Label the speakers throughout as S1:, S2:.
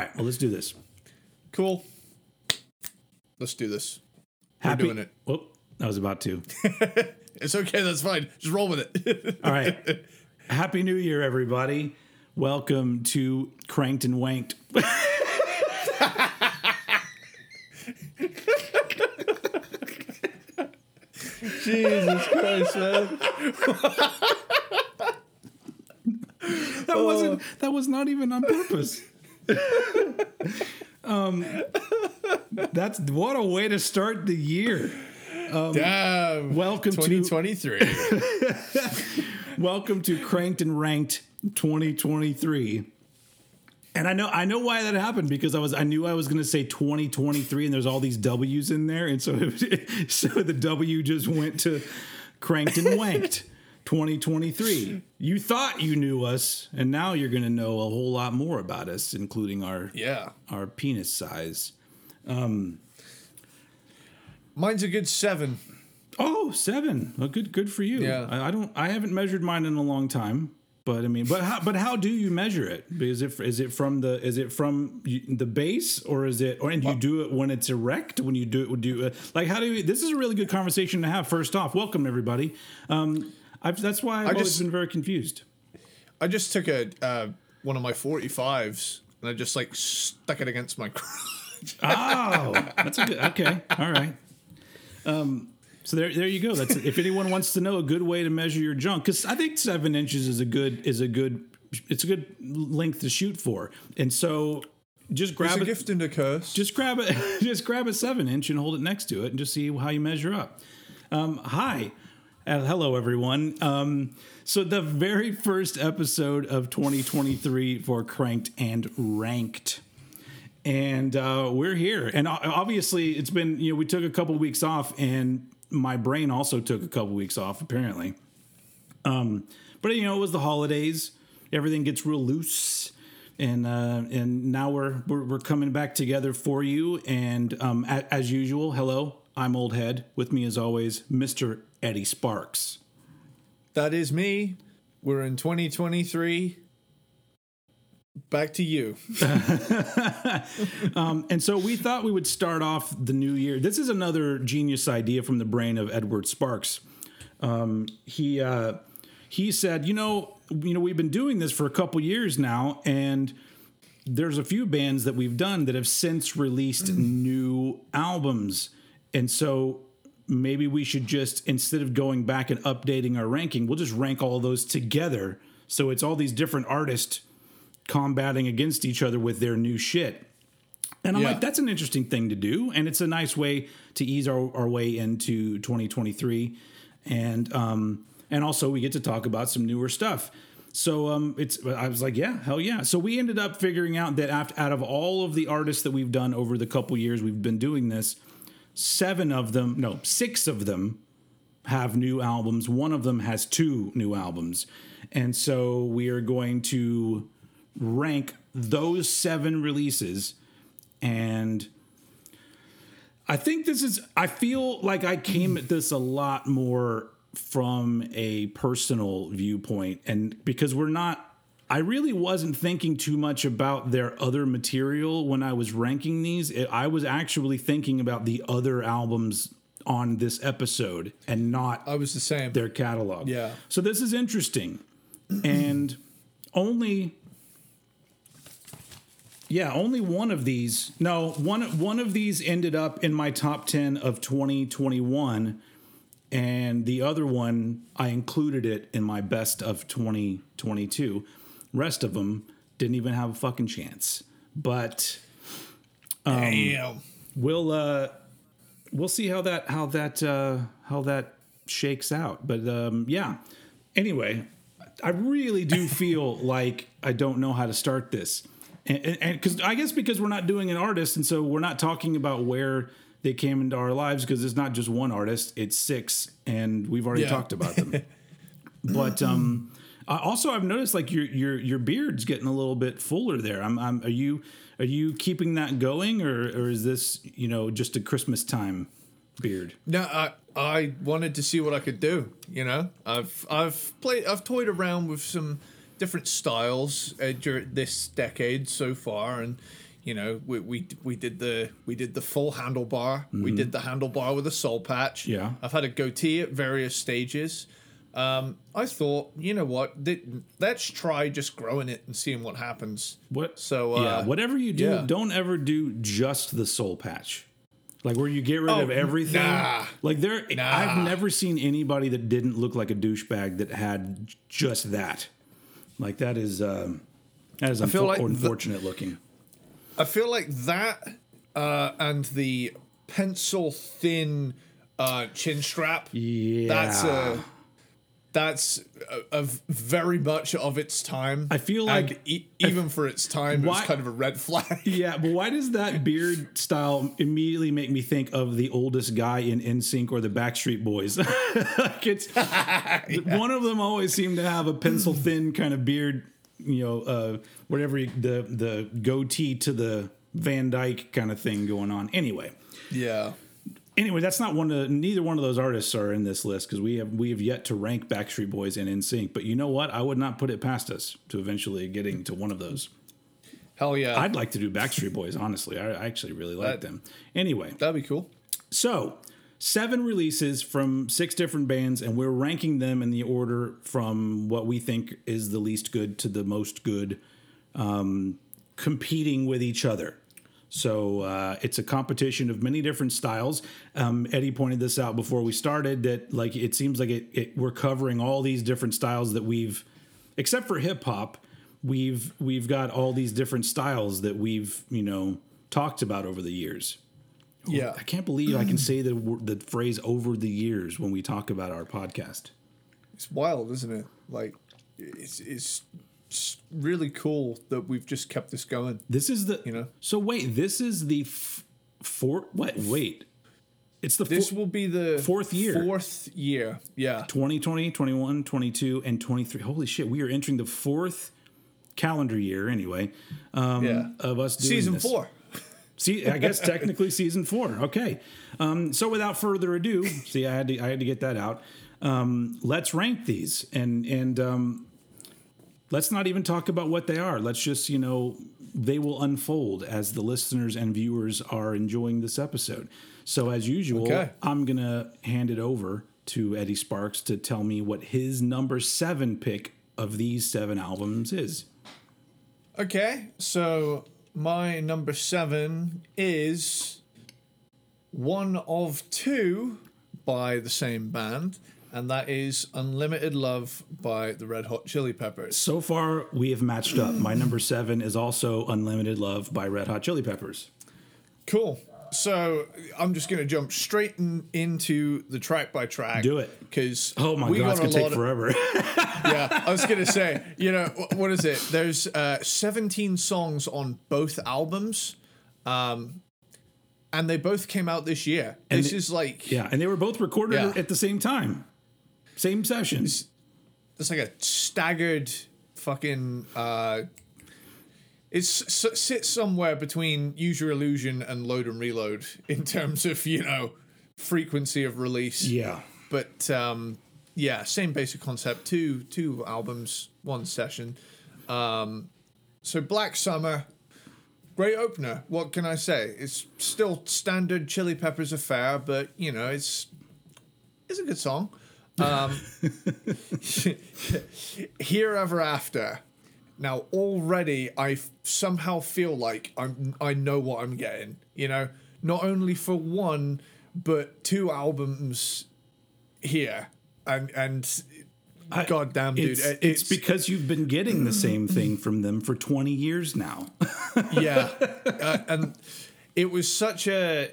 S1: All right, well, let's do this.
S2: Cool. Let's do this. We're
S1: Happy.
S2: doing it.
S1: Whoop, I was about to.
S2: It's okay. That's fine. Just roll with it.
S1: All right. Happy New Year, everybody. Welcome to Cranked and Wanked.
S2: Jesus Christ, man.
S1: That wasn't. That was not even on purpose. um, that's what a way to start the year.
S2: Damn.
S1: Welcome to
S2: 2023.
S1: welcome to Cranked and Ranked 2023. And I know I know why that happened because I was I knew I was going to say 2023 and there's all these W's in there and so so the W just went to Cranked and Wanked 2023. You thought you knew us and now you're going to know a whole lot more about us including our
S2: yeah.
S1: our penis size.
S2: Um, Mine's a good seven.
S1: Oh, seven. Well, good, good for you.
S2: Yeah.
S1: I, I don't. I haven't measured mine in a long time, but I mean, but how, but how do you measure it? Is it is it from the is it from the base or is it or and you do it when it's erect? When you do it, would you uh, like how do you? This is a really good conversation to have. First off, welcome everybody. Um, I've, that's why I've always
S2: just-
S1: been very confused.
S2: I just took a uh, one of my 45s and I just like stuck it against my crotch.
S1: Oh, that's a good. Okay, all right. Um, so there, there you go. That's if anyone wants to know a good way to measure your junk, because I think seven inches is a good is a good it's a good length to shoot for. And so just
S2: It's
S1: grab
S2: a gift and a curse.
S1: just grab it, just grab a seven inch and hold it next to it, and just see how you measure up. Um, hi, uh, hello everyone. Um, so the very first episode of 2023 for Cranked and Ranked and uh, we're here. And obviously, it's been you know we took a couple weeks off, and my brain also took a couple weeks off apparently. Um, but you know it was the holidays, everything gets real loose, and uh, and now we're, we're we're coming back together for you. And um, a- as usual, hello, I'm Old Head. With me as always, Mister Eddie Sparks.
S2: that is me. We're in 2023. Back to you.
S1: And so we thought we would start off the new year. This is another genius idea from the brain of Edward Sparks. Um, he uh, he said, you know, you know, we've been doing this for a couple years now, and there's a few bands that we've done that have since released new albums, and so maybe we should just instead of going back and updating our ranking, we'll just rank all those together. So it's all these different artists combating against each other with their new shit. And I'm
S2: Yeah.
S1: like, that's an interesting thing to do, and it's a nice way to ease our, our way into 2023, and um, and also we get to talk about some newer stuff. So um, it's I was like, yeah, hell yeah. So we ended up figuring out that after, out of all of the artists that we've done over the couple years we've been doing this, seven of them, no, six of them have new albums. One of them has two new albums, and so we are going to rank those seven releases. And I think this is I feel like I came at this a lot more from a personal viewpoint. And because we're not I really wasn't thinking too much about their other material when I was ranking these. It- I was actually thinking about the other albums on this episode and not
S2: I was the same.
S1: their catalog.
S2: Yeah.
S1: So this is interesting. And only yeah, only one of these. No, one one of these ended up in my top 10 of 2021 and the other one I included it in my best of 2022. Rest of them didn't even have a fucking chance. But
S2: Damn.
S1: we'll uh we'll see how that how that uh how that shakes out but um yeah anyway i really do feel like i don't know how to start this and because i guess because we're not doing an artist and so we're not talking about where they came into our lives because it's not just one artist it's six and we've already
S2: Yeah.
S1: talked about them but um also i've noticed like your your your beard's getting a little bit fuller there i'm, I'm are you are you keeping that going or or is this you know just a christmas time beard
S2: No, I I wanted to see what I could do. You know, I've I've played I've toyed around with some different styles uh, during this decade so far, and you know we, we we did the we did the full handlebar, we did the handlebar with a soul patch.
S1: Mm-hmm. Yeah.
S2: I've had a goatee at various stages. Um, I thought, you know what? th- let's try just growing it and seeing what happens.
S1: What?
S2: So, uh,
S1: yeah, whatever you do,
S2: yeah.
S1: don't ever do just the soul patch. Like where you get rid
S2: Oh,
S1: of everything.
S2: nah.
S1: Like there,
S2: Nah.
S1: I've never seen anybody that didn't look like a douchebag that had just that. Like that is um, that is
S2: feel
S1: unfor-
S2: like
S1: unfortunate looking.
S2: I feel like that uh, and the pencil thin uh, chin strap.
S1: Yeah,
S2: That's a that's a, a very much of its time.
S1: I feel like-
S2: e- even for its time, it was kind of a red flag.
S1: Yeah, but why does that beard style immediately make me think of the oldest guy in NSYNC or the Backstreet Boys? like it's one of them always seemed to have a pencil thin kind of beard, you know, uh, whatever you, the the goatee to the Van Dyke kind of thing going on. Anyway,
S2: yeah.
S1: Anyway, that's not one of neither one of those artists are in this list because we have we have yet to rank Backstreet Boys and NSYNC. But you know what? I would not put it past us to eventually getting to one of those.
S2: Hell yeah.
S1: I'd like to do Backstreet Boys, honestly. I, I actually really like
S2: That-
S1: them. Anyway,
S2: That'd be cool.
S1: so seven releases from six different bands, and we're ranking them in the order from what we think is the least good to the most good, um, competing with each other. So uh, it's a competition of many different styles. Um, Eddie pointed this out before we started that like it seems like it, it we're covering all these different styles that we've, except for hip hop, we've we've got all these different styles that we've you know talked about over the years.
S2: Yeah.
S1: I can't believe I can say the the phrase over the years when we talk about our podcast.
S2: It's wild, isn't it? Like, it's, it's really cool that we've just kept this going.
S1: This is the
S2: You know?
S1: So wait, this is the f- four. What? Wait, it's the
S2: This
S1: four,
S2: will be the
S1: Fourth year.
S2: Fourth year. Yeah.
S1: 2020, 21, 22, and 23. Holy shit, we are entering the fourth calendar year anyway um,
S2: Yeah.
S1: of us doing
S2: Season
S1: this.
S2: four.
S1: See, I guess technically season four. Okay. Um, so without further ado, see, I had to I had to get that out. Um, let's rank these and and um, let's not even talk about what they are. Let's just you know they will unfold as the listeners and viewers are enjoying this episode. So as usual,
S2: Okay.
S1: I'm gonna hand it over to Eddie Sparks to tell me what his number seven pick of these seven albums is.
S2: Okay, so my number seven is one of two by the same band, and that is Unlimited Love by the Red Hot Chili Peppers.
S1: So far, we have matched up. My number seven is also Unlimited Love by Red Hot Chili Peppers.
S2: Cool. So I'm just going to jump straight in, into the track by track.
S1: Do it.
S2: Because
S1: Oh my god, it's gonna take forever.
S2: yeah, I was gonna say, you know, what is it? There's uh, 17 songs on both albums, um, and they both came out this year.
S1: And
S2: this
S1: the-
S2: is like,
S1: yeah, and they were both recorded
S2: Yeah.
S1: at the same time, same sessions.
S2: it's like a staggered fucking. Uh, it's sits somewhere between Use Your Illusion and Load and Reload in terms of you know frequency of release.
S1: Yeah,
S2: but um, yeah, same basic concept. Two two albums, one session. Um, so Black Summer, great opener. What can I say? It's still standard Chili Peppers affair, but you know it's it's a good song. Um, Here Ever After. Now already I f- somehow feel like I'm I know what I'm getting. You know, not only for one but two albums here, and and
S1: I-
S2: goddamn dude,
S1: it's,
S2: it-
S1: it's because you've been getting the same thing from them for twenty years now.
S2: yeah, uh, and it was such a.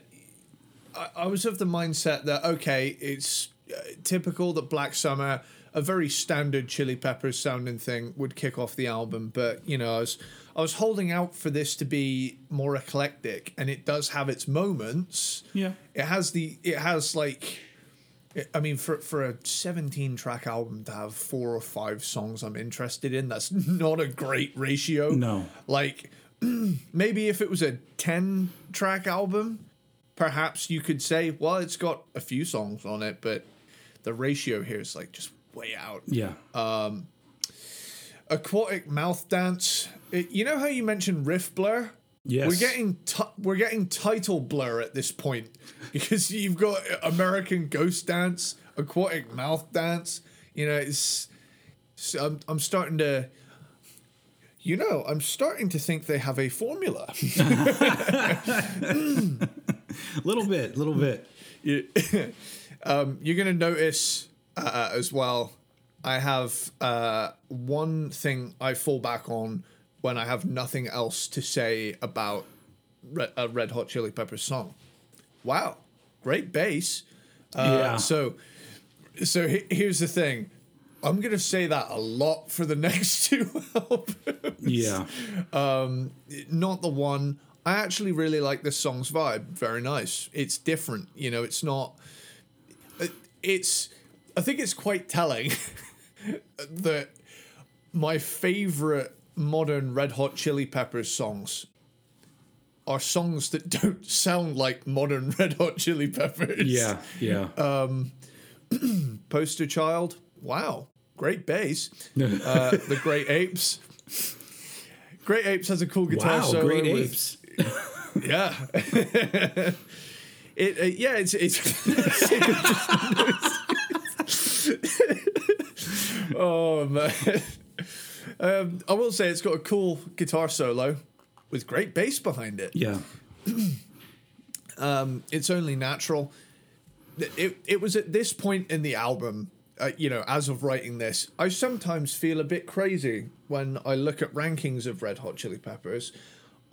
S2: I, I was of the mindset that okay, it's Uh, typical that Black Summer, a very standard Chili Peppers sounding thing, would kick off the album, but you know, I was I was holding out for this to be more eclectic, and it does have its moments.
S1: Yeah.
S2: it has the it has like. I mean, for for a 17 track album to have four or five songs I'm interested in, that's not a great ratio.
S1: No.
S2: Like, maybe if it was a 10 track album, perhaps you could say, well, it's got a few songs on it, but the ratio here is like just way out.
S1: Yeah, Um,
S2: aquatic mouth dance. It, you know how you mentioned riff blur?
S1: Yes.
S2: We're getting t- we're getting title blur at this point because you've got American Ghost Dance, Aquatic Mouth Dance. You know, it's, it's I'm I'm starting to. You know, I'm starting to think they have a formula.
S1: Little bit, little bit.
S2: you, um, you're going to notice uh, as well. I have uh, one thing I fall back on when I have nothing else to say about Red, a Red Hot Chili Peppers song. Wow, great bass. Uh,
S1: Yeah.
S2: So, so he- here's the thing. I'm gonna say that a lot for the next two albums
S1: Yeah.
S2: not the one. I actually really like this song's vibe. Very nice. It's different. You know, it's not. It- It's. I think it's quite telling that my favorite modern Red Hot Chili Peppers songs are songs that don't sound like modern Red Hot Chili Peppers.
S1: Yeah. Yeah.
S2: Poster Child. Wow. Great bass. Uh, the Great Apes. Great Apes has a cool guitar
S1: wow.
S2: solo.
S1: Great
S2: with-
S1: apes.
S2: Yeah. It uh, yeah, it's it's Oh man. Um, I will say it's got a cool guitar solo with great bass behind it.
S1: Yeah.
S2: It's only natural. It it was at this point in the album, uh, you know, as of writing this, I sometimes feel a bit crazy when I look at rankings of Red Hot Chili Peppers.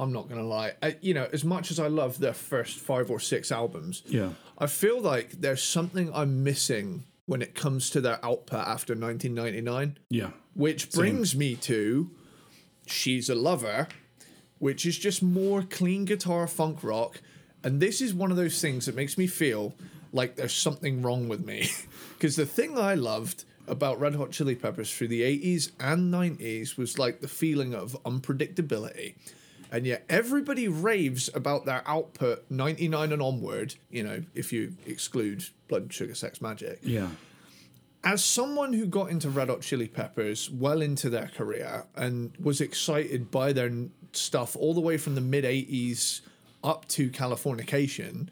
S2: I'm not gonna lie, I, you know, as much as I love their first five or six albums,
S1: Yeah.
S2: I feel like there's something I'm missing when it comes to their output after 1999
S1: Yeah.
S2: which brings me to She's a Lover, which is just more clean guitar funk rock. And this is one of those things that makes me feel like there's something wrong with me. Because the thing I loved about Red Hot Chili Peppers through the 80s and 90s was like the feeling of unpredictability. And yet everybody raves about their output 99 and onward, you know, if you exclude Blood Sugar Sex Magik
S1: Yeah.
S2: as someone who got into Red Hot Chili Peppers well into their career and was excited by their stuff all the way from the mid 80s up to Californication,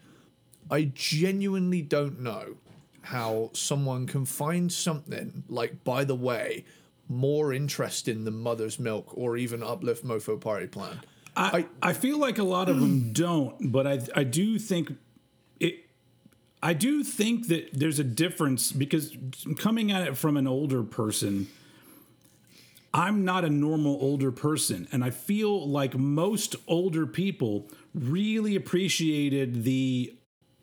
S2: I genuinely don't know how someone can find something like By the Way more interesting than Mother's Milk or even Uplift Mofo Party Plan.
S1: I, I feel like a lot of them don't, but I I do think it. I do think that there's a difference because coming at it from an older person, I'm not a normal older person, and I feel like most older people really appreciated the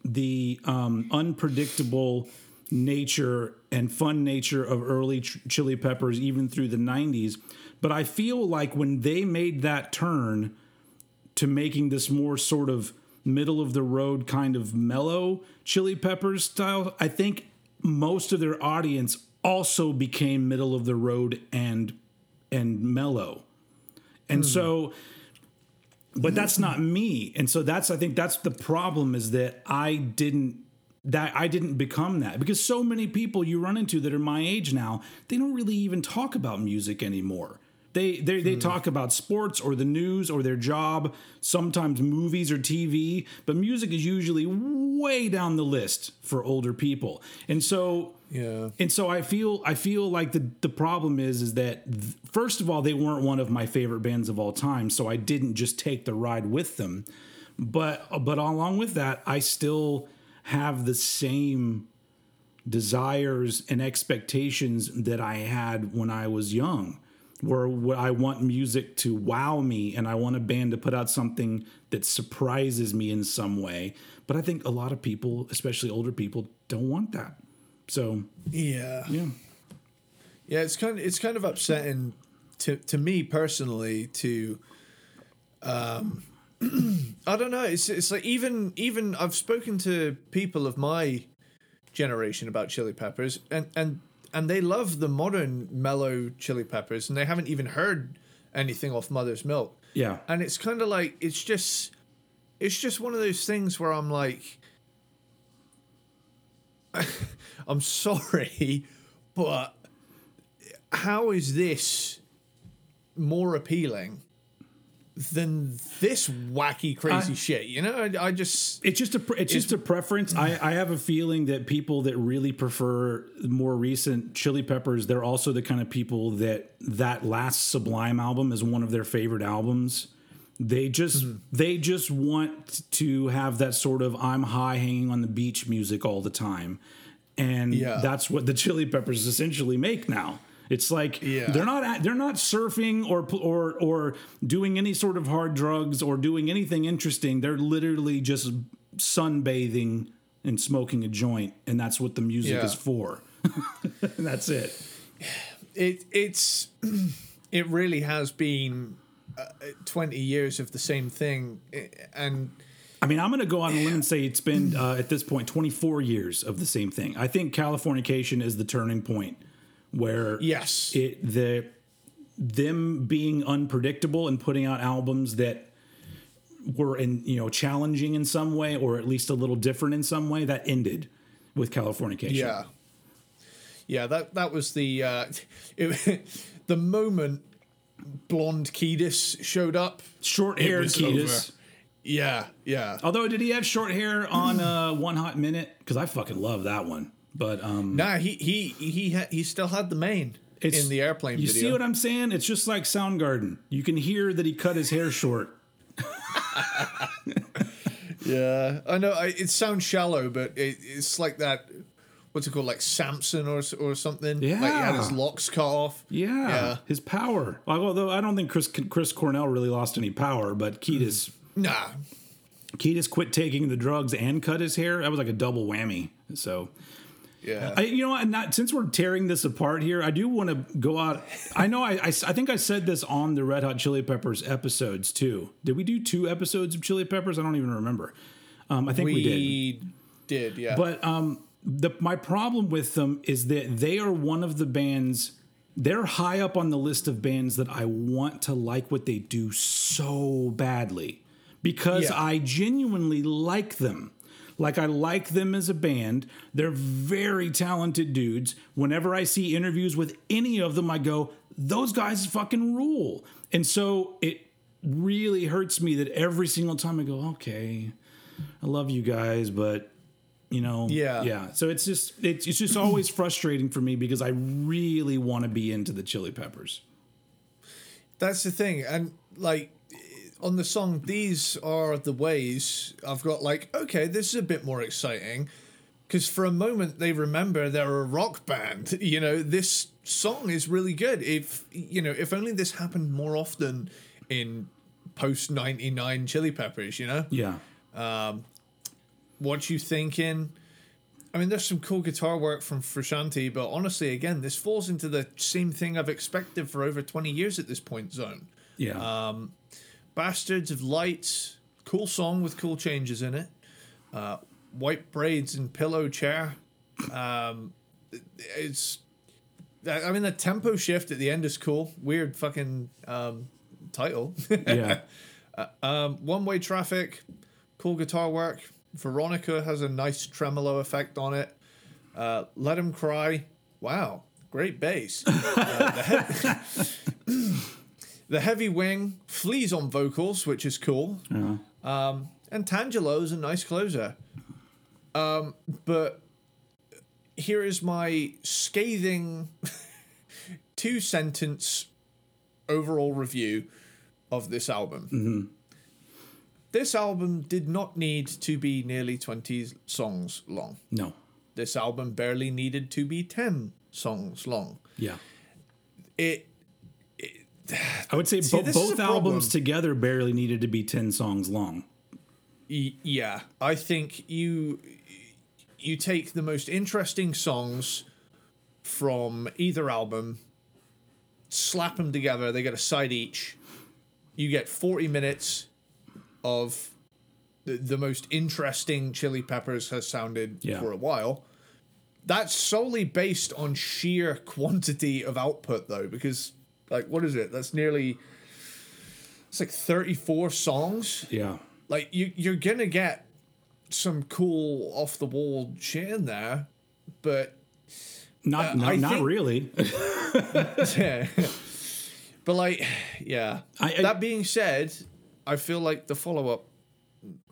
S1: the um, unpredictable nature and fun nature of early Ch- Chili Peppers, even through the '90s. But I feel like when they made that turn to making this more sort of middle of the road kind of mellow Chili Peppers style, I think most of their audience also became middle of the road and and mellow. And hmm. so but that's not me. And so that's I think that's the problem is that I didn't that I didn't become that because so many people you run into that are my age now, they don't really even talk about music anymore. They they they hmm. talk about sports or the news or their job, sometimes movies or TV, but music is usually way down the list for older people. And so
S2: Yeah.
S1: and so I feel I feel like the the problem is is that th- first of all they weren't one of my favorite bands of all time, so I didn't just take the ride with them. But but along with that, I still have the same desires and expectations that I had when I was young. Where I want music to wow me and I want a band to put out something that surprises me in some way. But I think a lot of people, especially older people, don't want that. So,
S2: Yeah.
S1: yeah.
S2: Yeah, it's kind of it's kind of upsetting to to me personally to um I don't know, it's it's like even even I've spoken to people of my generation about chili peppers and and and they love the modern mellow chili peppers and they haven't even heard anything off mother's milk.
S1: Yeah.
S2: And it's kind of like it's just it's just one of those things where I'm like I'm sorry, but how is this more appealing than this wacky crazy shit. You know, I, I just
S1: It's just a pre- it's just a preference. I, I have a feeling that people that really prefer more recent Chili Peppers, they're also the kind of people that that last Sublime album is one of their favorite albums. They just
S2: Mm-hmm.
S1: they just want to have that sort of I'm high hanging on the beach music all the time. And
S2: Yeah.
S1: that's what the Chili Peppers essentially make now. It's like
S2: Yeah.
S1: they're not they're not surfing or or or doing any sort of hard drugs or doing anything interesting. They're literally just sunbathing and smoking a joint, and that's what the music
S2: Yeah.
S1: is for. and that's it.
S2: it it's it really has been uh, 20 years of the same thing eh, and
S1: I mean, I'm going to go on a limb and say it's been uh, at this point 24 years of the same thing. I think Californication is the turning point where
S2: yes
S1: it the them being unpredictable and putting out albums that were in you know challenging in some way or at least a little different in some way that ended with Californication.
S2: yeah yeah that that was the uh it, the moment blonde Kiedis showed up
S1: Short hair
S2: over. yeah yeah
S1: Although did he have short hair on uh, One Hot Minute? Because I fucking love that one. But um
S2: nah he he he ha- he still had the mane
S1: it's
S2: in the airplane
S1: You
S2: video
S1: see what I'm saying? It's just like Soundgarden. You can hear that he cut his hair short.
S2: Yeah, I know. I, it sounds shallow, but it, it's like that. What's it called? Like Samson or or something. Yeah, like he had his locks cut off.
S1: Yeah,
S2: Yeah.
S1: his power. Although I don't think Chris Chris Cornell really lost any power, but Kiedis
S2: Nah,
S1: Kiedis quit taking the drugs and cut his hair. That was like a double whammy. So
S2: yeah,
S1: I, you know, what, not since we're tearing this apart here, I do want to go out. I know I, I, I think I said this on the Red Hot Chili Peppers episodes too. Did we do two episodes of Chili Peppers? I don't even remember. Um, I think we, did.
S2: we did. Yeah,
S1: But um, the my problem with them is that they are one of the bands. They're high up on the list of bands that I want to like what they do so badly because
S2: Yeah.
S1: I genuinely like them. Like I like them as a band. They're very talented dudes. Whenever I see interviews with any of them, I go, "Those guys fucking rule." And so it really hurts me that every single time I go, "Okay, I love you guys, but you know,
S2: Yeah.
S1: yeah." So it's just it's, it's just always frustrating for me because I really want to be into the Chili Peppers.
S2: that's the thing. And like on the song, these are the ways. I've got like, okay, this is a bit more exciting. Because for a moment they remember they're a rock band. You know, this song is really good. If you know, if only this happened more often in post ninety nine Chili Peppers. You know,
S1: Yeah, um,
S2: what you thinking? I mean, there's some cool guitar work from Frusciante, but honestly, again, this falls into the same thing I've expected for over 20 years at this point zone.
S1: yeah, um,
S2: Bastards of Light, cool song with cool changes in it. Uh, white braids and pillow chair. Um, it's, I mean, the tempo shift at the end is cool. Weird fucking um, title.
S1: yeah.
S2: Um, one way traffic, cool guitar work. Veronica has a nice tremolo effect on it. Uh, Let him cry. Wow, great bass. Uh, the, heavy wing flees on vocals, which is cool. Um, and Tangelo's a nice closer. Um, but here is my scathing two sentence overall review of this album. This album did not need to be nearly 20 songs long.
S1: No,
S2: This album barely needed to be 10 songs long.
S1: yeah.
S2: It
S1: I would say
S2: See,
S1: bo- both albums together barely needed to be ten songs long.
S2: y- yeah, I think you you take the most interesting songs from either album, slap them together, they get a side each. You get 40 minutes of the, the most interesting Chili Peppers has sounded
S1: Yeah.
S2: for a while. That's solely based on sheer quantity of output, though, because, like, what is it? That's nearly. It's like 34 songs.
S1: Yeah,
S2: Like, you, you're gonna get some cool off the wall shit in there, but
S1: not
S2: Uh,
S1: not, not
S2: think-
S1: really.
S2: but But like, yeah.
S1: I- I-
S2: that being said, I feel like the follow up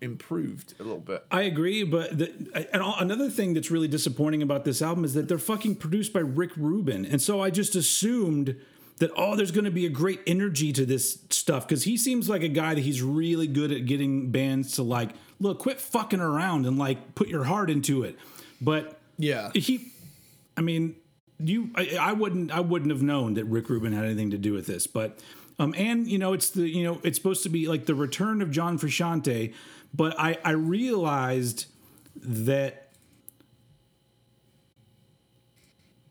S2: improved a little bit.
S1: I agree, but the, and all, another thing that's really disappointing about this album is that they're fucking produced by Rick Rubin, and so I just assumed that oh, there's going to be a great energy to this stuff because he seems like a guy that he's really good at getting bands to like look, quit fucking around and like put your heart into it. But
S2: Yeah.
S1: he, I mean, you, I, I wouldn't, I wouldn't have known that Rick Rubin had anything to do with this, but. Um, and you know it's the you know it's supposed to be like the return of John Frusciante, but I I realized that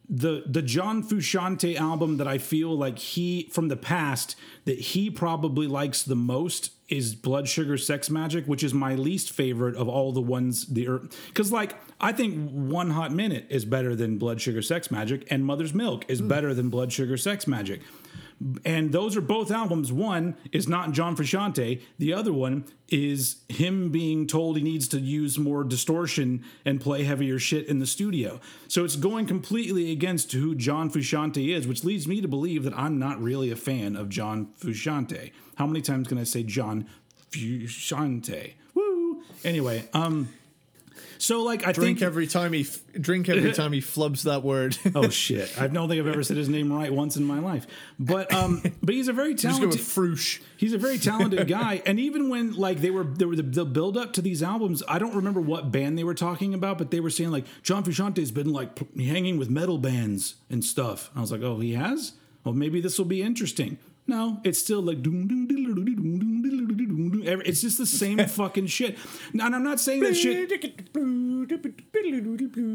S1: the the John Frusciante album that I feel like he from the past that he probably likes the most is Blood Sugar Sex Magik, which is my least favorite of all the ones the er, because like I think One Hot Minute is better than Blood Sugar Sex Magik, and Mother's Milk is hmm. better than Blood Sugar Sex Magik. And those are both albums. One is not John Frusciante. The other one is him being told he needs to use more distortion and play heavier shit in the studio. So it's going completely against who John Frusciante is, which leads me to believe that I'm not really a fan of John Frusciante. How many times can I say John Frusciante? Woo! Anyway, um, so like I
S2: Drink
S1: think
S2: every time he f- drink every time he flubs that word.
S1: oh shit, I don't think I've ever said his name right once in my life. But um, but he's a very
S2: Just go
S1: talented.
S2: with.
S1: He's a very talented guy, and even when like they were there were the, the build up to these albums, I don't remember what band they were talking about, but they were saying like John Frusciante's been like p- hanging with metal bands and stuff. I was like, oh, he has. Well, maybe this will be interesting. No, it's still like It's just the same fucking shit. And I'm not saying that shit.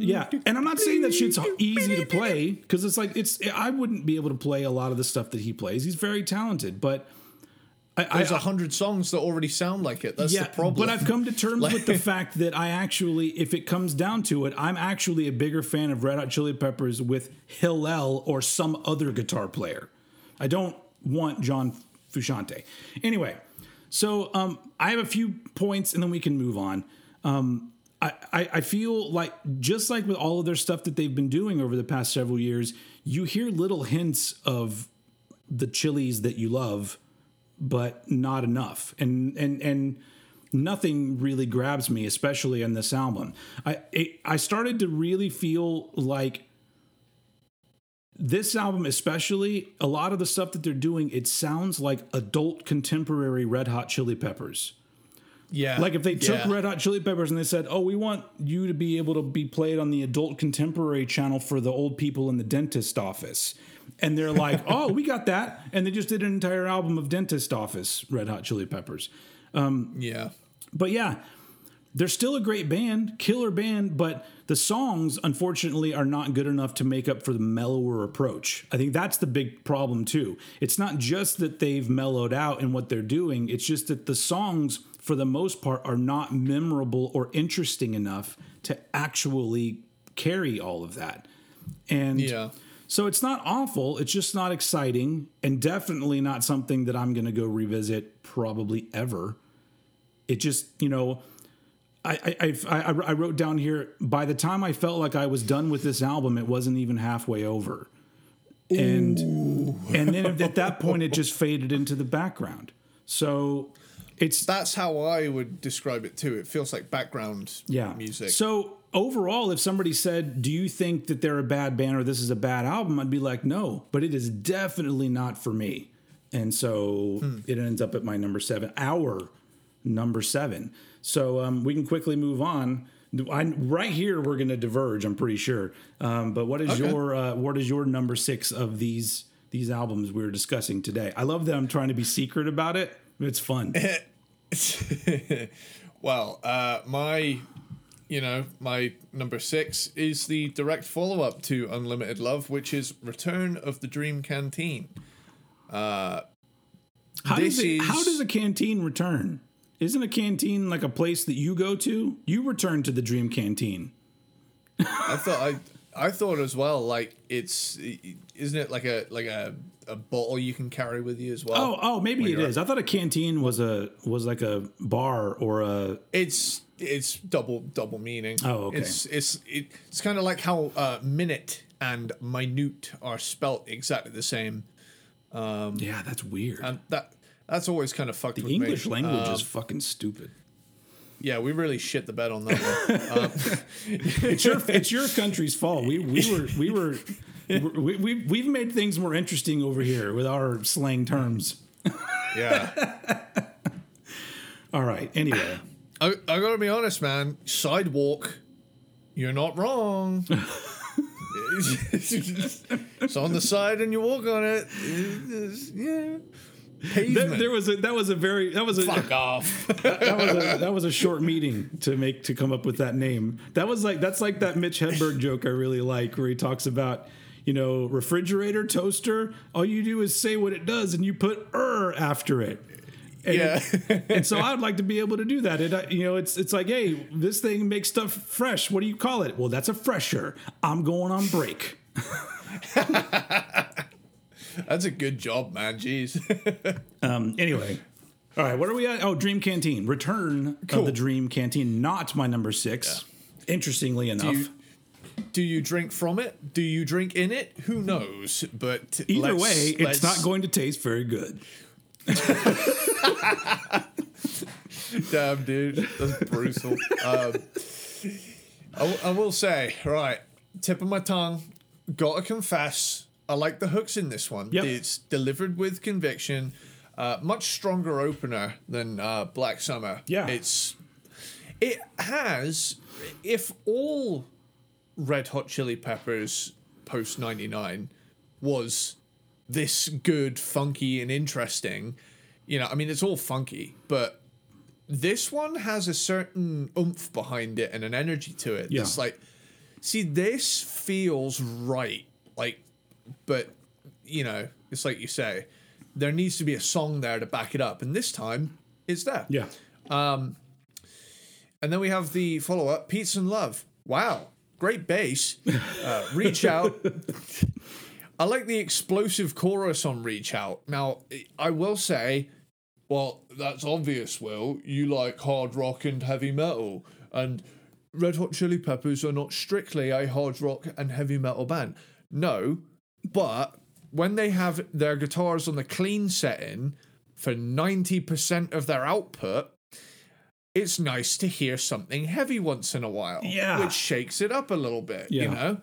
S1: Yeah, and I'm not saying that shit's easy to play because it's like it's. I wouldn't be able to play a lot of the stuff that he plays. He's very talented, but I, I,
S2: There's a hundred songs that already sound like it. That's the problem.
S1: but I've come to terms with the fact that I actually, if it comes down to it, I'm actually a bigger fan of Red Hot Chili Peppers with Hillel or some other guitar player. I don't want John Frusciante. Anyway, so um, I have a few points and then we can move on. Um, I, I, I feel like just like with all of their stuff that they've been doing over the past several years, you hear little hints of the chilies that you love but not enough. And and and nothing really grabs me, especially in this album. I it, I started to really feel like this album, especially a lot of the stuff that they're doing, it sounds like adult contemporary Red Hot Chili Peppers.
S2: yeah,
S1: Like if they took
S2: yeah.
S1: Red Hot Chili Peppers and they said, "Oh, we want you to be able to be played on the adult contemporary channel for the old people in the dentist office," and they're like, "Oh, we got that," and they just did an entire album of dentist office Red Hot Chili Peppers.
S2: Um, yeah,
S1: But yeah, they're still a great band, killer band, but the songs, unfortunately, are not good enough to make up for the mellower approach. I think that's the big problem, too. It's not just that they've mellowed out in what they're doing, it's just that the songs, for the most part, are not memorable or interesting enough to actually carry all of that. And
S2: yeah.
S1: so it's not awful. It's just not exciting, and definitely not something that I'm going to go revisit probably ever. It just, you know, I I, I I I wrote down here. By the time I felt like I was done with this album, it wasn't even halfway over, and and then at that point, it just faded into the background. So it's
S2: That's how I would describe it too. It feels like background
S1: yeah
S2: music.
S1: So overall, if somebody said, "Do you think that they're a bad band or this is a bad album?" I'd be like, "No," but it is definitely not for me. And so
S2: Hmm.
S1: it ends up at my number seven, our number seven. So um, we can quickly move on. I, right here, we're going to diverge. I'm pretty sure. Um, but what is
S2: Okay.
S1: your uh, what is your number six of these these albums we're discussing today? I love that I'm trying to be secret about it. It's fun.
S2: well, uh, my, you know, my number six is the direct follow up to Unlimited Love, which is Return of the Dream Canteen.
S1: How does it,
S2: is-
S1: how does a canteen return? Isn't a canteen like a place that you go to? You return to the Dream Canteen.
S2: I thought I. I thought as well, like it's, isn't it like a like a, a bottle you can carry with you as well?
S1: Oh, oh, maybe it is. you're- I thought a canteen was a was like a bar or a.
S2: It's it's double double meaning.
S1: Oh, okay.
S2: It's it's it, it's kind of like how uh, minute and minute are spelt exactly the same.
S1: Um, yeah, that's weird.
S2: and that that's always kind of fucked
S1: the English
S2: me.
S1: language
S2: Um,
S1: is fucking stupid.
S2: yeah, we really shit the bed on that one. Um,
S1: It's your it's your country's fault. We we were we were we, we we've made things more interesting over here with our slang terms.
S2: yeah,
S1: All right. Anyway,
S2: I, I gotta be honest, man. Sidewalk, you're not wrong. it's on the side and you walk on it. It's- yeah,
S1: there,
S2: pavement.
S1: there was a that was a very that was a
S2: Fuck off.
S1: that was a that was a short meeting to make to come up with that name. That was like that's like that Mitch Hedberg joke I really like where he talks about you know refrigerator toaster. All you do is say what it does and you put er after it. And
S2: yeah.
S1: and so I'd like to be able to do that. It, you know, it's it's like, hey, this thing makes stuff fresh. What do you call it? Well, that's a fresher. I'm going on break.
S2: That's a good job, man. Jeez.
S1: Um, anyway, all right, what are we at? Oh, Dream Canteen, Return
S2: Cool.
S1: of the Dream Canteen, not my number six. Interestingly enough,
S2: you- Do you drink from it? Do you drink in it? Who knows? But
S1: either
S2: let's-
S1: way, it's not going to taste very good.
S2: Damn, dude, that's brutal. um, I, w- I will say, right, tip of my tongue, gotta confess, I like the hooks in this one.
S1: Yep.
S2: It's delivered with conviction. Uh, much stronger opener than uh, Black Summer.
S1: Yeah.
S2: it's it has. If all Red Hot Chili Peppers post ninety nine was this good, funky, and interesting, you know, I mean, it's all funky, but this one has a certain oomph behind it and an energy to it.
S1: Yeah.
S2: It's like, see, this feels right. Like, but, you know, it's like you say, there needs to be a song there to back it up. And this time, it's there.
S1: Yeah,
S2: And then we have the follow up, Peace and Love. Wow, great bass. Uh, reach Out. I like the explosive chorus on Reach Out. Now, I will say, well, that's obvious, Will. You like hard rock and heavy metal. And Red Hot Chili Peppers are not strictly a hard rock and heavy metal band. No, but when they have their guitars on the clean setting for 90% of their output, it's nice to hear something heavy once in a while.
S1: Yeah.
S2: Which shakes it up a little bit,
S1: Yeah.
S2: you know?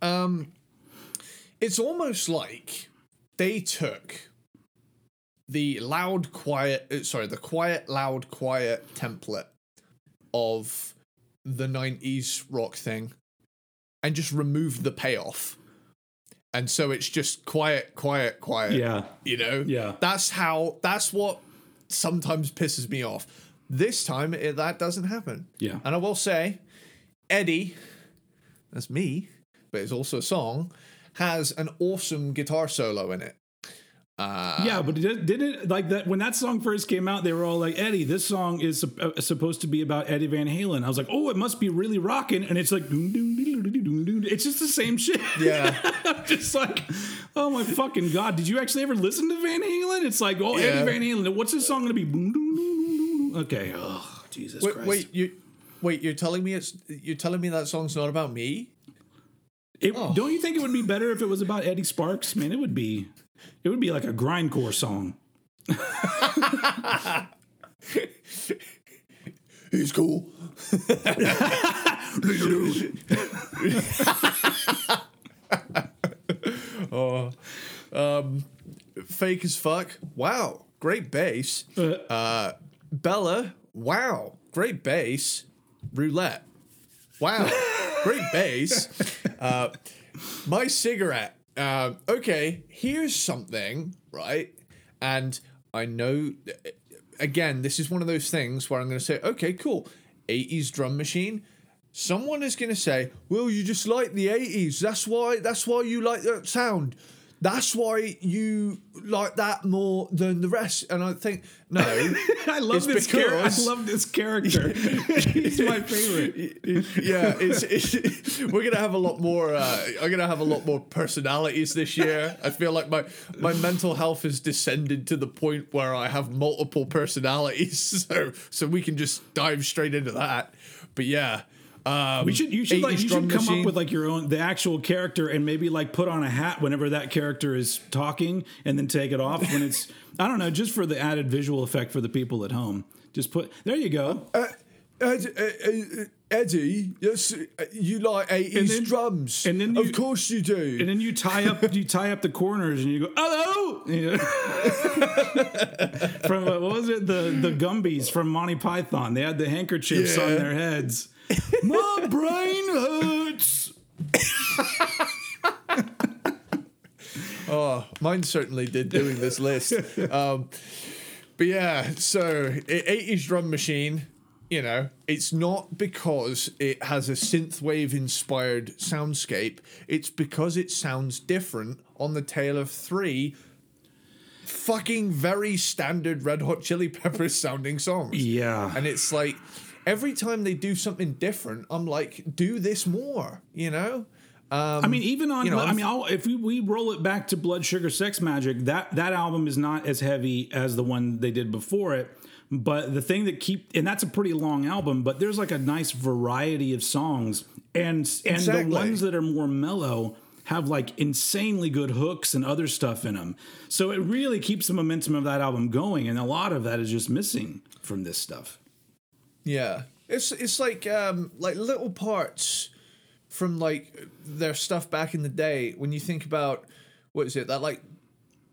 S2: Um it's almost like they took the loud quiet uh, sorry, the quiet loud quiet template of the 90s rock thing and just removed the payoff. And so it's just quiet, quiet, quiet.
S1: yeah,
S2: You know?
S1: Yeah.
S2: That's how, that's what sometimes pisses me off. This time, it, that doesn't happen.
S1: Yeah.
S2: And I will say, Eddie, that's me, but it's also a song, has an awesome guitar solo in it. Uh,
S1: yeah. But did, did it like that when that song first came out? They were all like, "Eddie, this song is uh, supposed to be about Eddie Van Halen." I was like, "Oh, it must be really rocking," and it's like, doom, doom, doom, doom, doom, doom. it's just the same shit.
S2: Yeah.
S1: I'm just like, oh my fucking god! Did you actually ever listen to Van Halen? It's like, oh,
S2: Yeah.
S1: Eddie Van Halen. What's this song gonna be? Boom, doom, doom, doom, doom. Okay. Oh, Jesus
S2: Wait,
S1: Christ.
S2: wait, you, wait, you're telling me it's, you're telling me that song's not about me?
S1: It,
S2: Oh.
S1: Don't you think it would be better if it was about Eddie Sparks? Man, it would be. It would be like a grindcore song.
S2: He's cool. oh, um, fake as fuck. Wow, great bass. Uh, Bella. Wow, great bass. Roulette. Wow, great bass. Uh, my cigarette. Um, okay, here's something, right? And I know, again, this is one of those things where I'm going to say, okay, cool, 80s drum machine. Someone is going to say, well, you just like the 80s. That's why. That's why you like that sound. That's why you like that more than the rest. And I think, no,
S1: I love this character. I love this character. He's my favorite.
S2: yeah, it's, it's we're gonna have a lot more. Uh, I'm gonna have a lot more personalities this year. I feel like my my mental health has descended to the point where I have multiple personalities. So so we can just dive straight into that. But yeah, Um,
S1: We should you should like you should come
S2: machine.
S1: up with like your own the actual character and maybe like put on a hat whenever that character is talking and then take it off when it's I don't know just for the added visual effect for the people at home. Just put there you go.
S2: Uh, Ed, uh, uh, Eddie, yes, uh, you like 80s drums.
S1: and then you-
S2: of course you do.
S1: and then you tie up you tie up the corners and you go hello You know? from uh, what was it the the Gumbies from Monty Python they had the handkerchiefs on their heads my brain hurts
S2: Oh, mine certainly did doing this list. Um, but yeah, so 80s drum machine, you know, it's not because it has a synthwave inspired soundscape, it's because it sounds different on the tail of three fucking very standard Red Hot Chili Peppers sounding songs.
S1: yeah
S2: And it's like every time they do something different, I'm like, do this more, you know? Um,
S1: I mean, even on,
S2: you know,
S1: I mean, I'll, if we, we roll it back to Blood Sugar Sex Magik, that that album is not as heavy as the one they did before it. But the thing that keep, and that's a pretty long album, but there's like a nice variety of songs, and and
S2: Exactly.
S1: the ones that are more mellow have like insanely good hooks and other stuff in them. So it really keeps the momentum of that album going, and a lot of that is just missing from this stuff.
S2: Yeah, it's it's like um like little parts from like their stuff back in the day. When you think about what is it that like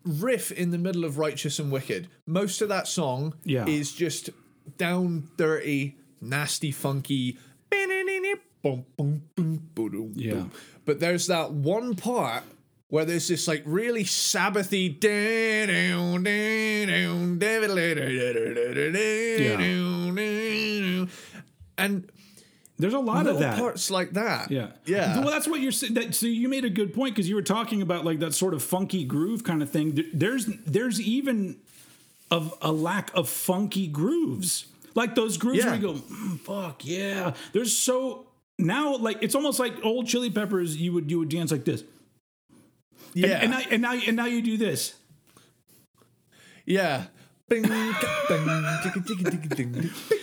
S2: riff in the middle of Righteous and Wicked, most of that song
S1: Yeah.
S2: is just down dirty, nasty, funky.
S1: Yeah.
S2: But there's that one part where there's this like really Sabbathy and
S1: There's a lot of that.
S2: parts like that.
S1: Yeah,
S2: Yeah.
S1: Well, that's what you're saying. That, so you made a good point because you were talking about like that sort of funky groove kind of thing. There's there's even of a lack of funky grooves, like those grooves
S2: Yeah.
S1: where you go, "Mm, fuck yeah. There's so now like it's almost like old Chili Peppers. You would you would dance like this,
S2: yeah.
S1: and, now and now and now you do this.
S2: yeah.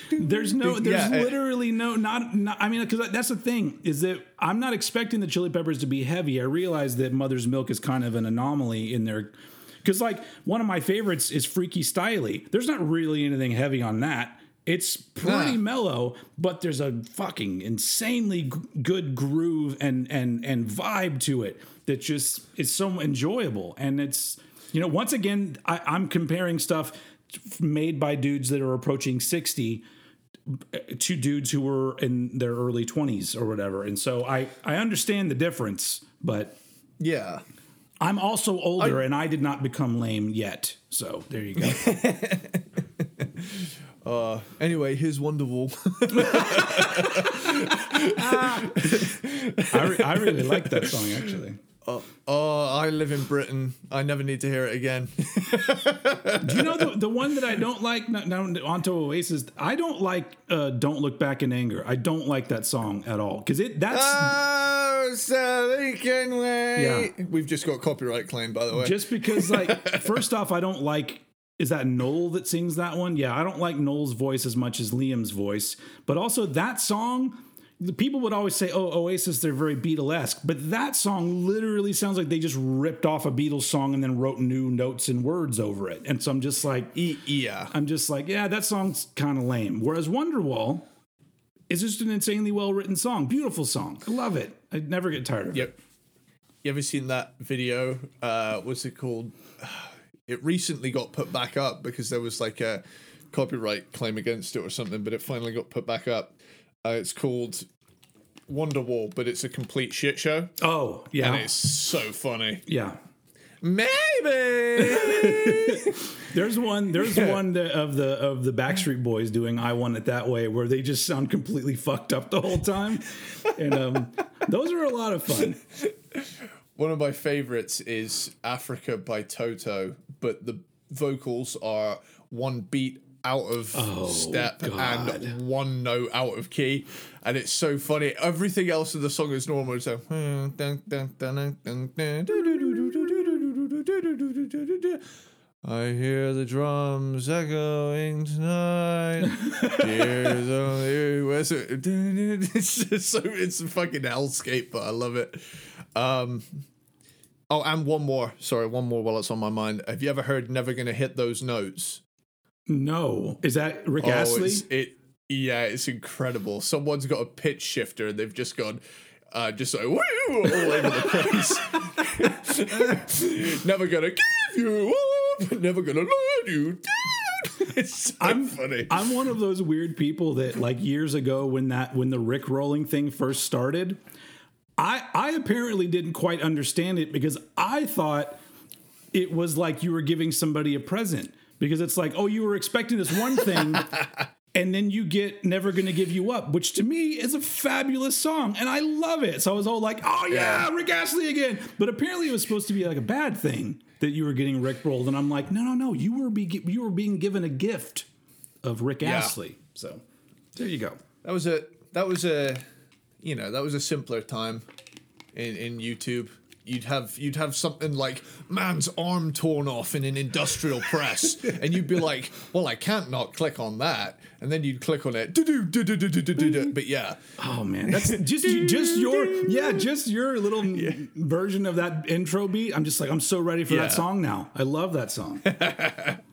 S1: There's no, there's
S2: Yeah, uh,
S1: literally no, not, not I mean, because that's the thing is that I'm not expecting the Chili Peppers to be heavy. I realize that Mother's Milk is kind of an anomaly in there, because like one of my favorites is Freaky Styley. There's not really anything heavy on that. It's pretty
S2: Ah.
S1: mellow, but there's a fucking insanely g- good groove and and and vibe to it that just is so enjoyable. And it's you know once again I, I'm comparing stuff made by dudes that are approaching 60 to dudes who were in their early 20s or whatever. And so I, I understand the difference, but
S2: Yeah.
S1: I'm also older and I did not become lame yet. So there you go.
S2: Uh, anyway, here's Wonderwall.
S1: I, re- I really like that song actually.
S2: Oh, I live in Britain. I never need to hear it again.
S1: Do you know the, the one that I don't like? Now now onto Oasis. I don't like uh, "Don't Look Back in Anger." I don't like that song at all because it that's
S2: oh, so they can wait.
S1: Yeah.
S2: We've just got copyright claim, by the way.
S1: just because like first off, I don't like. Is that Noel that sings that one? Yeah, I don't like Noel's voice as much as Liam's voice, but also that song. The people would always say, "Oh, Oasis, they're very Beatlesque," but that song literally sounds like they just ripped off a Beatles song and then wrote new notes and words over it. And so I'm just like,
S2: yeah.
S1: I'm just like, yeah, that song's kind of lame. Whereas Wonderwall is just an insanely well written song, beautiful song. I love it. I never get tired of it.
S2: Yep. You ever seen that video? Uh, what's it called? It recently got put back up because there was like a copyright claim against it or something, but it finally got put back up. Uh, it's called Wonderwall, but it's a complete shit show,
S1: Oh, yeah,
S2: and it's so funny.
S1: yeah.
S2: Maybe.
S1: There's one. There's one that, of the of the Backstreet Boys doing "I Want It That Way," where they just sound completely fucked up the whole time, and um, those are a lot of fun.
S2: One of my favorites is Africa by Toto, but the vocals are one beat out of step
S1: Oh, God.
S2: and one note out of key. And it's so funny. Everything else in the song is normal. So I hear the drums echoing tonight. Tears only where's it? It's just so it's a fucking hellscape, but I love it. Um, oh, and one more. Sorry, one more while it's on my mind. Have you ever heard "Never Gonna Hit Those Notes"?
S1: No, is that Rick
S2: Oh,
S1: Astley?
S2: it yeah, it's incredible. Someone's got a pitch shifter and they've just gone uh, just like woo all over the place. never gonna give you up, never gonna let you down. It's so
S1: I'm
S2: funny.
S1: I'm one of those weird people that like years ago when that when the Rick rolling thing first started, I I apparently didn't quite understand it because I thought it was like you were giving somebody a present because it's like, oh, you were expecting this one thing and then you get Never Gonna Give You Up, which to me is a fabulous song and I love it. So I was all like, oh yeah,
S2: Yeah.
S1: Rick Astley again. But apparently it was supposed to be like a bad thing that you were getting Rick rolled and I'm like, no, no, no, you were be you were being given a gift of Rick Astley. So there you go.
S2: That was a that was a you know that was a simpler time in in YouTube. You'd have you'd have something like man's arm torn off in an industrial press, and you'd be like, "Well, I can't not click on that," and then you'd click on it. Mm-hmm. But yeah,
S1: Oh man, that's just just your yeah, just your little version of that intro beat. I'm just like I'm so ready for
S2: Yeah.
S1: that song now. I love that song.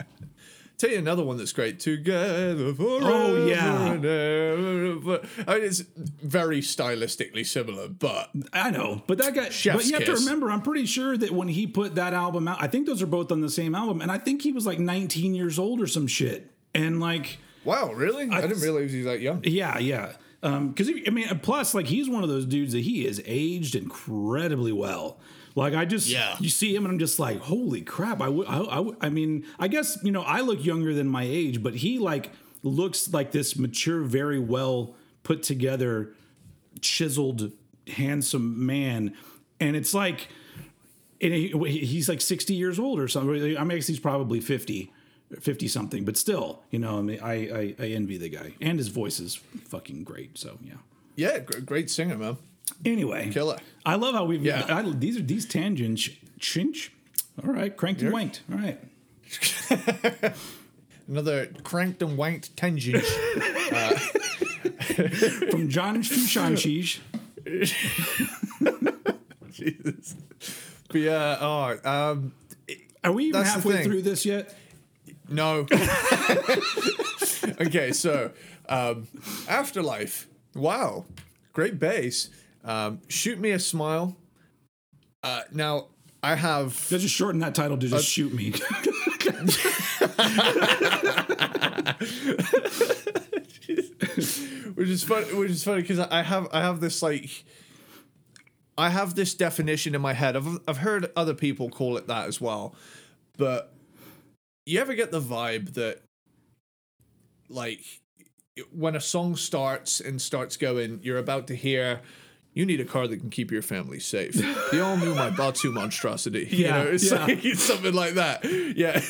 S2: tell you another one that's great. Together forever.
S1: Oh, yeah.
S2: I mean, it's very stylistically similar, but
S1: I know, but that guy.
S2: Chef's
S1: but you have to remember, I'm pretty sure that when he put that album out, I think those are both on the same album, and I think he was like 19 years old or some shit. And like,
S2: wow, really? I, didn't realize he was that young.
S1: yeah, yeah. Um, because I mean, plus, like he's one of those dudes that he is aged incredibly well. Like I just,
S2: Yeah.
S1: you see him, and I'm just like, holy crap! I I, I, mean, I guess you know, I look younger than my age, but he like looks like this mature, very well put together, chiseled, handsome man, and it's like, and he, he's like 60 years old or something. I mean, he's probably 50. 50 something, but still, you know, I mean, I, I, I envy the guy, and his voice is fucking great. So, yeah.
S2: Yeah, great singer, man.
S1: Anyway,
S2: Killer.
S1: I love how we've.
S2: Yeah.
S1: I, these are these tangents. Chinch. All right, cranked and wanked. All right.
S2: Another cranked and wanked tangent.
S1: From John to
S2: Jesus. But yeah, oh, um,
S1: Are we even halfway through this yet?
S2: no. okay, so um, Afterlife. Wow, great bass. Um, Shoot me a smile. Uh, now I have
S1: Let's just shorten that title to
S2: Uh,
S1: just shoot me.
S2: which is funny which is funny because I have I have this like I have this definition in my head. I've I've heard other people call it that as well. But you ever get the vibe that like when a song starts and starts going, you're about to hear you need a car that can keep your family safe. The all new my Batu monstrosity. You
S1: Yeah,
S2: know, it's
S1: yeah.
S2: like it's something like that. Yeah.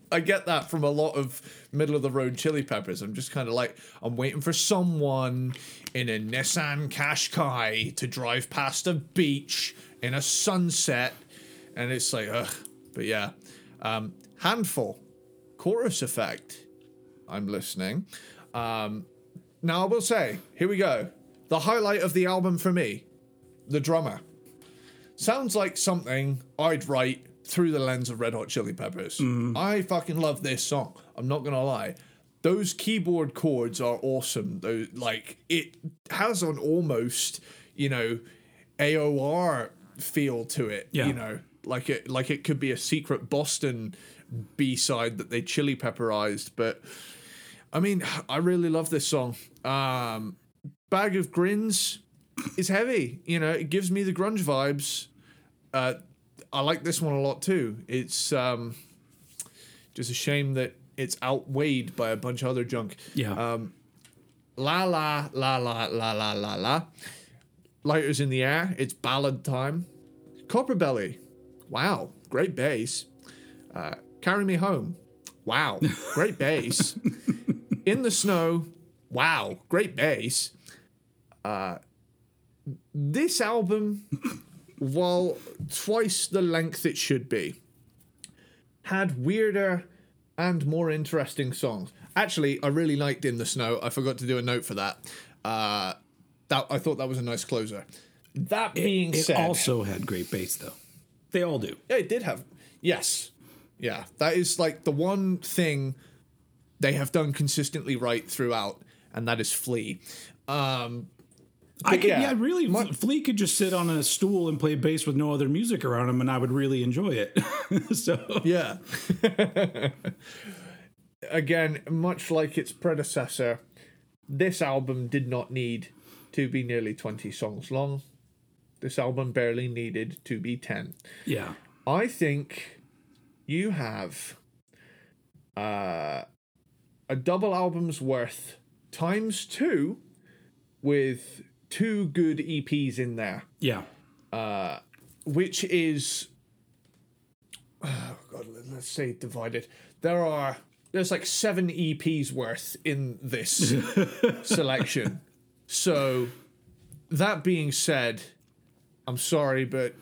S2: I get that from a lot of middle of the road chili peppers. I'm just kind of like, I'm waiting for someone in a Nissan Qashqai to drive past a beach in a sunset. And it's like, ugh. But yeah. Um, handful. Chorus effect. I'm listening. Um, now I will say, here we go. The highlight of the album for me, the drummer. Sounds like something I'd write through the lens of Red Hot Chili Peppers. I fucking love this song. I'm not gonna lie. Those keyboard chords are awesome. Though, like it has an almost, you know, AOR feel to it.
S1: Yeah.
S2: You know, like it like it could be a secret Boston B side that they chili pepperized. But I mean, I really love this song. Um, Bag of Grins is heavy. You know, it gives me the grunge vibes. Uh, I like this one a lot too. It's um, just a shame that it's outweighed by a bunch of other junk.
S1: Yeah.
S2: Um, la la la la la la la la. Lighters in the air. It's ballad time. Copper Belly. Wow, great bass. Uh, Carry me home. Wow, great bass. in the snow. Wow, great bass. Uh, this album, while twice the length it should be, had weirder and more interesting songs. Actually, I really liked In the Snow. I forgot to do a note for that. Uh, that I thought that was a nice closer. That being
S1: It
S2: said,
S1: also had great bass, though. They all do.
S2: yeah, it did have. Yes. Yeah. That is like the one thing they have done consistently right throughout, and that is Flea. Um,
S1: I could,
S2: yeah,
S1: yeah, really.
S2: my-
S1: Flea could just sit on a stool and play bass with no other music around him, and I would really enjoy it. so
S2: yeah. Again, much like its predecessor, this album did not need to be nearly 20 songs long. This album barely needed to be 10.
S1: yeah,
S2: I think you have uh, a double album's worth times two with two good EPs in there,
S1: yeah, Uh,
S2: which is oh God, let- let's say divided. There are there's like seven EPs worth in this selection. So that being said, I'm sorry, but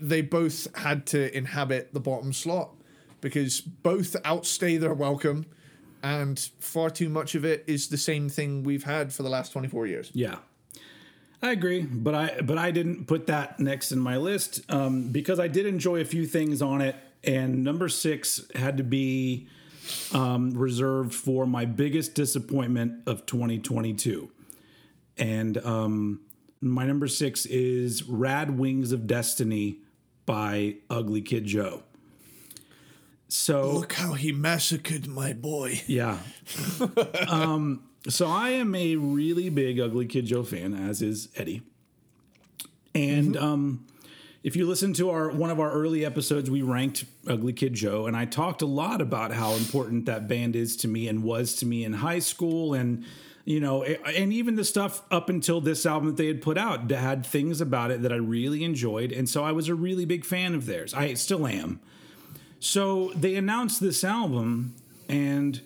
S2: they both had to inhabit the bottom slot because both outstay their welcome and far too much of it is the same thing we've had for the last 24 years.
S1: yeah. I agree, but I but I didn't put that next in my list um, because I did enjoy a few things on it, and number six had to be um, reserved for my biggest disappointment of 2022, and um, my number six is "Rad Wings of Destiny" by Ugly Kid Joe. So
S2: Look how he massacred my boy.
S1: Yeah. um, so I am a really big Ugly Kid Joe fan, as is Eddie. And um, if you listen to our one of our early episodes, we ranked Ugly Kid Joe, and I talked a lot about how important that band is to me and was to me in high school, and you know, and even the stuff up until this album that they had put out that had things about it that I really enjoyed, and so I was a really big fan of theirs. I still am. So they announced this album, and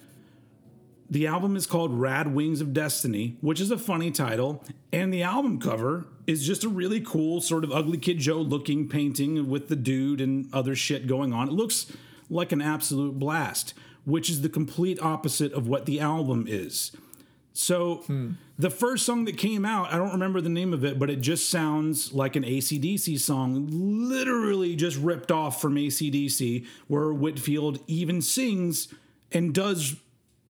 S1: the album is called Rad Wings of Destiny, which is a funny title. And the album cover is just a really cool, sort of ugly Kid Joe looking painting with the dude and other shit going on. It looks like an absolute blast, which is the complete opposite of what the album is. So hmm. The first song that came out, I don't remember the name of it, but it just sounds like an ACDC song, literally just ripped off from ACDC, where Whitfield even sings and does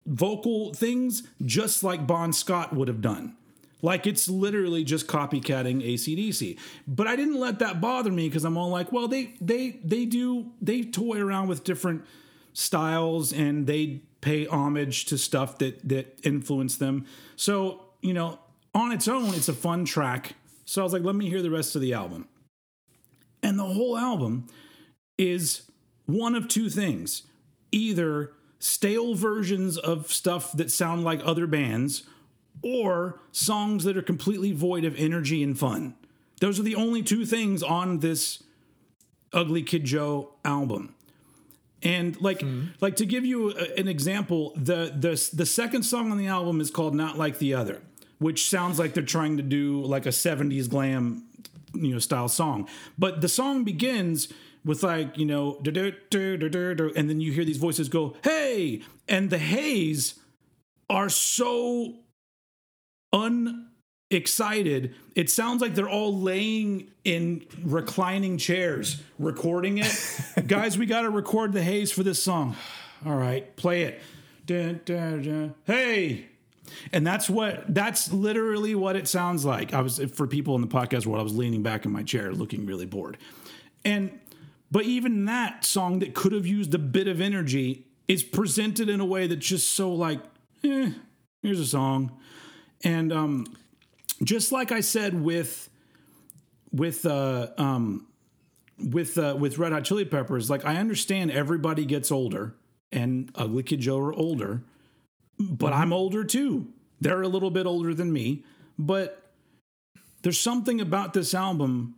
S1: vocal things just like Bon Scott would have done. Like it's literally just copycatting ACDC. But I didn't let that bother me because I'm all like, well, they they they do they toy around with different styles and they pay homage to stuff that that influenced them. So, you know, on its own, it's a fun track. So I was like, let me hear the rest of the album. And the whole album is one of two things. Either stale versions of stuff that sound like other bands or songs that are completely void of energy and fun. Those are the only two things on this Ugly Kid Joe album. And like mm-hmm. like to give you a- an example, the the the second song on the album is called Not Like the Other, which sounds like they're trying to do like a 70s glam you know style song. But the song begins with like, you know, and then you hear these voices go, "Hey!" And the hays are so unexcited. It sounds like they're all laying in reclining chairs recording it. Guys, we got to record the haze for this song. All right, play it. Hey. And that's what that's literally what it sounds like. I was for people in the podcast world, I was leaning back in my chair looking really bored. And but even that song that could have used a bit of energy is presented in a way that's just so like, eh, here's a song. And um just like I said with with uh um with uh with Red Hot Chili Peppers, like I understand everybody gets older and Ugly Kid Joe are older, but I'm older too. They're a little bit older than me, but there's something about this album.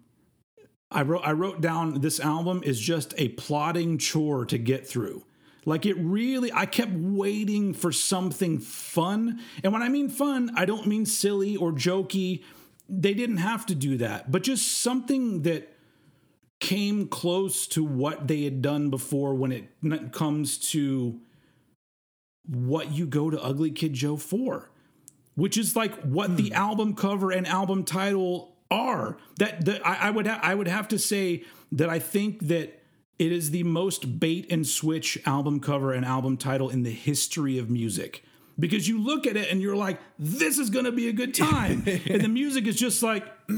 S1: I wrote I wrote down this album is just a plodding chore to get through. Like it really I kept waiting for something fun. And when I mean fun, I don't mean silly or jokey. They didn't have to do that, but just something that came close to what they had done before when it comes to what you go to Ugly Kid Joe for, which is like what the album cover and album title are. That that I, I would ha- I would have to say that I think that it is the most bait and switch album cover and album title in the history of music. Because you look at it and you're like, this is going to be a good time. and the music is just like, all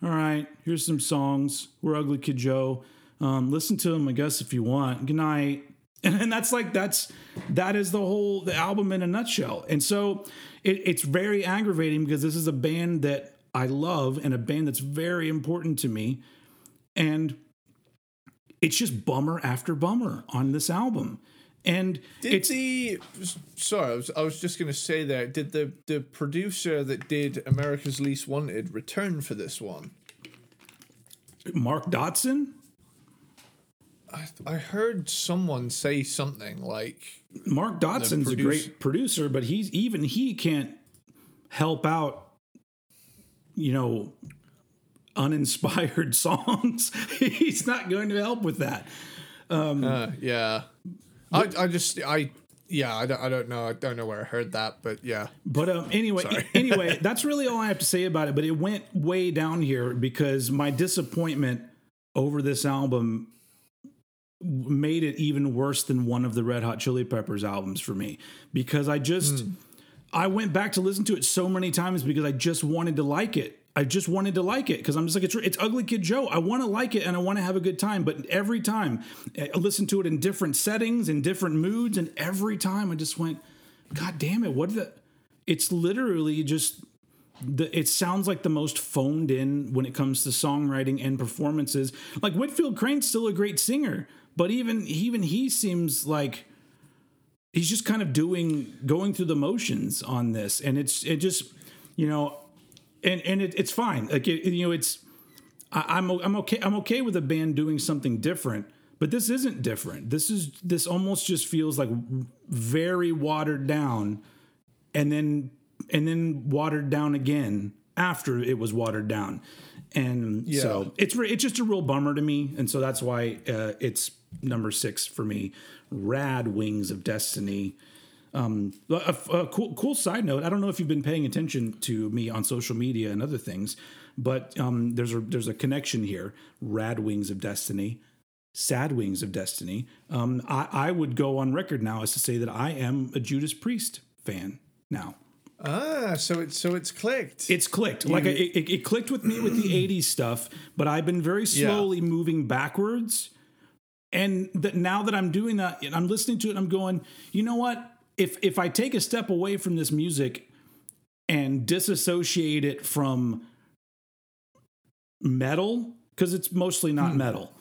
S1: right, here's some songs. We're Ugly Kid Joe. Um, listen to them, I guess, if you want. Good night. And, and that's like that's that is the whole the album in a nutshell. And so it, it's very aggravating because this is a band that I love and a band that's very important to me. And it's just bummer after bummer on this album. And
S2: Did
S1: it's
S2: the sorry, I was, I was just going to say that Did the the producer that did America's Least Wanted return for this one?
S1: Mark Dodson.
S2: I, I heard someone say something like,
S1: Mark Dodson's a great producer, but he's even he can't help out, you know, uninspired songs. he's not going to help with that.
S2: uh, "Yeah." I I just I yeah I don't I don't know I don't know where I heard that, but yeah.
S1: But um, anyway, anyway, that's really all I have to say about it. But it went way down here because my disappointment over this album made it even worse than one of the Red Hot Chili Peppers albums for me because I just hmm. I went back to listen to it so many times because I just wanted to like it. I just wanted to like it because I'm just like it's it's Ugly Kid Joe. I want to like it and I want to have a good time. But every time eh, I listen to it in different settings, in different moods, and every time I just went, God damn it! What the? It's literally just the. It sounds like the most phoned in when it comes to songwriting and performances. Like Whitfield Crane's still a great singer, but even even he seems like he's just kind of doing going through the motions on this. And it's it just you know and and it, it's fine. Like it, you know it's I, i'm i'm okay i'm okay with a band doing something different but this isn't different. This is this almost just feels like very watered down and then and then watered down again after it was watered down. And
S2: Yeah.
S1: so it's it's just a real bummer to me. And so that's why uh, it's number six for me rad wings of destiny um, a, a cool cool side note i don't know if you've been paying attention to me on social media and other things but um, there's a there's a connection here rad wings of destiny sad wings of destiny um, I, I would go on record now as to say that i am a judas priest fan now
S2: Ah, so it's so it's clicked.
S1: it's clicked. Like it, it, it clicked with me with the '80s stuff, but I've been very slowly moving backwards. And that now that I'm doing that, and I'm listening to it, I'm going, you know what? If if I take a step away from this music and disassociate it from metal, because it's mostly not metal,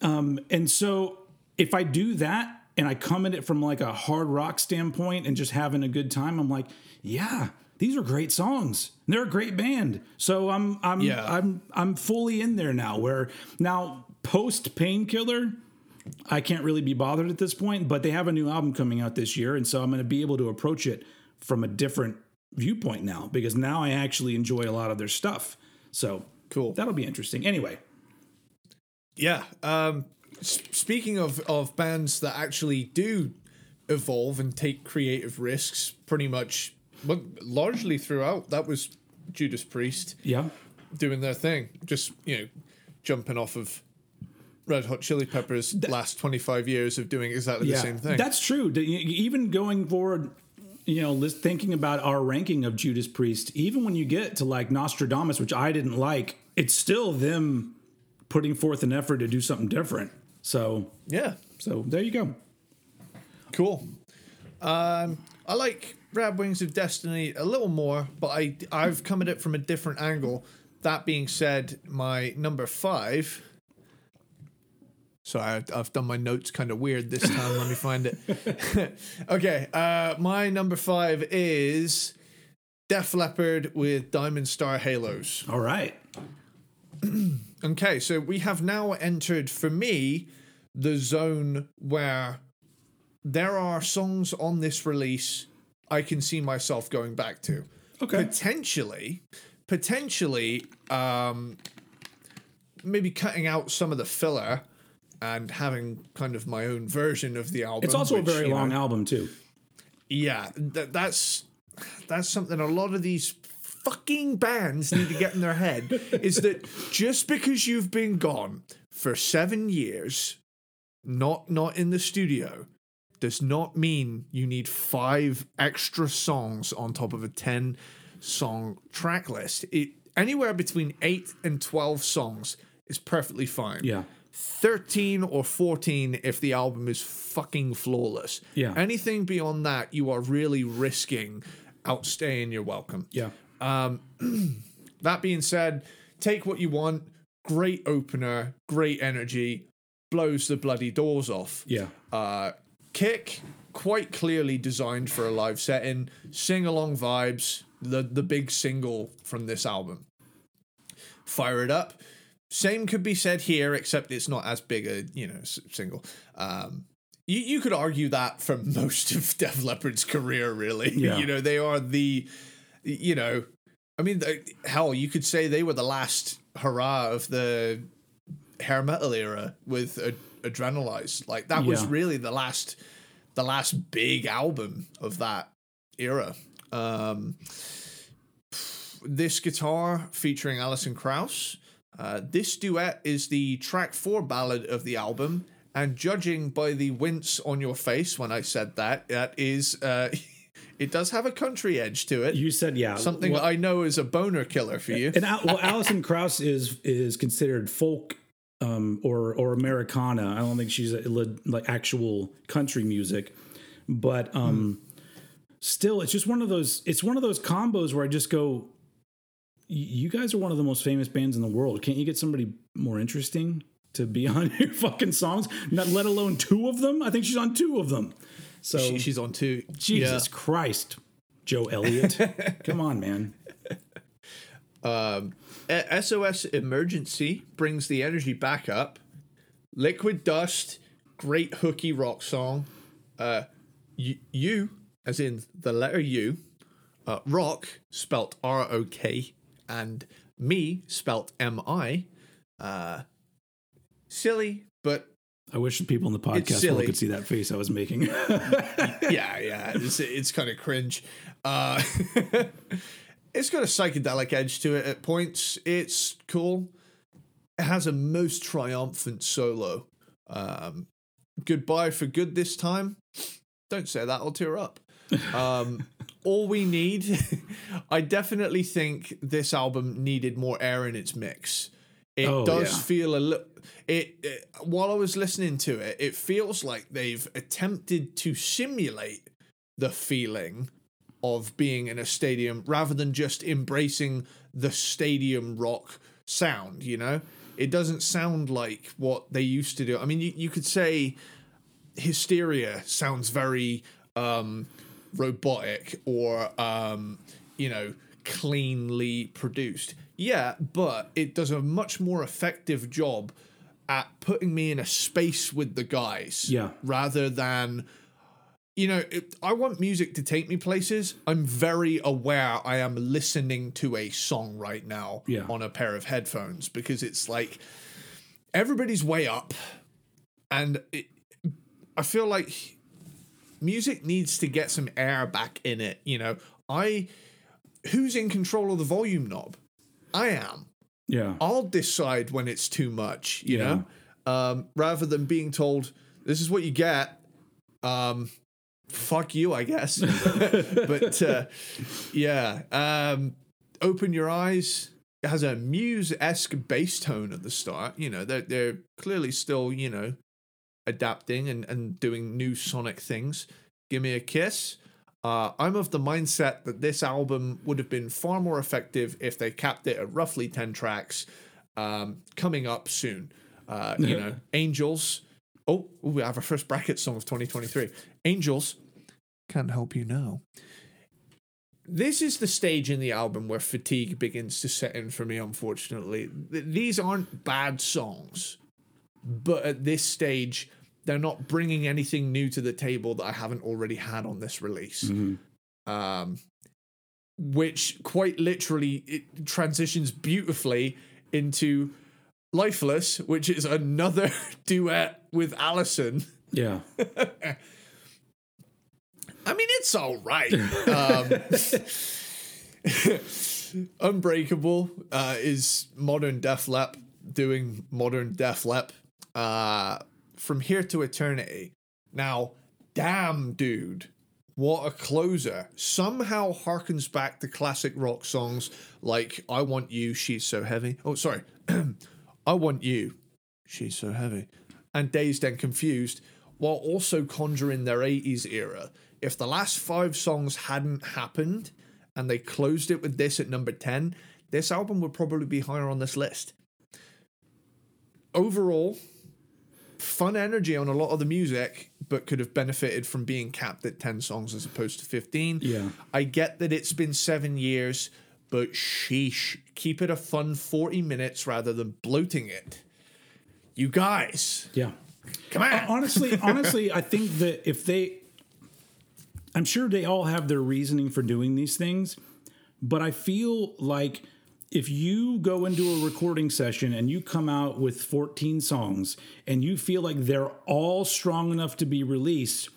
S1: um, and so if I do that and I come at it from like a hard rock standpoint and just having a good time, I'm like, yeah, these are great songs. They're a great band. So I'm I'm
S2: Yeah.
S1: I'm I'm fully in there now. Where now post Painkiller, I can't really be bothered at this point, but they have a new album coming out this year, and so I'm going to be able to approach it from a different viewpoint now because now I actually enjoy a lot of their stuff. So
S2: Cool.
S1: That'll be interesting. Anyway,
S2: Yeah. Um, speaking of, of bands that actually do evolve and take creative risks, pretty much, well, largely throughout, that was Judas Priest
S1: yeah.
S2: doing their thing. Just, you know, jumping off of Red Hot Chili Peppers' last 25 years of doing exactly the same thing.
S1: That's true. Even going forward, you know, thinking about our ranking of Judas Priest, even when you get to like Nostradamus, which I didn't like, it's still them putting forth an effort to do something different. So,
S2: yeah.
S1: so there you go.
S2: Cool. Um, I like Rad Wings of Destiny a little more, but I I've come at it from a different angle. That being said, my number five. Sorry, I- I've done my notes kind of weird this time. Let me find it. okay, uh, my number five is Def Leppard with Diamond Star Halos.
S1: All right.
S2: Okay, so we have now entered, for me, the zone where there are songs on this release I can see myself going back to.
S1: Okay.
S2: Potentially, potentially, um, maybe cutting out some of the filler and having kind of my own version of the album.
S1: It's also
S2: which,
S1: a very long
S2: know,
S1: album too.
S2: yeah, that, that's that's something a lot of these fucking bands need to get in their head is that just because you've been gone for seven years, not not in the studio, does not mean you need five extra songs on top of a ten song track list. It anywhere between eight and twelve songs is perfectly fine.
S1: Yeah.
S2: 13 or 14 if the album is fucking flawless.
S1: Yeah.
S2: Anything beyond that, you are really risking outstaying your welcome.
S1: Yeah.
S2: Um, That being said, take what you want. Great opener, great energy, blows the bloody doors off.
S1: Yeah.
S2: Uh, kick, quite clearly designed for a live setting. Sing along vibes, the, the big single from this album. Fire it up. Same could be said here, except it's not as big a you know s- single. Um, you you could argue that for most of Def Leppard's career, really.
S1: Yeah.
S2: you know they are the, you know, I mean, hell, you could say they were the last hurrah of the hair metal era with Ad- Adrenalize. Like that was really the last, the last big album of that era. Um, this guitar featuring Alison Krauss. Uh, this duet is the track four ballad of the album, and judging by the wince on your face when I said that, that is, uh, it does have a country edge to it.
S1: You said yeah.
S2: Something
S1: Well,
S2: I know is a boner killer for you.
S1: and well, Alison Krauss is is considered folk um, or or Americana. I don't think she's a, like actual country music, but um, still, it's just one of those. It's one of those combos where I just go, "Y- "You guys are one of the most famous bands in the world. Can't you get somebody more interesting to be on your fucking songs? Not let alone two of them. I think she's on two of them. So
S2: She- she's on two.
S1: Jesus Christ, Joe Elliott, come on, man.
S2: Um, SOS Emergency brings the energy back up. Liquid Dust, great hooky rock song. Uh, you, you as in the letter U, uh, rock spelt R O K, and me spelt M I. Uh, silly, but
S1: I wish the people in the podcast world could see that face I was making.
S2: yeah, yeah, it's, it's kind of cringe. Uh, it's got a psychedelic edge to it at points. It's cool. It has a most triumphant solo. Um, goodbye for good this time. Don't say that, I'll tear up. Um, all we need, I definitely think this album needed more air in its mix. It
S1: Oh,
S2: does
S1: yeah.
S2: feel a little. It, it while I was listening to it, it feels like they've attempted to simulate the feeling of being in a stadium rather than just embracing the stadium rock sound. You know, it doesn't sound like what they used to do. I mean, you, you could say hysteria sounds very um robotic or um you know cleanly produced yeah but it does a much more effective job at putting me in a space with the guys
S1: Yeah.
S2: rather than you know it, i want music to take me places i'm very aware i am listening to a song right now
S1: Yeah.
S2: on a pair of headphones because it's like everybody's way up and it, I feel like music needs to get some air back in it. You know, I who's in control of the volume knob? I am.
S1: yeah.
S2: I'll decide when it's too much. You
S1: Yeah.
S2: know, um, rather than being told this is what you get. Um, fuck you, I guess. but uh, yeah, um, open your eyes. It has a Muse esque bass tone at the start. You know, they're they're clearly still you know adapting and, and doing new sonic things. Give me a kiss. Uh, I'm of the mindset that this album would have been far more effective if they capped it at roughly 10 tracks um, coming up soon. Uh, you know, Angels. Oh, ooh, we have our first bracket song of 2023. Angels. Can't help you now. This is the stage in the album where fatigue begins to set in for me, unfortunately. Th- These aren't bad songs but at this stage they're not bringing anything new to the table that I haven't already had on this release. Um, which quite literally it transitions beautifully into Lifeless, which is another duet with Alison.
S1: Yeah.
S2: I mean, it's all right. Um, Unbreakable uh, is modern Def Lep doing modern Def Lep. Uh, from here to eternity. Now, damn, dude, what a closer! Somehow harkens back to classic rock songs like "I Want You," "She's So Heavy." Oh, sorry, "I Want You," "She's So Heavy," and "Dazed and Confused," while also conjuring their '80s era. If the last five songs hadn't happened and they closed it with this at number 10, this album would probably be higher on this list. Overall, fun energy on a lot of the music, but could have benefited from being capped at 10 songs as opposed to 15.
S1: Yeah.
S2: I get that it's been seven years, but sheesh, keep it a fun 40 minutes rather than bloating it. You guys,
S1: Yeah.
S2: come on.
S1: honestly, honestly, I think that if they, I'm sure they all have their reasoning for doing these things, but I feel like if you go into a recording session and you come out with 14 songs and you feel like they're all strong enough to be released,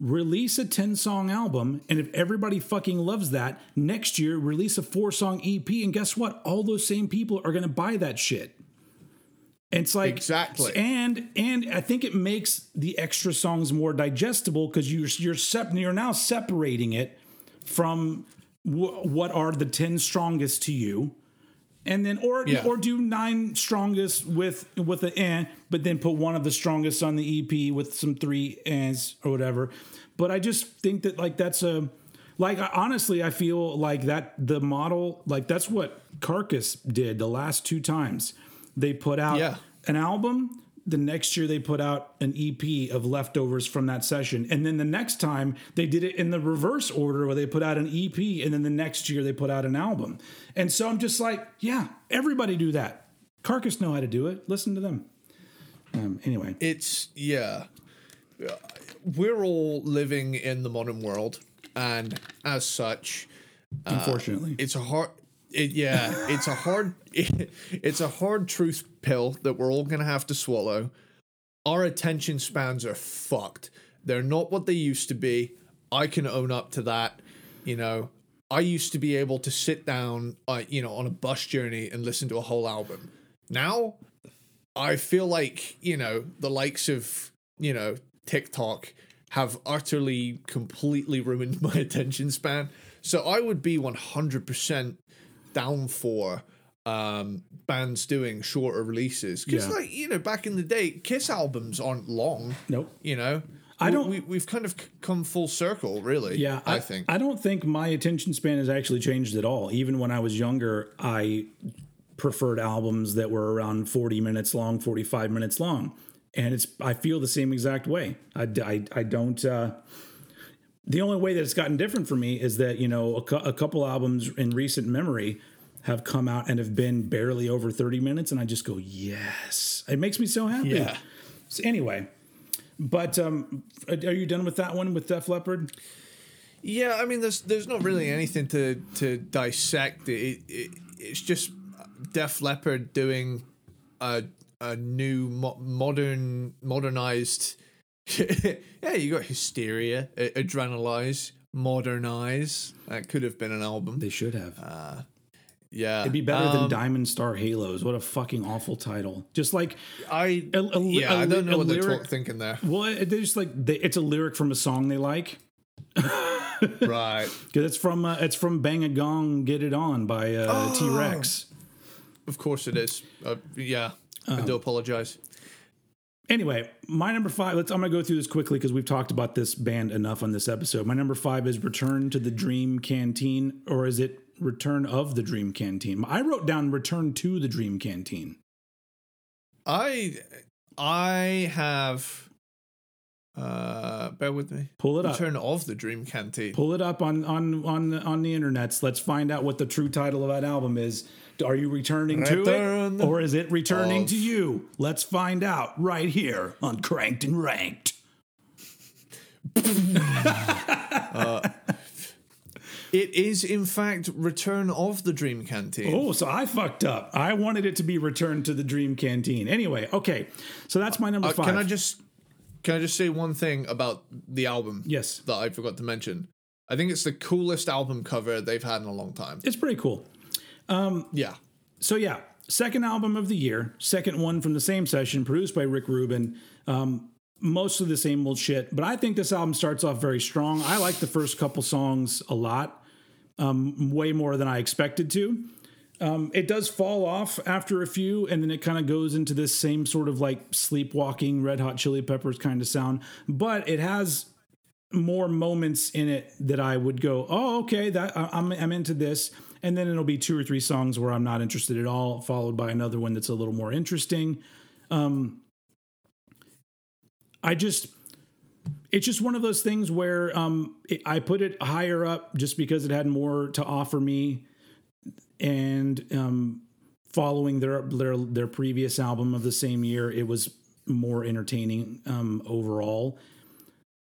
S1: release a 10 song album. And if everybody fucking loves that, next year release a four song EP. And guess what? All those same people are going to buy that shit. And it's like
S2: Exactly.
S1: and and I think it makes the extra songs more digestible because you're you're sep- you're now separating it from w- what are the ten strongest to you, and then or
S2: Yeah.
S1: or do nine strongest with with the eh, but then put one of the strongest on the EP with some three ands or whatever. But I just think that like that's a like honestly, I feel like that the model like that's what Carcass did the last two times they put out
S2: Yeah.
S1: an album. The next year they put out an EP of leftovers from that session. And then the next time they did it in the reverse order where they put out an EP and then the next year they put out an album. And so I'm just like, yeah, everybody do that. Carcass know how to do it. Listen to them. Um, anyway,
S2: it's yeah we're all living in the modern world and as such
S1: unfortunately.
S2: it's a hard it, yeah it's a hard it's a hard truth pill that we're all gonna have to swallow. Our attention spans are fucked. They're not what they used to be. I can own up to that you know. I used to be able to sit down uh, you know on a bus journey and listen to a whole album. Now I feel like, you know, the likes of, you know, TikTok have utterly, completely ruined my attention span. So I would be 100% down for um, bands doing shorter releases. Because,
S1: Yeah.
S2: like, you know, back in the day, Kiss albums aren't long,
S1: nope.
S2: you know?
S1: I don't-
S2: We, we've kind of come full circle, really.
S1: Yeah,
S2: I, think.
S1: I don't think my attention span has actually changed at all. Even when I was younger, I preferred albums that were around 40 minutes long, 45 minutes long. And it's I feel the same exact way. I, I, I don't uh the only way that it's gotten different for me is that, you know, a, cou- a couple albums in recent memory have come out and have been barely over 30 minutes and I just go, "Yes." It makes me so happy.
S2: Yeah.
S1: So anyway, but um are you done with that one with Def Leppard?
S2: Yeah, I mean, there's there's not really anything to to dissect. It, it it's just Def Leppard doing a a new mo- modern modernized. yeah, you got Hysteria, Adrenalize, Modernize. That could have been an album.
S1: They should have.
S2: Yeah,
S1: It'd be better than
S2: Um,
S1: Diamond Star Halos. What a fucking awful title. Just like,
S2: I
S1: a- a-
S2: yeah,
S1: a-
S2: I don't know what they're talk- thinking there.
S1: well, it- they're just like they, it's a lyric from a song they like.
S2: right.
S1: Because it's from uh, it's from Bang a Gong, Get It On by uh,
S2: Oh.
S1: T Rex.
S2: Of course it is. Uh, yeah, I do apologize.
S1: Anyway, my number five. Let's. I'm gonna go through this quickly because we've talked about this band enough on this episode. My number five is Return to the Dream Canteen, or is it Return of the Dream Canteen? I wrote down Return to the Dream Canteen.
S2: I I have uh bear with me.
S1: Pull it up.
S2: Return of the Dream Canteen.
S1: Pull it up on on on on the internets. Let's find out what the true title of that album is. Are you returning
S2: Return
S1: to it, or is it returning
S2: of-
S1: to you? Let's find out right here on Cranked and Ranked.
S2: It is, in fact, Return of the Dream Canteen.
S1: Oh, so I fucked up. I wanted it to be Return to the Dream Canteen. Anyway, okay. So that's my number
S2: Uh,
S1: five.
S2: can I just can I just say one thing about the album?
S1: Yes.
S2: that I forgot to mention. I think it's the coolest album cover they've had in a long time.
S1: It's pretty cool.
S2: Yeah,
S1: So yeah, second album of the year, second one from the same session, produced by Rick Rubin. Um, mostly the same old shit, but I think this album starts off very strong. I like the first couple songs a lot, um, way more than I expected to. Um, it does fall off after a few, and then it kind of goes into this same sort of like sleepwalking Red Hot Chili Peppers kind of sound, but it has more moments in it that I would go, oh, okay, that I'm I'm into this, and then it'll be two or three songs where I'm not interested at all, followed by another one that's a little more interesting. Um, I just, it's just one of those things where um, it, I put it higher up just because it had more to offer me, and um, following their their their previous album of the same year, it was more entertaining um, overall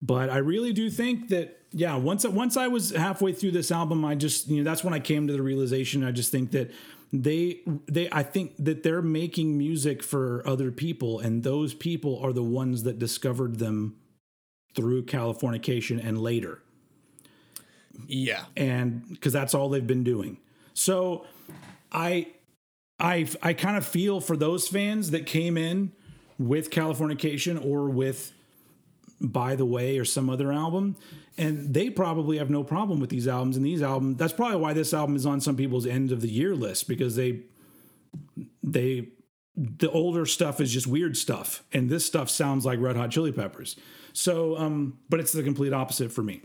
S1: but I really do think that yeah once once I was halfway through this album I just you know that's when I came to the realization I just think that they they I think that they're making music for other people and those people are the ones that discovered them through Californication and later
S2: yeah.
S1: and because that's all they've been doing. So I I I kind of feel for those fans that came in with Californication or with By the Way or some other album, and they probably have no problem with these albums. And these albums, that's probably why this album is on some people's end of the year list because they they the older stuff is just weird stuff, and this stuff sounds like Red Hot Chili Peppers. So, um, but it's the complete opposite for me.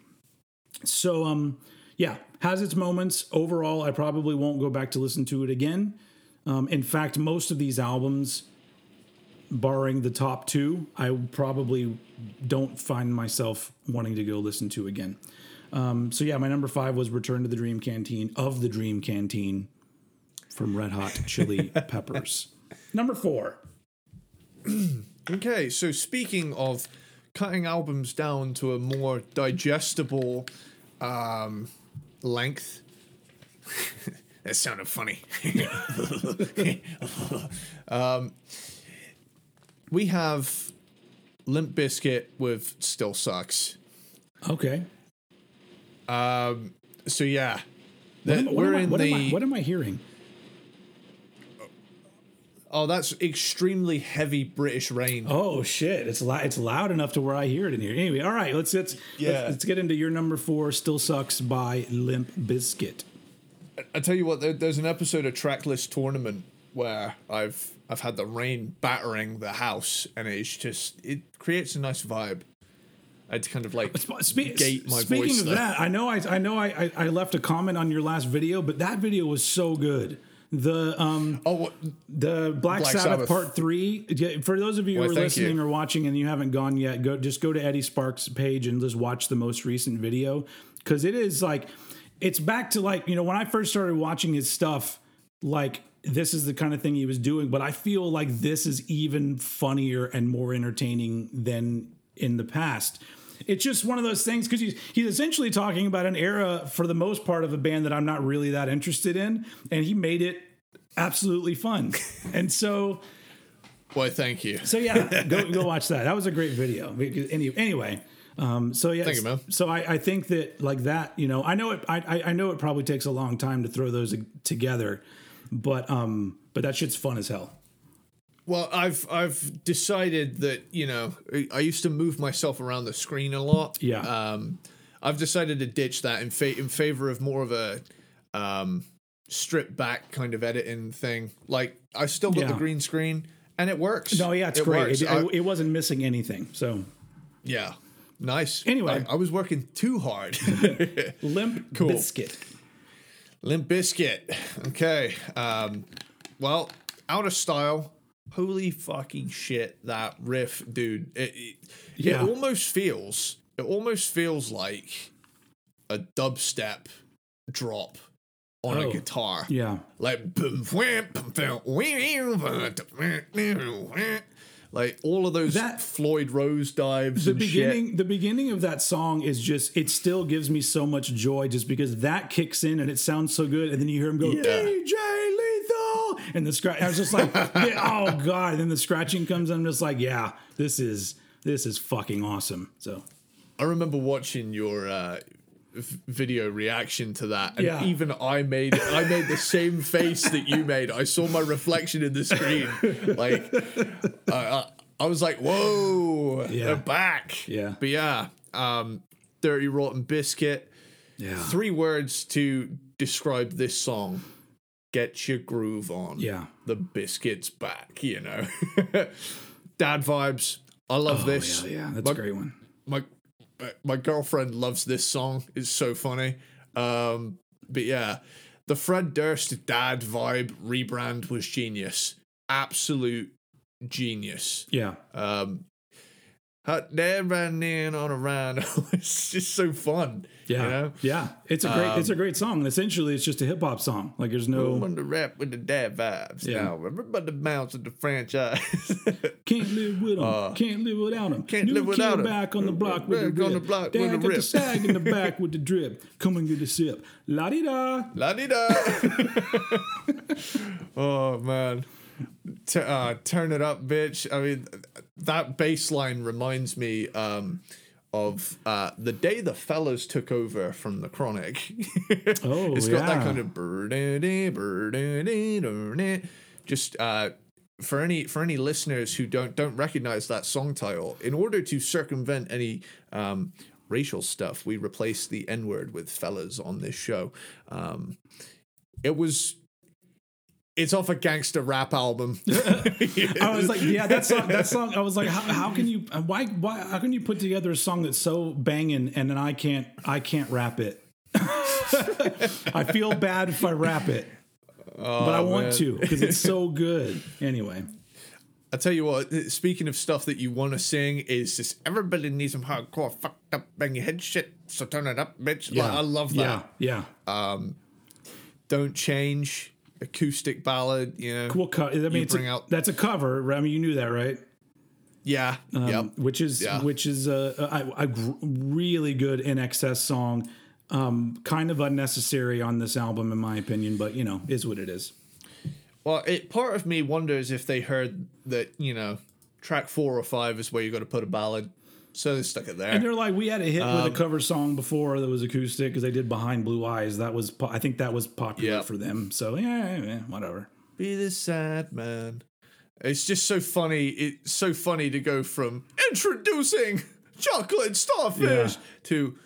S1: So um yeah, has its moments. Overall, I probably won't go back to listen to it again. Um, in fact, most of these albums, barring the top two, I probably don't find myself wanting to go listen to again. Um, so yeah, my number five was Return to the Dream Canteen of the Dream Canteen from Red Hot Chili Peppers. Number four.
S2: Okay, so speaking of cutting albums down to a more digestible um, length. that sounded funny. um, we have Limp Bizkit with Still Sucks.
S1: Okay.
S2: Um, so yeah,
S1: What am, what
S2: we're
S1: I-
S2: in
S1: what am I-
S2: the.
S1: what am I hearing?
S2: oh, that's extremely heavy British rain.
S1: Oh shit! It's loud. It's loud enough to where I hear it in here. Anyway, all right. Let's let's
S2: Yeah.
S1: let's, let's get into your number four. Still sucks by Limp Bizkit.
S2: I tell you what, there, there's an episode of Trackless Tournament where I've I've had the rain battering the house, and it's just it creates a nice vibe. I had to kind of like
S1: Spe-
S2: gate my
S1: speaking
S2: voice
S1: of
S2: there.
S1: that, I know I I know I, I I left a comment on your last video, but that video was so good. The um
S2: Oh, what,
S1: the Black,
S2: Black
S1: Sabbath,
S2: Sabbath.
S1: Part Three. For those of you who are listening
S2: you.
S1: or watching and you haven't gone yet, go just go to Eddie Sparks' page and just watch the most recent video because it is like it's back to like you know when I first started watching his stuff, like this is the kind of thing he was doing, but I feel like this is even funnier and more entertaining than in the past. It's just one of those things because he's he's essentially talking about an era for the most part of a band that I'm not really that interested in, and he made it absolutely fun. and so
S2: why? Thank you.
S1: so yeah, go go watch that. That was a great video. Any, anyway, um, so yeah,
S2: Thank you, man.
S1: So I, I think that like that, you know, I know it. I- I know it probably takes a long time to throw those together, but um, but that shit's fun as hell.
S2: Well, I've I've decided that you know I- used to move myself around the screen a lot.
S1: Yeah.
S2: Um, I've decided to ditch that in fa- in favor of more of a um stripped back kind of editing thing. Like I still got the green screen and it works.
S1: No, yeah, it's
S2: It
S1: great. It,
S2: I-
S1: it wasn't missing anything. So
S2: yeah. Nice.
S1: Anyway.
S2: I, I was working too hard.
S1: limp
S2: Cool.
S1: biscuit.
S2: Limp Bizkit. Okay. Um, well, out of style. Holy fucking shit! That riff, dude. It, it,
S1: Yeah.
S2: it almost feels. It almost feels like a dubstep drop on
S1: Oh.
S2: a guitar.
S1: Yeah.
S2: Like boom, wham, boom, wham, Like all of those
S1: That-
S2: Floyd Rose dives.
S1: the
S2: and
S1: beginning
S2: Shit.
S1: the beginning of that song is just it still gives me so much joy just because that kicks in and it sounds so good and then you hear him go
S2: Yeah.
S1: DJ Lethal and the scratch I was just like oh god and then the scratching comes and I'm just like yeah this is this is fucking awesome so
S2: I remember watching your uh, v- video reaction to that, and
S1: Yeah.
S2: even I made I made the same face that you made. I saw my reflection in the screen, like I, I, I was like, "Whoa,
S1: Yeah.
S2: they're back!"
S1: Yeah.
S2: but yeah, um, dirty rotten Bizkit.
S1: yeah
S2: Three words to describe this song: "Get your groove on."
S1: yeah
S2: the biscuit's back. You know, dad vibes. I love
S1: oh,
S2: this.
S1: yeah yeah that's
S2: My-
S1: a great one
S2: my my girlfriend loves this song. It's so funny. Um, but yeah, the Fred Durst dad vibe rebrand was genius. Absolute genius.
S1: yeah
S2: Um, hot dad riding in on a rhino. it's just so fun.
S1: yeah
S2: You know?
S1: yeah it's a great
S2: Um,
S1: it's a great song and essentially it's just a hip hop song like there's no
S2: On the rap with the dad vibes.
S1: Yeah.
S2: Now everybody bounce with the franchise.
S1: Can't live with them. can't live without them.
S2: Uh, can't
S1: New
S2: live without
S1: kid
S2: 'em.
S1: back on the block with the
S2: on the block
S1: Dad
S2: with the
S1: got the sag in the back with the drip. Come and get a sip. La di da.
S2: La di da. oh man, T- uh, turn it up, bitch. I mean, that bass line reminds me um, of uh, the day the fellas took over from the Chronic.
S1: Oh,
S2: it's got that kind of just uh, for any for any listeners who don't don't recognize that song title. In order to circumvent any um, racial stuff, we replaced the N word with fellas on this show. Um, it was. It's off a gangster rap album.
S1: I was like, yeah, that song. That song. I was like, how, how can you? Why? Why? How can you put together a song that's so banging and then I can't? I can't rap it. I feel bad if I rap it, but I oh,
S2: want
S1: to because it's so good. Anyway,
S2: I tell you what. Uh, speaking of stuff that you want to sing, is just everybody needs some hardcore fucked up bang your head shit. So turn it up, bitch. Like, I love that.
S1: Yeah, yeah.
S2: Don't change acoustic ballad. You know.
S1: Cool cut. I mean, it's a-
S2: out-
S1: that's a cover. I mean, you knew that, right?
S2: Yeah.
S1: Um,
S2: yep.
S1: Which is
S2: Yeah.
S1: which is a, a, a really good INXS song. Um, kind of unnecessary on this album, in my opinion, but you know, is what it is.
S2: Well, it part of me wonders if they heard that you know track four or five is where you got to put a ballad, so they stuck it there.
S1: And they're like, we had a hit
S2: Um,
S1: with a cover song before that was acoustic because they did "Behind Blue Eyes." That was, po- I think, that was popular
S2: Yeah.
S1: for them. So yeah, yeah, whatever.
S2: Be the sad man. It's just so funny. It's so funny to go from introducing chocolate starfish
S1: Yeah.
S2: to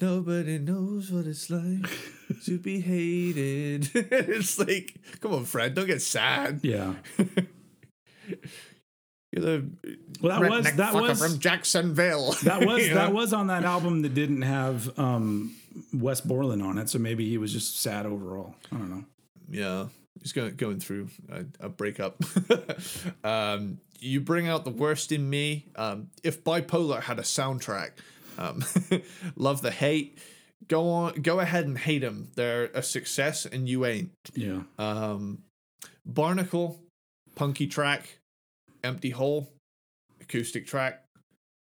S2: nobody knows what it's like to be hated. it's like, come on, Fred, don't get sad.
S1: Yeah.
S2: You're the
S1: Well, that was that was
S2: from Jacksonville.
S1: that was that
S2: know?
S1: was on that album that didn't have um, Wes Borland on it. So maybe he was just sad overall. I don't know.
S2: Yeah, he's going going through a, a breakup. um, you bring out the worst in me. Um, if bipolar had a soundtrack, um, love the hate. Go on, go ahead and hate them. They're a success, and you ain't.
S1: Yeah.
S2: Um, Barnacle, punky track, empty hole, acoustic track,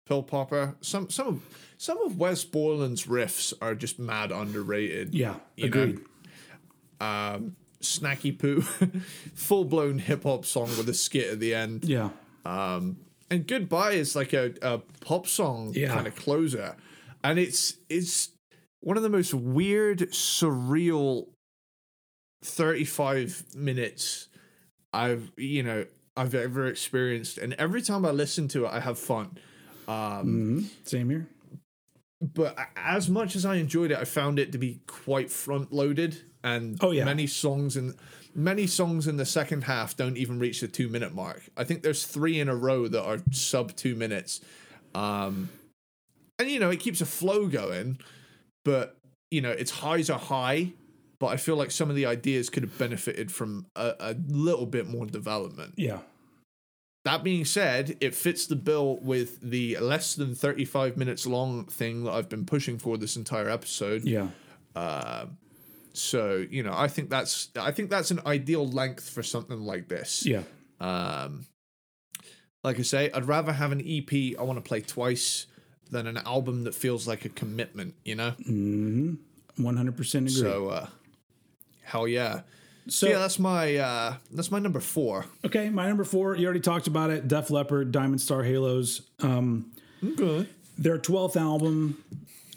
S2: pill popper. Some some of some of Wes Borland's riffs are just mad underrated
S1: Yeah.
S2: You know,
S1: Agreed.
S2: um, snacky poo, full blown hip hop song with a skit at the end.
S1: yeah.
S2: Um, and goodbye is like a, a pop song
S1: Yeah.
S2: kind of closer, and it's it's one of the most weird, surreal thirty five minutes I've you know I've ever experienced, and every time I listen to it, I have fun. Um,
S1: hmm Same here.
S2: but as much as I enjoyed it, I found it to be quite front loaded, and
S1: Oh, yeah.
S2: many songs in many songs in the second half don't even reach the two minute mark. I think there's three in a row that are sub two minutes, um, and you know it keeps a flow going, but you know its highs are high. But I feel like some of the ideas could have benefited from a, a little bit more development.
S1: Yeah.
S2: That being said, it fits the bill with the less than 35 minutes long thing that I've been pushing for this entire episode.
S1: Yeah.
S2: So, you know, I think that's I think that's an ideal length for something like this.
S1: Yeah.
S2: Um like I say, I'd rather have an EP I want to play twice than an album that feels like a commitment. You know.
S1: One hundred percent agree.
S2: So, uh, hell yeah.
S1: So-
S2: yeah, that's my uh, that's my number four.
S1: okay, my number four. You already talked about it. Def Leppard, Diamond Star Halos. Um,
S2: Okay.
S1: their twelfth album.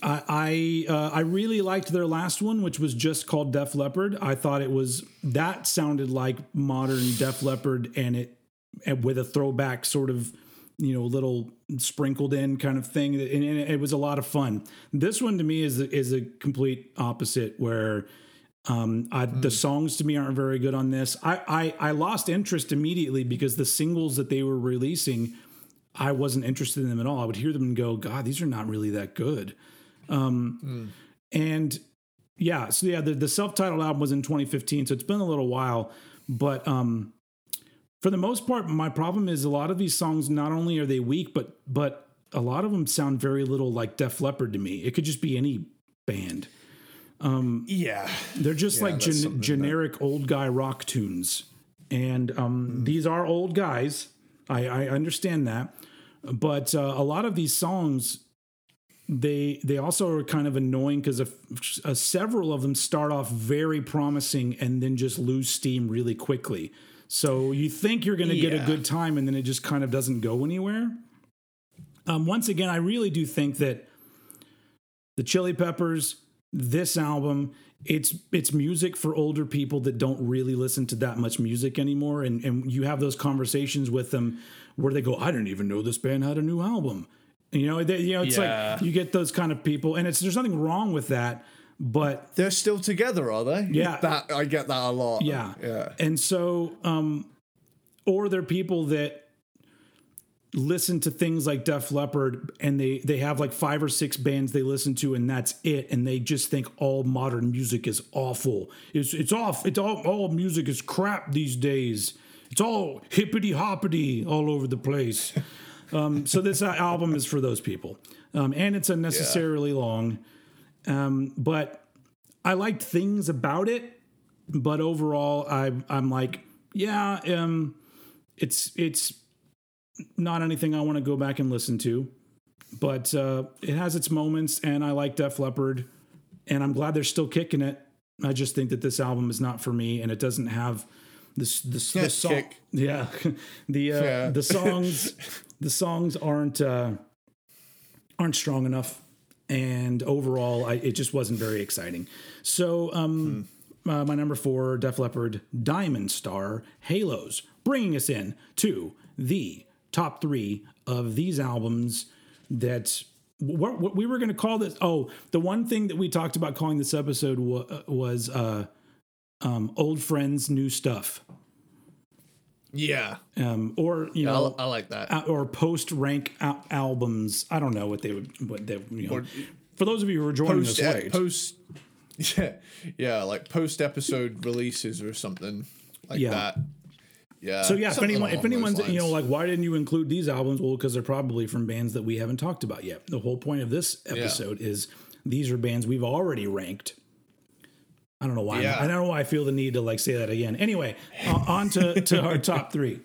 S1: I I, uh, I really liked their last one, which was just called Def Leppard. I thought it was that sounded like modern Def Leppard, and it and with a throwback sort of you know little sprinkled in kind of thing, and, and it was a lot of fun. This one to me is is a complete opposite, where um, I, the songs to me aren't very good on this. I, I I lost interest immediately because the singles that they were releasing. I wasn't interested in them at all. I would hear them and go, God, these are not really that good. Um, And yeah, so yeah, the, the self titled album was in 2015, so it's been a little while. But um, for the most part, my problem is a lot of these songs not only are they weak, but but a lot of them sound very little like Def Leppard to me. It could just be any band.
S2: Yeah.
S1: They're just
S2: Yeah,
S1: like gen-
S2: something that-
S1: generic old guy rock tunes. And um, these are old guys. I, I understand that. But uh, a lot of these songs, they they also are kind of annoying because several of them start off very promising and then just lose steam really quickly. So you think you're going to get a good time and then it just kind of doesn't go anywhere. Um, once again, I really do think that the Chili Peppers, this album, it's it's music for older people that don't really listen to that much music anymore. And and you have those conversations with them where they go, I didn't even know this band had a new album. You know, they, you know, it's
S2: Yeah.
S1: like you get those kind of people, and it's there's nothing wrong with that, but
S2: They're still together, are they?
S1: Yeah.
S2: That I get that a lot.
S1: yeah.
S2: Yeah.
S1: And so, um, or they're people that listen to things like Def Leppard and they they have like five or six bands they listen to and that's it and they just think all modern music is awful. It's it's off. It's all all music is crap these days. It's all hippity hoppity all over the place. Um, so this album is for those people, um, and it's unnecessarily long. Um, but I liked things about it, but overall, I I'm like, yeah, um, it's it's not anything I want to go back and listen to, but uh, it has its moments, and I like Def Leppard, and I'm glad they're still kicking it. I just think that this album is not for me, and it doesn't have this this the song.
S2: kick.
S1: Yeah, the uh,
S2: Yeah.
S1: the songs the songs aren't uh, aren't strong enough, and overall, I, it just wasn't very exciting. So, um, uh, my number four, Def Leppard, Diamond Star, Halos, bringing us in to the top three of these albums that. What, what we were going to call this? Oh, the one thing that we talked about calling this episode wa- was uh, um, old friends, new stuff,
S2: Yeah.
S1: um, or you
S2: I,
S1: know,
S2: I like that.
S1: uh, or post rank al- albums. I don't know what they would what they you know.
S2: Or-
S1: For those of you who are joining
S2: post
S1: us late,
S2: post yeah yeah like post episode releases or something like
S1: Yeah.
S2: that yeah
S1: so yeah, if anyone, if anyone's you know like, why didn't you include these albums? Well, because they're probably from bands that we haven't talked about yet. The whole point of this episode is these are bands we've already ranked. I don't know why.
S2: Yeah.
S1: I don't know why I feel the need to like say that again. Anyway, uh, on to, to our top three.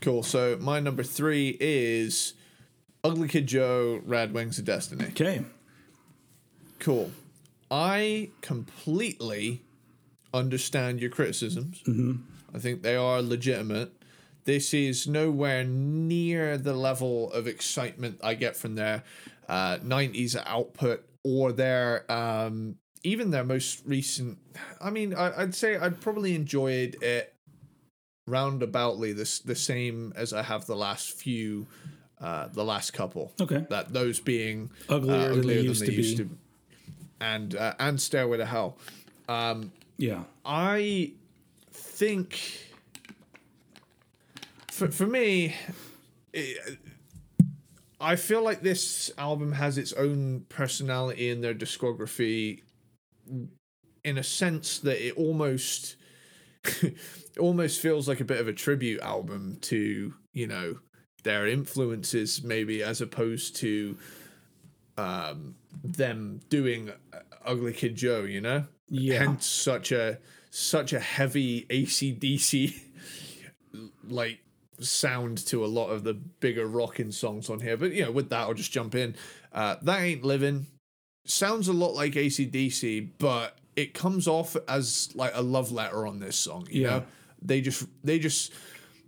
S2: cool so my number three is ugly kid joe rad wings of destiny
S1: Okay.
S2: cool i completely understand your criticisms i think they are legitimate this is nowhere near the level of excitement i get from their uh, 90s output or their um, even their most recent i mean I, i'd say i'd probably enjoyed it roundaboutly this the same as i have the last few uh, the last couple
S1: Okay.
S2: that those being
S1: Uglier
S2: uh,
S1: than they
S2: uglier
S1: used to be.
S2: and uh, and stairway to hell
S1: Yeah.
S2: I think for for me, it, I feel like this album has its own personality in their discography, in a sense that it almost it almost feels like a bit of a tribute album to you know their influences, maybe as opposed to um, them doing Ugly Kid Joe. You know,
S1: Yeah.
S2: hence such a such a heavy ACDC like sound to a lot of the bigger rocking songs on here. But you know, with that, I'll just jump in. Uh, that ain't living sounds a lot like ACDC, but it comes off as like a love letter on this song. You
S1: Yeah.
S2: know, they just they just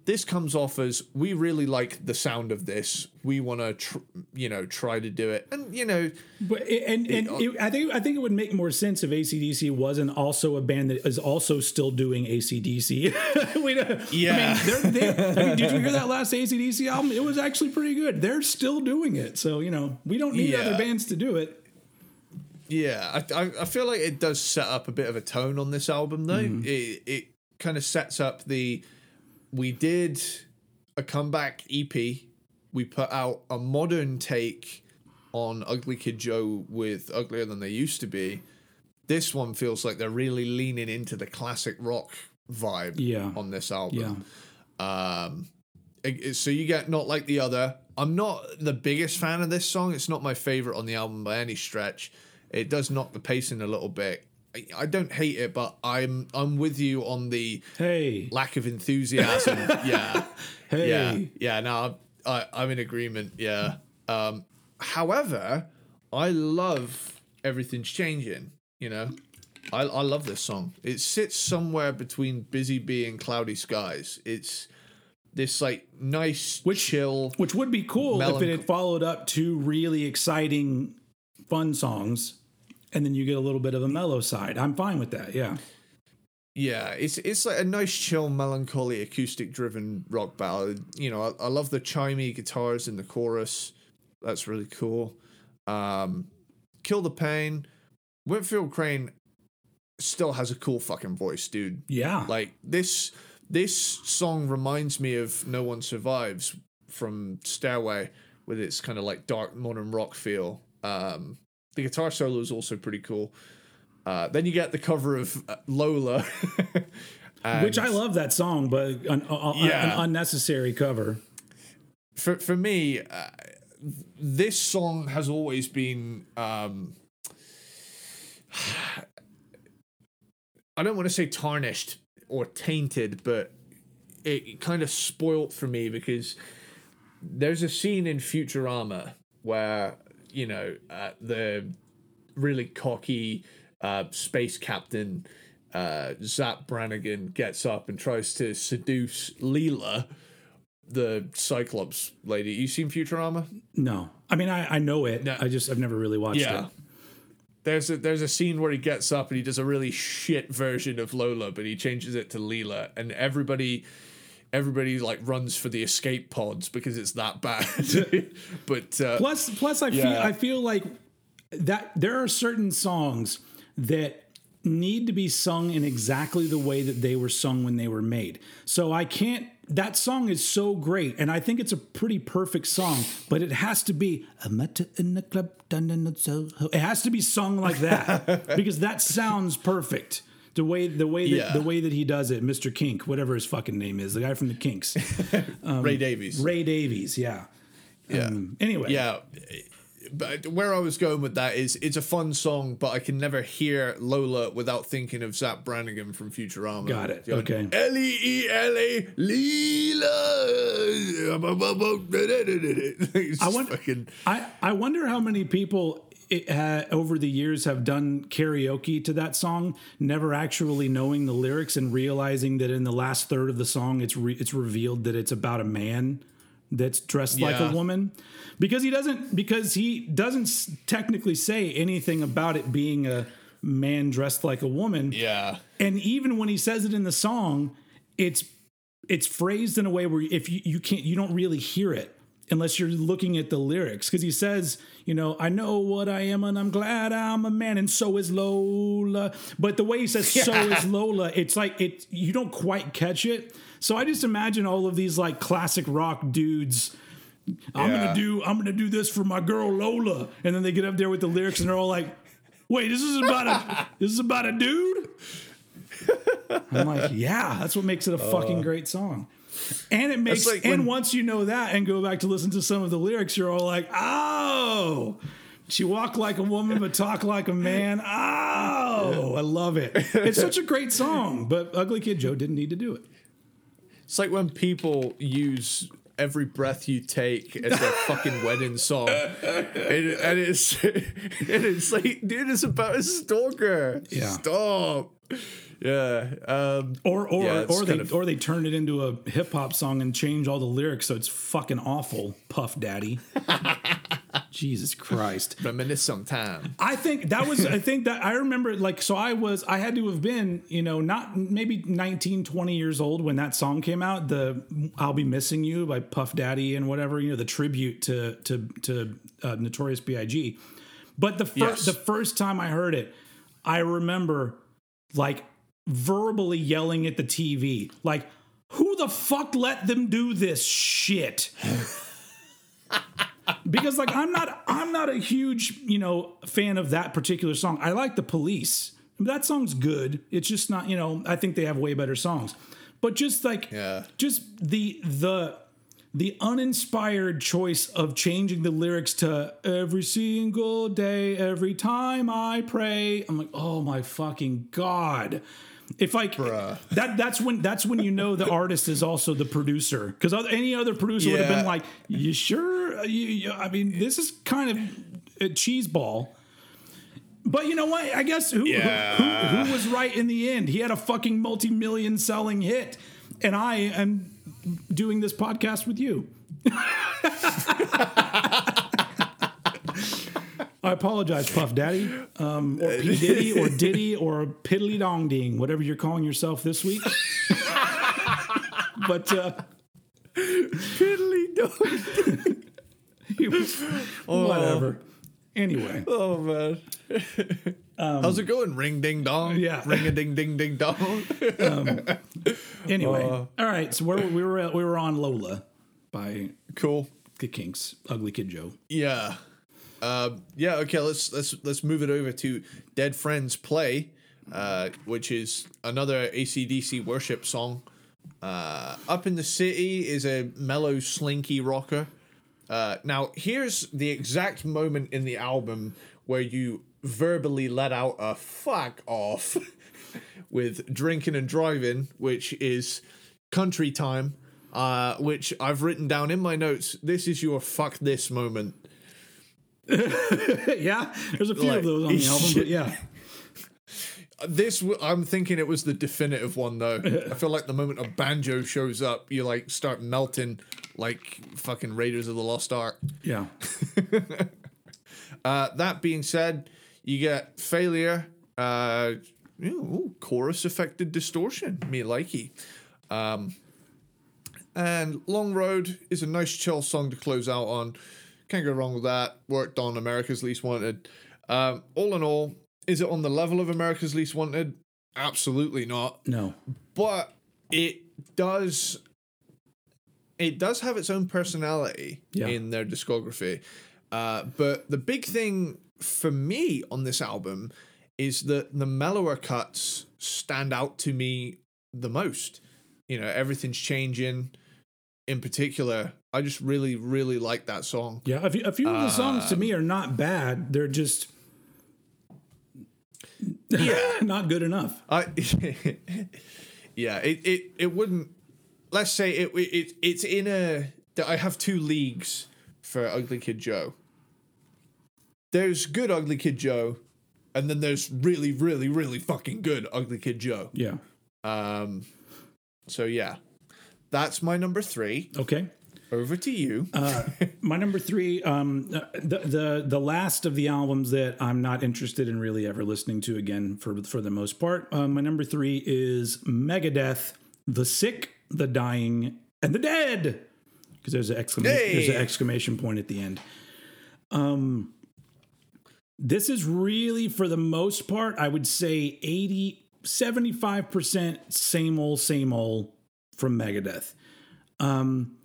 S2: this comes off as we really like the sound of this. We want to, tr- you know, try to do it, and you know,
S1: But and and uh, it, I think I think it would make more sense if ACDC wasn't also a band that is also still doing ACDC. we
S2: Yeah.
S1: I mean, they're, I mean, did you hear that last ACDC album? It was actually pretty good. They're still doing it. So you know, we don't need
S2: Yeah.
S1: other bands to do it.
S2: Yeah, I, I I feel like it does set up a bit of a tone on this album though. Mm-hmm. It it kind of sets up the we did a comeback EP. We put out a modern take on Ugly Kid Joe with Uglier Than They Used to Be. This one feels like they're really leaning into the classic rock vibe
S1: Yeah.
S2: on this album.
S1: Yeah.
S2: Um, so you get not like the other. I'm not the biggest fan of this song. It's not my favorite on the album by any stretch. It does knock the pacing a little bit. I, I don't hate it, but I'm I'm with you on the
S1: Hey,
S2: lack of enthusiasm. yeah,
S1: hey.
S2: yeah, yeah. No, I'm, I, I'm in agreement. Yeah. Um, however, I love everything's changing. You know, I I love this song. It sits somewhere between Busy Bee and Cloudy Skies. It's this like nice,
S1: Which-
S2: chill.
S1: Which would be cool if it had followed up two really exciting, fun songs, and then you get a little bit of a mellow side. I'm fine with that. Yeah.
S2: Yeah, it's it's like a nice, chill, melancholy, acoustic-driven rock ballad. You know, I, I love the chimey guitars in the chorus. That's really cool. Um, Kill the Pain. Whitfield Crane still has a cool fucking voice, dude.
S1: Yeah.
S2: Like this this song reminds me of No One Survives from Stairway with its kind of like dark modern rock feel. Um, the guitar solo is also pretty cool. Uh, then you get the cover of uh, Lola,
S1: Which I love that song, but an, a- a- an unnecessary cover.
S2: For for me, uh, this song has always been. Um, I don't want to say tarnished or tainted, but it kind of spoilt for me because there's a scene in Futurama where you know uh, the really cocky uh, space captain uh, Zap Brannigan gets up and tries to seduce Leela, the Cyclops lady. You seen Futurama?
S1: No, I mean I, I know it.
S2: No.
S1: I just I've never really watched it.
S2: There's a there's a scene where he gets up and he does a really shit version of Lola, but he changes it to Leela, and everybody everybody like runs for the escape pods because it's that bad. but uh,
S1: Plus, plus I feel I feel like that there are certain songs that need to be sung in exactly the way that they were sung when they were made. So I can't. That song is so great, and I think it's a pretty perfect song. But it has to be I met her in the club. dun, dun, dun, so It has to be sung like that because that sounds perfect. The way the way that
S2: Yeah.
S1: the way that he does it, Mr. Kink, whatever his fucking name is, the guy from the Kinks,
S2: Ray Davies.
S1: Ray Davies. Yeah.
S2: yeah.
S1: Um, anyway.
S2: Yeah. But where I was going with that is it's a fun song, but I can never hear Lola without thinking of Zap Brannigan from Futurama.
S1: Got it.
S2: Going,
S1: Okay.
S2: L E E L A Leela.
S1: I wonder-
S2: fucking
S1: I, I wonder how many people it, uh, over the years have done karaoke to that song, never actually knowing the lyrics and realizing that in the last third of the song, it's re- it's revealed that it's about a man that's dressed like a woman, because he doesn't because he doesn't technically say anything about it being a man dressed like a woman.
S2: Yeah.
S1: and even when he says it in the song it's it's phrased in a way where if you, you can't you don't really hear it unless you're looking at the lyrics. Because he says you know i know what i am and i'm glad i'm a man and so is lola. But the way he says so is lola it's like it you don't quite catch it. So i just imagine all of these like classic rock dudes i'm
S2: Yeah.
S1: gonna do i'm gonna do this for my girl lola. And then they get up there with the lyrics and they're all like wait this is about a this is about a dude? I'm like, yeah, that's what makes it a fucking uh. great song. And it makes,
S2: like
S1: and
S2: when-
S1: once you know that and go back to listen to some of the lyrics, you're all like, oh, she walk like a woman but talk like a man. Oh, I love it. It's such a great song, but Ugly Kid Joe didn't need to do it.
S2: It's like when people use every breath you take as their fucking wedding song. And, and it's and it's like, dude, it's about a stalker.
S1: Yeah.
S2: Stop. Yeah. Um,
S1: Or or
S2: Yeah,
S1: or they
S2: of-
S1: or they turn it into a hip hop song and change all the lyrics so it's fucking awful. Puff Daddy. Jesus Christ.
S2: reminisce sometime.
S1: I think that was I think that I remember like so I was I had to have been, you know, not maybe 19 20 years old when that song came out, the I'll be missing you by Puff Daddy and whatever, you know, the tribute to to to uh, Notorious BIG. But the first
S2: Yes.
S1: the first time I heard it, I remember like verbally yelling at the TV, like who the fuck let them do this shit? because like I'm not I'm not a huge you know fan of that particular song. I like the Police. That song's good. It's just not you know I think they have way better songs. But just like
S2: Yeah.
S1: just the the the uninspired choice of changing the lyrics to every single day, every time I pray. I'm like, oh my fucking god. If like
S2: Bruh.
S1: that, that's when that's when you know the artist is also the producer. Because any other producer would have been like, "You sure? You, you, I mean, this is kind of a cheese ball." But you know what? I guess who,
S2: Yeah.
S1: who, who who was right in the end? He had a fucking multi-million selling hit, and I am doing this podcast with you. I apologize, Puff Daddy, um, or P Diddy, or Diddy, or Piddly Dong Ding, whatever you're calling yourself this week. but uh,
S2: Piddly Dong.
S1: he was- whatever. Anyway,
S2: Oh man. How's it going? Ring ding dong.
S1: Yeah.
S2: Ring a ding ding ding dong.
S1: anyway,
S2: Uh.
S1: all right. So we're, we were we were on Lola by
S2: cool.
S1: the Kinks, Ugly Kid Joe.
S2: Yeah. Um, yeah. Okay. Let's let's let's move it over to Dead Friends Play, uh, which is another ACDC worship song. Uh, Up in the City is a mellow, slinky rocker. Uh, now, here's the exact moment in the album where you verbally let out a fuck off with drinking and driving, which is country time, uh, which I've written down in my notes. This is your fuck this moment.
S1: yeah, there's a few
S2: Like,
S1: of those on the album, but yeah,
S2: This I'm thinking it was the definitive one though. I feel like the moment a banjo shows up, you like start melting like fucking Raiders of the Lost Ark.
S1: yeah.
S2: Uh, that being said, you get failure, uh, ooh, chorus affected distortion, me likey. Um, and Long Road is a nice chill song to close out on. Can't go wrong with that. Worked on America's Least Wanted. Um, all in all, is it on the level of America's Least Wanted? Absolutely not.
S1: No,
S2: But it does. It does have its own personality
S1: Yeah.
S2: in their discography. Uh, but the big thing for me on this album is that the mellower cuts stand out to me the most. You know, everything's changing. In particular, I just really, really like that song.
S1: yeah. A few, a few of the songs
S2: Um,
S1: to me are not bad. They're just
S2: Yeah.
S1: not good enough.
S2: I yeah, it, it it wouldn't. Let's say it, it it's in a. I have two leagues for Ugly Kid Joe. There's good Ugly Kid Joe, and then there's really, really, really fucking good Ugly Kid Joe.
S1: Yeah.
S2: Um, so yeah, that's my number three.
S1: Okay.
S2: Over to you.
S1: Uh, my number three, um, the the the last of the albums that I'm not interested in really ever listening to again for for the most part. Uh, my number three is Megadeth, the sick, the dying, and the dead. Because there's an exclamation there's an exclamation point at the end. Um, this is really for the most part, I would say 80, 75 percent same old, same old from Megadeth. Um,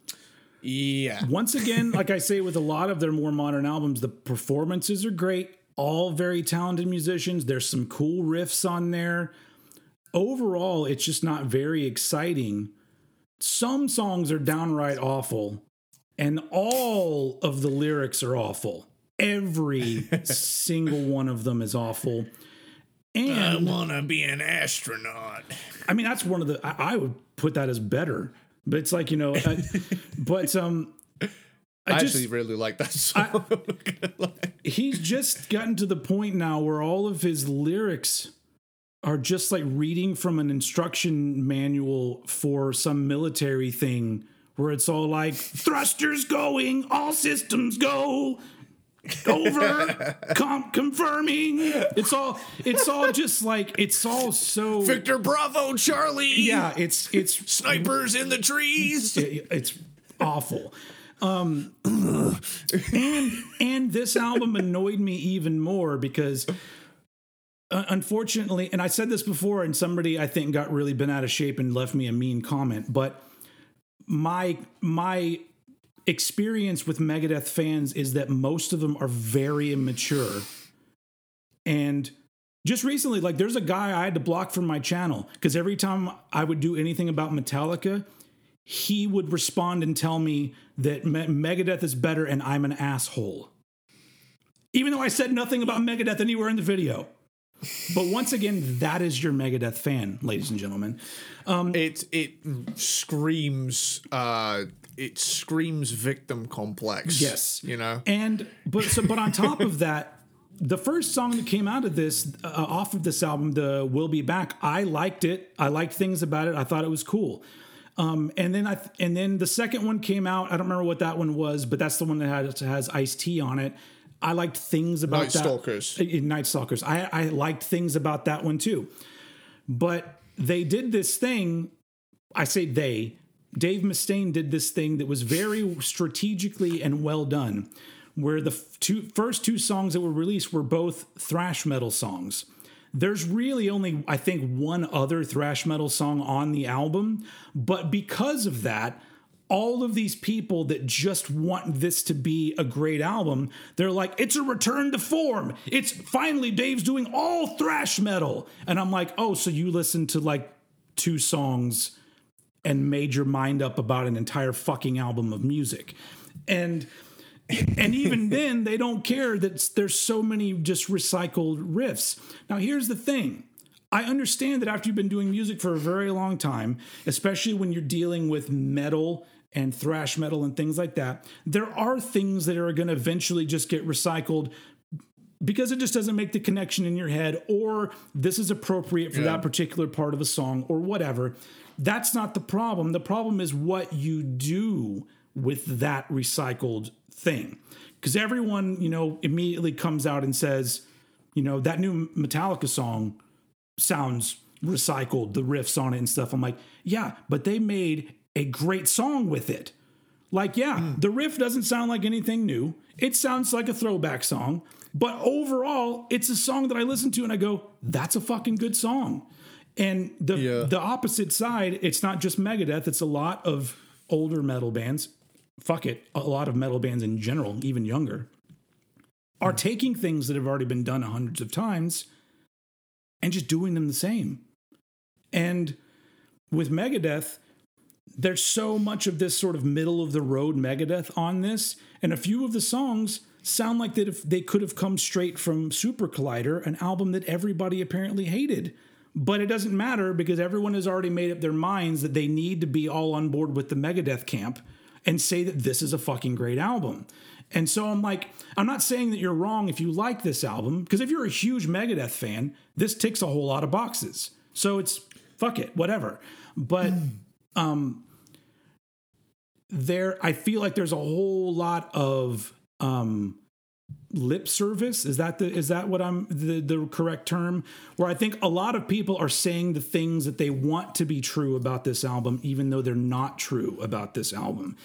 S2: yeah,
S1: once again, like I say with a lot of their more modern albums, the performances are great. All very talented musicians. There's some cool riffs on there. Overall, it's just not very exciting. Some songs are downright awful, and all of the lyrics are awful. Every single one of them is awful. And I
S2: wanna be an astronaut.
S1: I mean, that's one of the. I, I would put that as better. But it's like you know, uh, but um,
S2: I,
S1: I just
S2: actually really like that song.
S1: he's just gotten to the point now where all of his lyrics are just like reading from an instruction manual for some military thing where it's all like thrusters going, all systems go. Over com- confirming. It's all it's all just like it's all so
S2: Victor Bravo, Charlie.
S1: yeah, it's it's
S2: Snipers in the trees.
S1: it- it's awful. Um, and and this album annoyed me even more because uh, unfortunately, and I said this before, and somebody I think got really bent out of shape and left me a mean comment, but my my experience with Megadeth fans is that most of them are very immature. And just recently, like there's a guy I had to block from my channel because every time I would do anything about Metallica, he would respond and tell me that Me- Megadeth is better and I'm an asshole. Even though I said nothing about Megadeth anywhere in the video. But once again, that is your Megadeth fan, ladies and gentlemen.
S2: It it screams uh it screams victim complex.
S1: Yes.
S2: You know?
S1: And but so but on top of that, the first song that came out of this uh, off of this album, the "We'll Be Back," I liked it. I liked things about it. I thought it was cool. Um, and then I th- and then the second one came out. I don't remember what that one was, but that's the one that has has Ice T on it. I liked things about
S2: Night
S1: that.
S2: Stalkers.
S1: Uh, Night Stalkers. I I liked things about that one too. But they did this thing. I say they. Dave Mustaine did this thing that was very strategically and well done, where the two first two songs that were released were both thrash metal songs. There's really only, I think, one other thrash metal song on the album, but because of that, all of these people that just want this to be a great album, they're like, it's a return to form. It's finally Dave's doing all thrash metal. And I'm like, oh, so you listen to like two songs and made your mind up about an entire fucking album of music. And and even then they don't care that there's so many just recycled riffs. Now here's the thing. I understand that after you've been doing music for a very long time, especially when you're dealing with metal and thrash metal and things like that, there are things that are going to eventually just get recycled because it just doesn't make the connection in your head or this is appropriate for that particular part of a song or whatever. That's not the problem. The problem is what you do with that recycled thing. Because everyone, you know, immediately comes out and says, you know, that new Metallica song sounds recycled, the riffs on it and stuff. I'm like, yeah, but they made a great song with it. Like, yeah, hmm. the riff doesn't sound like anything new. It sounds like a throwback song, but overall, it's a song that I listen to and I go, that's a fucking good song. And the
S2: Yeah.
S1: the opposite side, it's not just Megadeth, it's a lot of older metal bands. Fuck it, a lot of metal bands in general, even younger, are hmm. taking things that have already been done hundreds of times and just doing them the same. And with Megadeth, there's so much of this sort of middle of the road Megadeth on this, and a few of the songs sound like that if they could have come straight from Super Collider, an album that everybody apparently hated. But it doesn't matter because everyone has already made up their minds that they need to be all on board with the Megadeth camp and say that this is a fucking great album. And so I'm like, I'm not saying that you're wrong if you like this album, because if you're a huge Megadeth fan, this ticks a whole lot of boxes. So it's fuck it, whatever. But um there I feel like there's a whole lot of um lip service? Is that the is that what i'm the the correct term? Where i think a lot of people are saying the things that they want to be true about this album even though they're not true about this album.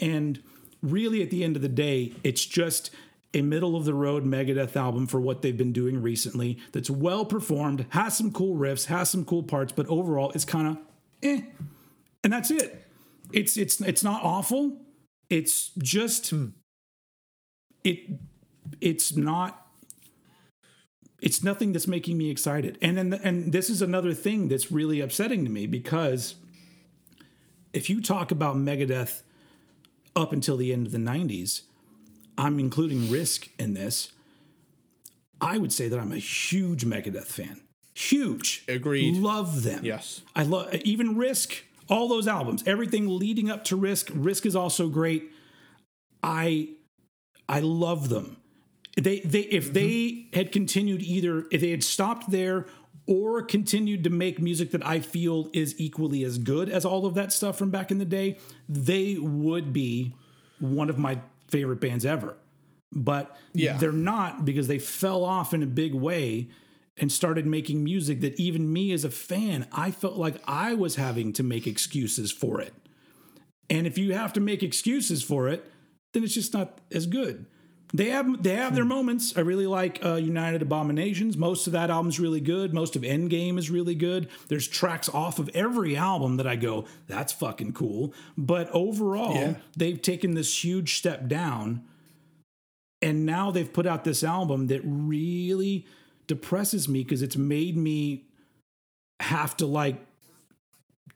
S1: And really at the end of the day it's just a middle of the road megadeth album for what they've been doing recently that's well performed has some cool riffs has some cool parts but overall it's kind of eh. And that's it. It's it's it's not awful. It's just it it's not it's nothing that's making me excited and then and this is another thing that's really upsetting to me because if you talk about megadeth up until the end of the 90s i'm including risk in this i would say that i'm a huge megadeth fan huge
S2: Agreed.
S1: love them
S2: Yes.
S1: i love even risk all those albums, everything leading up to Risk. Risk is also great. I I love them. They they if mm-hmm. they had continued either if they had stopped there or continued to make music that I feel is equally as good as all of that stuff from back in the day, they would be one of my favorite bands ever. But
S2: Yeah.
S1: they're not because they fell off in a big way and started making music that even me as a fan, I felt like I was having to make excuses for it. And if you have to make excuses for it, then it's just not as good. They have they have their moments. I really like uh, United Abominations. Most of that album's really good. Most of Endgame is really good. There's tracks off of every album that I go, that's fucking cool. But overall,
S2: Yeah.
S1: they've taken this huge step down, and now they've put out this album that really depresses me because it's made me have to like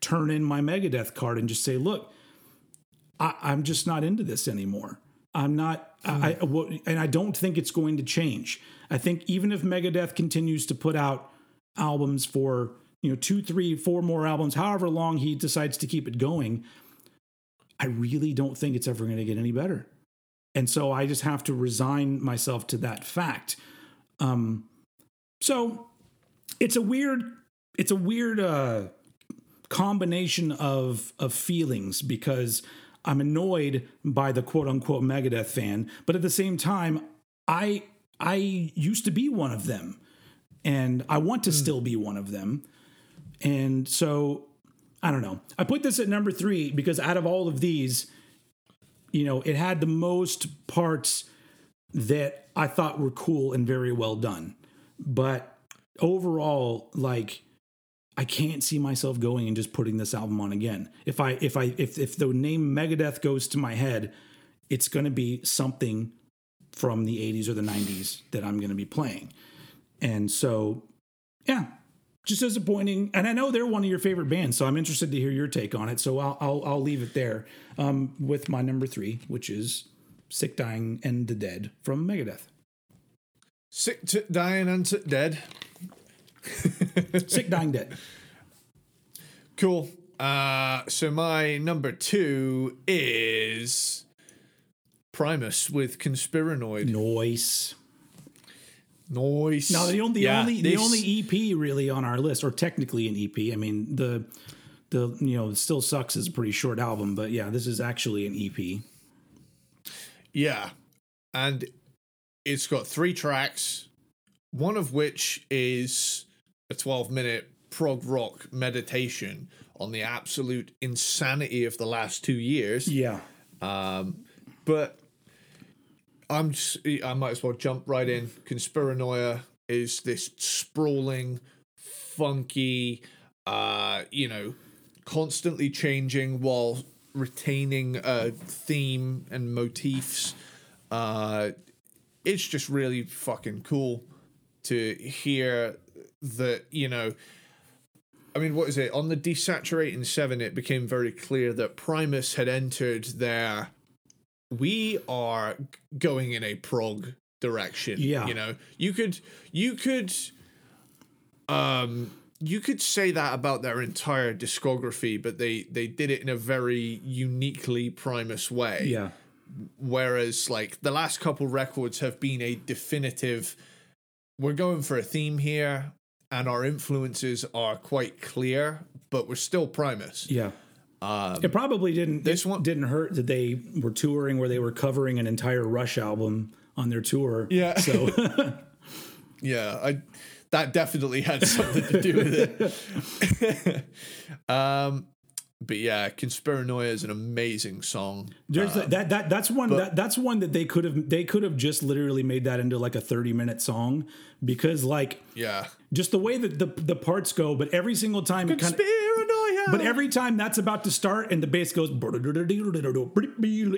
S1: turn in my Megadeth card and just say, look, I, I'm just not into this anymore. I'm not, I, I, and I don't think it's going to change. I think even if Megadeth continues to put out albums for, you know, two, three, four more albums, however long he decides to keep it going, I really don't think it's ever going to get any better. And so I just have to resign myself to that fact. Um, so it's a weird, it's a weird, uh, combination of of feelings because I'm annoyed by the quote unquote Megadeth fan, but at the same time, I I used to be one of them, and I want to hmm. still be one of them, and so I don't know. I put this at number three because out of all of these, you know, it had the most parts that I thought were cool and very well done, but overall, like I can't see myself going and just putting this album on again. If I if I if if the name Megadeth goes to my head, it's going to be something from the 80s or the 90s that I'm going to be playing. And so yeah, just disappointing. And I know they're one of your favorite bands, so I'm interested to hear your take on it. So I'll I'll, I'll leave it there um, with my number 3, which is Sick Dying and the Dead from Megadeth.
S2: Sick to dying and to dead.
S1: Sick Dying Dead.
S2: Cool. Uh, so my number two is Primus with Conspiranoid.
S1: Noise.
S2: Noise.
S1: No, the only the
S2: Yeah,
S1: only the only EP really on our list, or technically an EP. I mean the the you know still sucks is a pretty short album, but yeah, this is actually an EP.
S2: Yeah. And it's got three tracks, one of which is a 12 minute prog rock meditation on the absolute insanity of the last two years.
S1: Yeah,
S2: But I'm just, I might as well jump right in. Conspiranoia is this sprawling, funky, uh, you know, constantly changing while retaining a theme and motifs. Uh, it's just really fucking cool to hear that, you know, I mean, what is it? On the Desaturating 7, it became very clear that Primus had entered their. We are going in a prog direction.
S1: Yeah.
S2: You know, you could, you could, um, you could say that about their entire discography, but they they did it in a very uniquely Primus way
S1: yeah,
S2: whereas like the last couple records have been a definitive we're going for a theme here and our influences are quite clear but we're still primus
S1: yeah. it probably didn't.
S2: Um, this one-
S1: didn't hurt that they were touring where they were covering an entire Rush album on their tour.
S2: Yeah.
S1: So
S2: yeah i that definitely had something to do with it um but yeah conspiranoia is an amazing song
S1: there's that that that's one that that's one that they could have they could have just literally made that into like a 30 minute song because like
S2: yeah
S1: just the way that the the parts go, but every single time it kind of But every time that's about to start and the bass goes,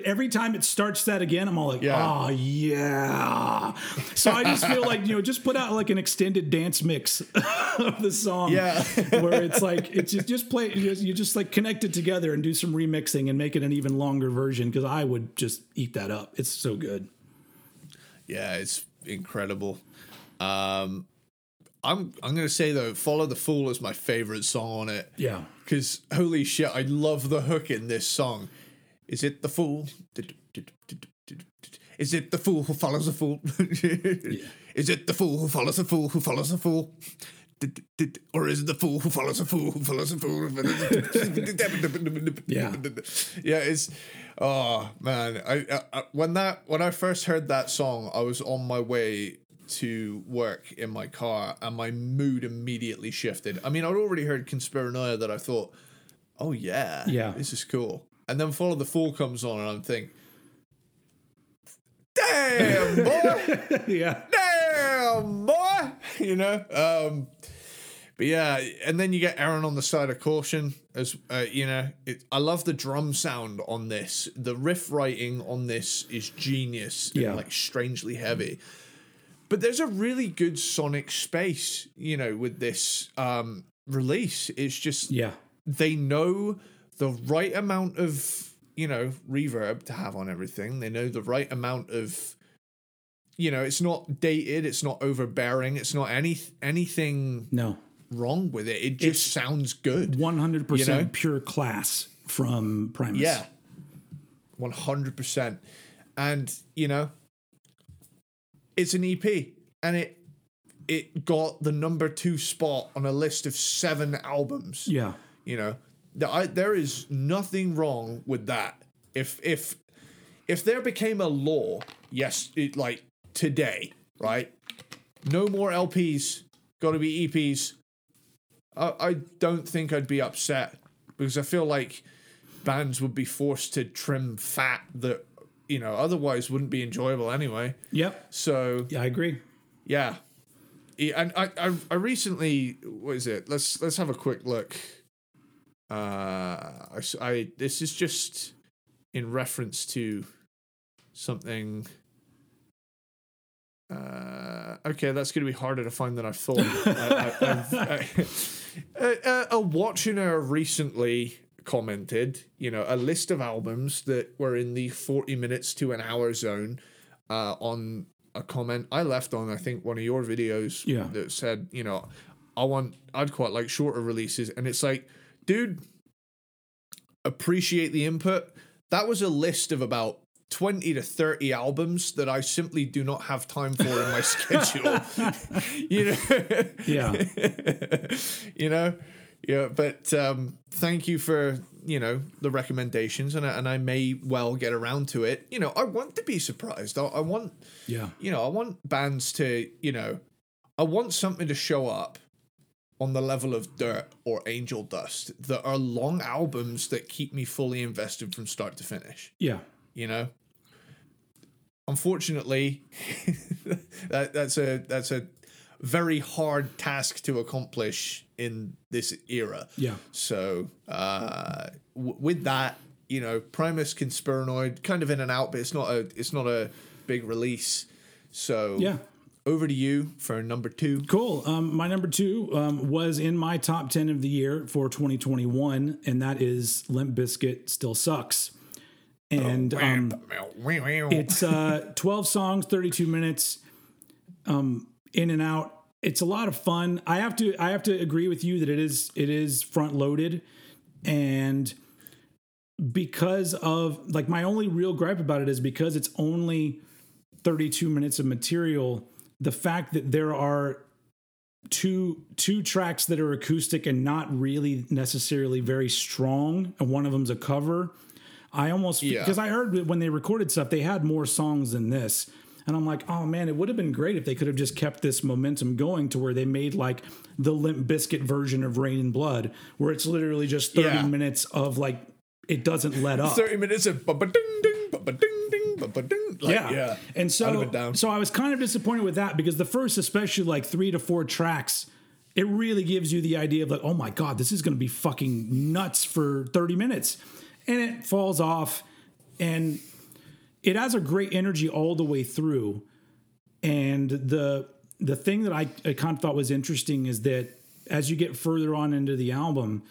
S1: every time it starts that again, I'm all like,
S2: Yeah.
S1: oh yeah. So I just feel like you know, just put out like an extended dance mix of the song,
S2: Yeah.
S1: where it's like it's just just play, you just, you just like connect it together and do some remixing and make it an even longer version because I would just eat that up. It's so good.
S2: Yeah, it's incredible. Um, I'm I'm gonna say though, "Follow the Fool" is my favorite song on it.
S1: Yeah.
S2: because holy shit, I love the hook in this song. Is it the fool? Is it the fool who follows a fool? Is it the fool who follows a fool who follows a fool? Or is it the fool who follows a fool who follows a fool?
S1: Yeah.
S2: yeah, it's oh man. I, I when that when I first heard that song, I was on my way to work in my car, and my mood immediately shifted. I mean, I'd already heard Conspiranoia that I thought, oh yeah,
S1: Yeah.
S2: this is cool. And then Follow the Fool comes on, and I'm thinking, damn boy
S1: yeah.
S2: damn boy you know um but yeah and then you get Erin on the side of caution as uh, you know it, i love the drum sound on this the riff writing on this is genius and,
S1: Yeah.
S2: like strangely heavy but there's a really good sonic space you know with this um release it's just
S1: Yeah.
S2: they know the right amount of you know reverb to have on everything they know the right amount of you know it's not dated it's not overbearing it's not any anything
S1: No.
S2: wrong with it it just sounds good
S1: 100%
S2: You know?
S1: pure class from Primus.
S2: yeah 100% and you know it's an ep and it it got the number two spot on a list of seven albums
S1: Yeah.
S2: You know, Th- I, there is nothing wrong with that. If if if there became a law, yes, it, like today, right? No more LPs, got to be EPs. I, I don't think I'd be upset because I feel like bands would be forced to trim fat that you know otherwise wouldn't be enjoyable anyway.
S1: Yep.
S2: So
S1: Yeah, I agree.
S2: yeah. Yeah, and I, I I recently what is it? Let's let's have a quick look. Uh, I, I this is just in reference to something. Uh, okay, that's going to be harder to find than I thought. I, I, I've- I, a, a, a watcher recently commented, you know, a list of albums that were in the forty minutes to an hour zone uh, on a comment I left on I think one of your videos
S1: Yeah.
S2: that said, you know, I want I'd quite like shorter releases and it's like, dude, appreciate the input. That was a list of about 20 to 30 albums that I simply do not have time for in my schedule. you know.
S1: Yeah.
S2: you know yeah but um thank you for you know the recommendations and I, and I may well get around to it you know I want to be surprised I, I want
S1: Yeah.
S2: you know I want bands to you know I want something to show up on the level of Dirt or Angel Dust that are long albums that keep me fully invested from start to finish
S1: Yeah.
S2: you know unfortunately that that's a that's a very hard task to accomplish in this era
S1: Yeah.
S2: so uh w- with that you know primus conspiranoid kind of in and out but it's not a it's not a big release so
S1: Yeah.
S2: over to you for number two
S1: Cool. Um, my number two um, was in my top 10 of the year for 2021, and that is Limp Bizkit Still Sucks. And um, it's uh, 12 songs, 32 minutes, um, in and out. It's a lot of fun. I have to I have to agree with you that it is it is front loaded, and because of like my only real gripe about it is because it's only 32 minutes of material. The fact that there are two two tracks that are acoustic and not really necessarily very strong, and one of them's a cover. I almost
S2: Yeah.
S1: because I heard when they recorded stuff, they had more songs than this. And I'm like, oh man, it would have been great if they could have just kept this momentum going to where they made like the Limp Bizkit version of Reign in Blood, where it's literally just 30
S2: Yeah.
S1: minutes of like it doesn't let up.
S2: 30 minutes of ba-ba-ding ding ba-ba-ding ding ba-ba-ding like,
S1: yeah.
S2: yeah
S1: And so so I was kind of disappointed with that because the first especially like 3 to 4 tracks it really gives you the idea of like oh my god this is going to be fucking nuts for 30 minutes and it falls off and it has a great energy all the way through and the the thing that I, I kind of thought was interesting is that as you get further on into the album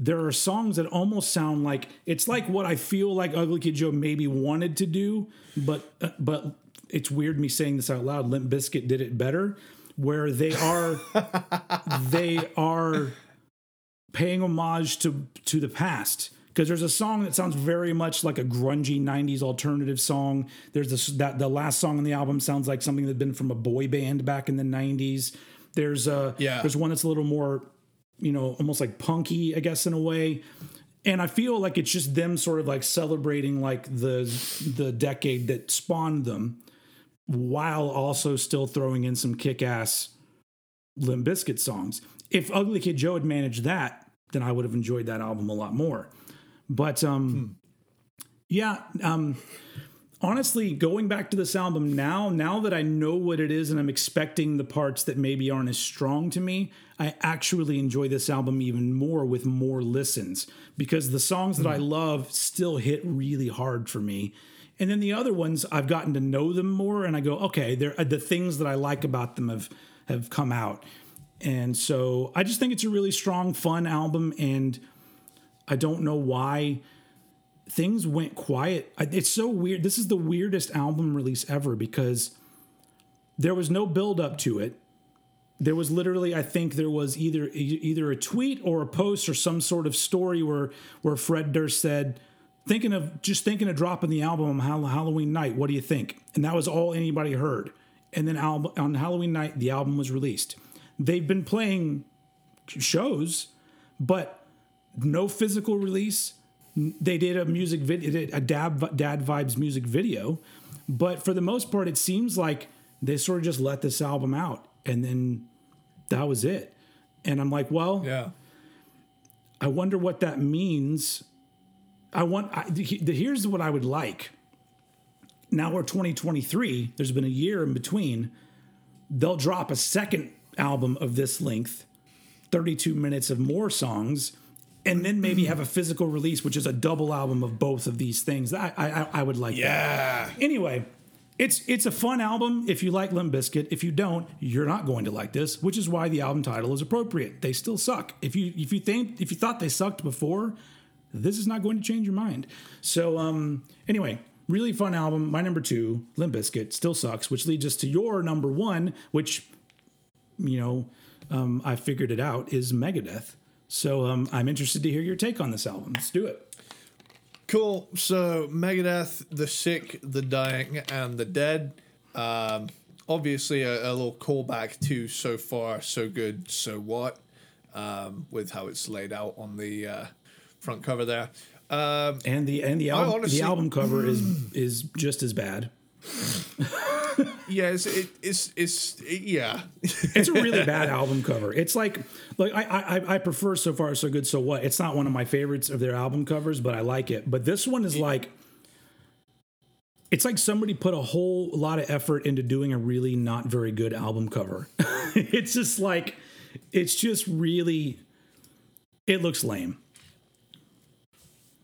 S1: there are songs that almost sound like it's like what I feel like Ugly Kid Joe maybe wanted to do, but uh, but it's weird me saying this out loud. Limp Bizkit did it better, where they are they are paying homage to to the past because there's a song that sounds very much like a grungy 90s alternative song there's this that the last song on the album sounds like something that'd been from a boy band back in the 90s there's a
S2: Yeah.
S1: there's one that's a little more you know almost like punky i guess in a way and i feel like it's just them sort of like celebrating like the the decade that spawned them while also still throwing in some kick-ass Limp Bizkit songs. If Ugly Kid Joe had managed that, then I would have enjoyed that album a lot more. But um, yeah, um, honestly, going back to this album now, now that I know what it is and I'm expecting the parts that maybe aren't as strong to me, I actually enjoy this album even more with more listens because the songs that I love still hit really hard for me. And then the other ones, I've gotten to know them more, and I go, okay, they're the things that I like about them have have come out. And so I just think it's a really strong, fun album, and I don't know why things went quiet. It's so weird. This is the weirdest album release ever because there was no build up to it. There was literally, I think there was either either a tweet or a post or some sort of story where where Fred Durst said, "Thinking of just thinking of dropping the album on Halloween night. What do you think?" And that was all anybody heard. And then album, on Halloween night, the album was released. They've been playing shows, but no physical release. They did a music video, a dad, dad vibes music video, but for the most part, it seems like they sort of just let this album out, and then that was it. And I'm like, well,
S2: Yeah.
S1: I wonder what that means. I want. I, the, the- here's what I would like. Now we're 2023. There's been a year in between. They'll drop a second album of this length, 32 minutes of more songs, and then maybe have a physical release, which is a double album of both of these things. I I, I would like that.
S2: Yeah.
S1: Anyway, it's it's a fun album if you like Limp Bizkit. If you don't, you're not going to like this, which is why the album title is appropriate. They still suck. If you if you think if you thought they sucked before, this is not going to change your mind. So um anyway, really fun album. My number 2, Limp Bizkit, still sucks, which leads us to your number 1, which you know, um, I figured it out is Megadeth. So um, I'm interested to hear your take on this album. Let's do it.
S2: Cool. So Megadeth, the sick, the dying, and the dead. Um, obviously, a, a little callback to so far, so good, so what, um, with how it's laid out on the uh, front cover there. Um,
S1: And the and the album
S2: honestly-
S1: the album cover is is just as bad.
S2: Yeah, it's, it, it's it's it- yeah.
S1: It's a really bad album cover. It's like like I, I I prefer so far so good so what. It's not one of my favorites of their album covers, but I like it. But this one is like it's like somebody put a whole lot of effort into doing a really not very good album cover. it's just like it's just really it looks lame.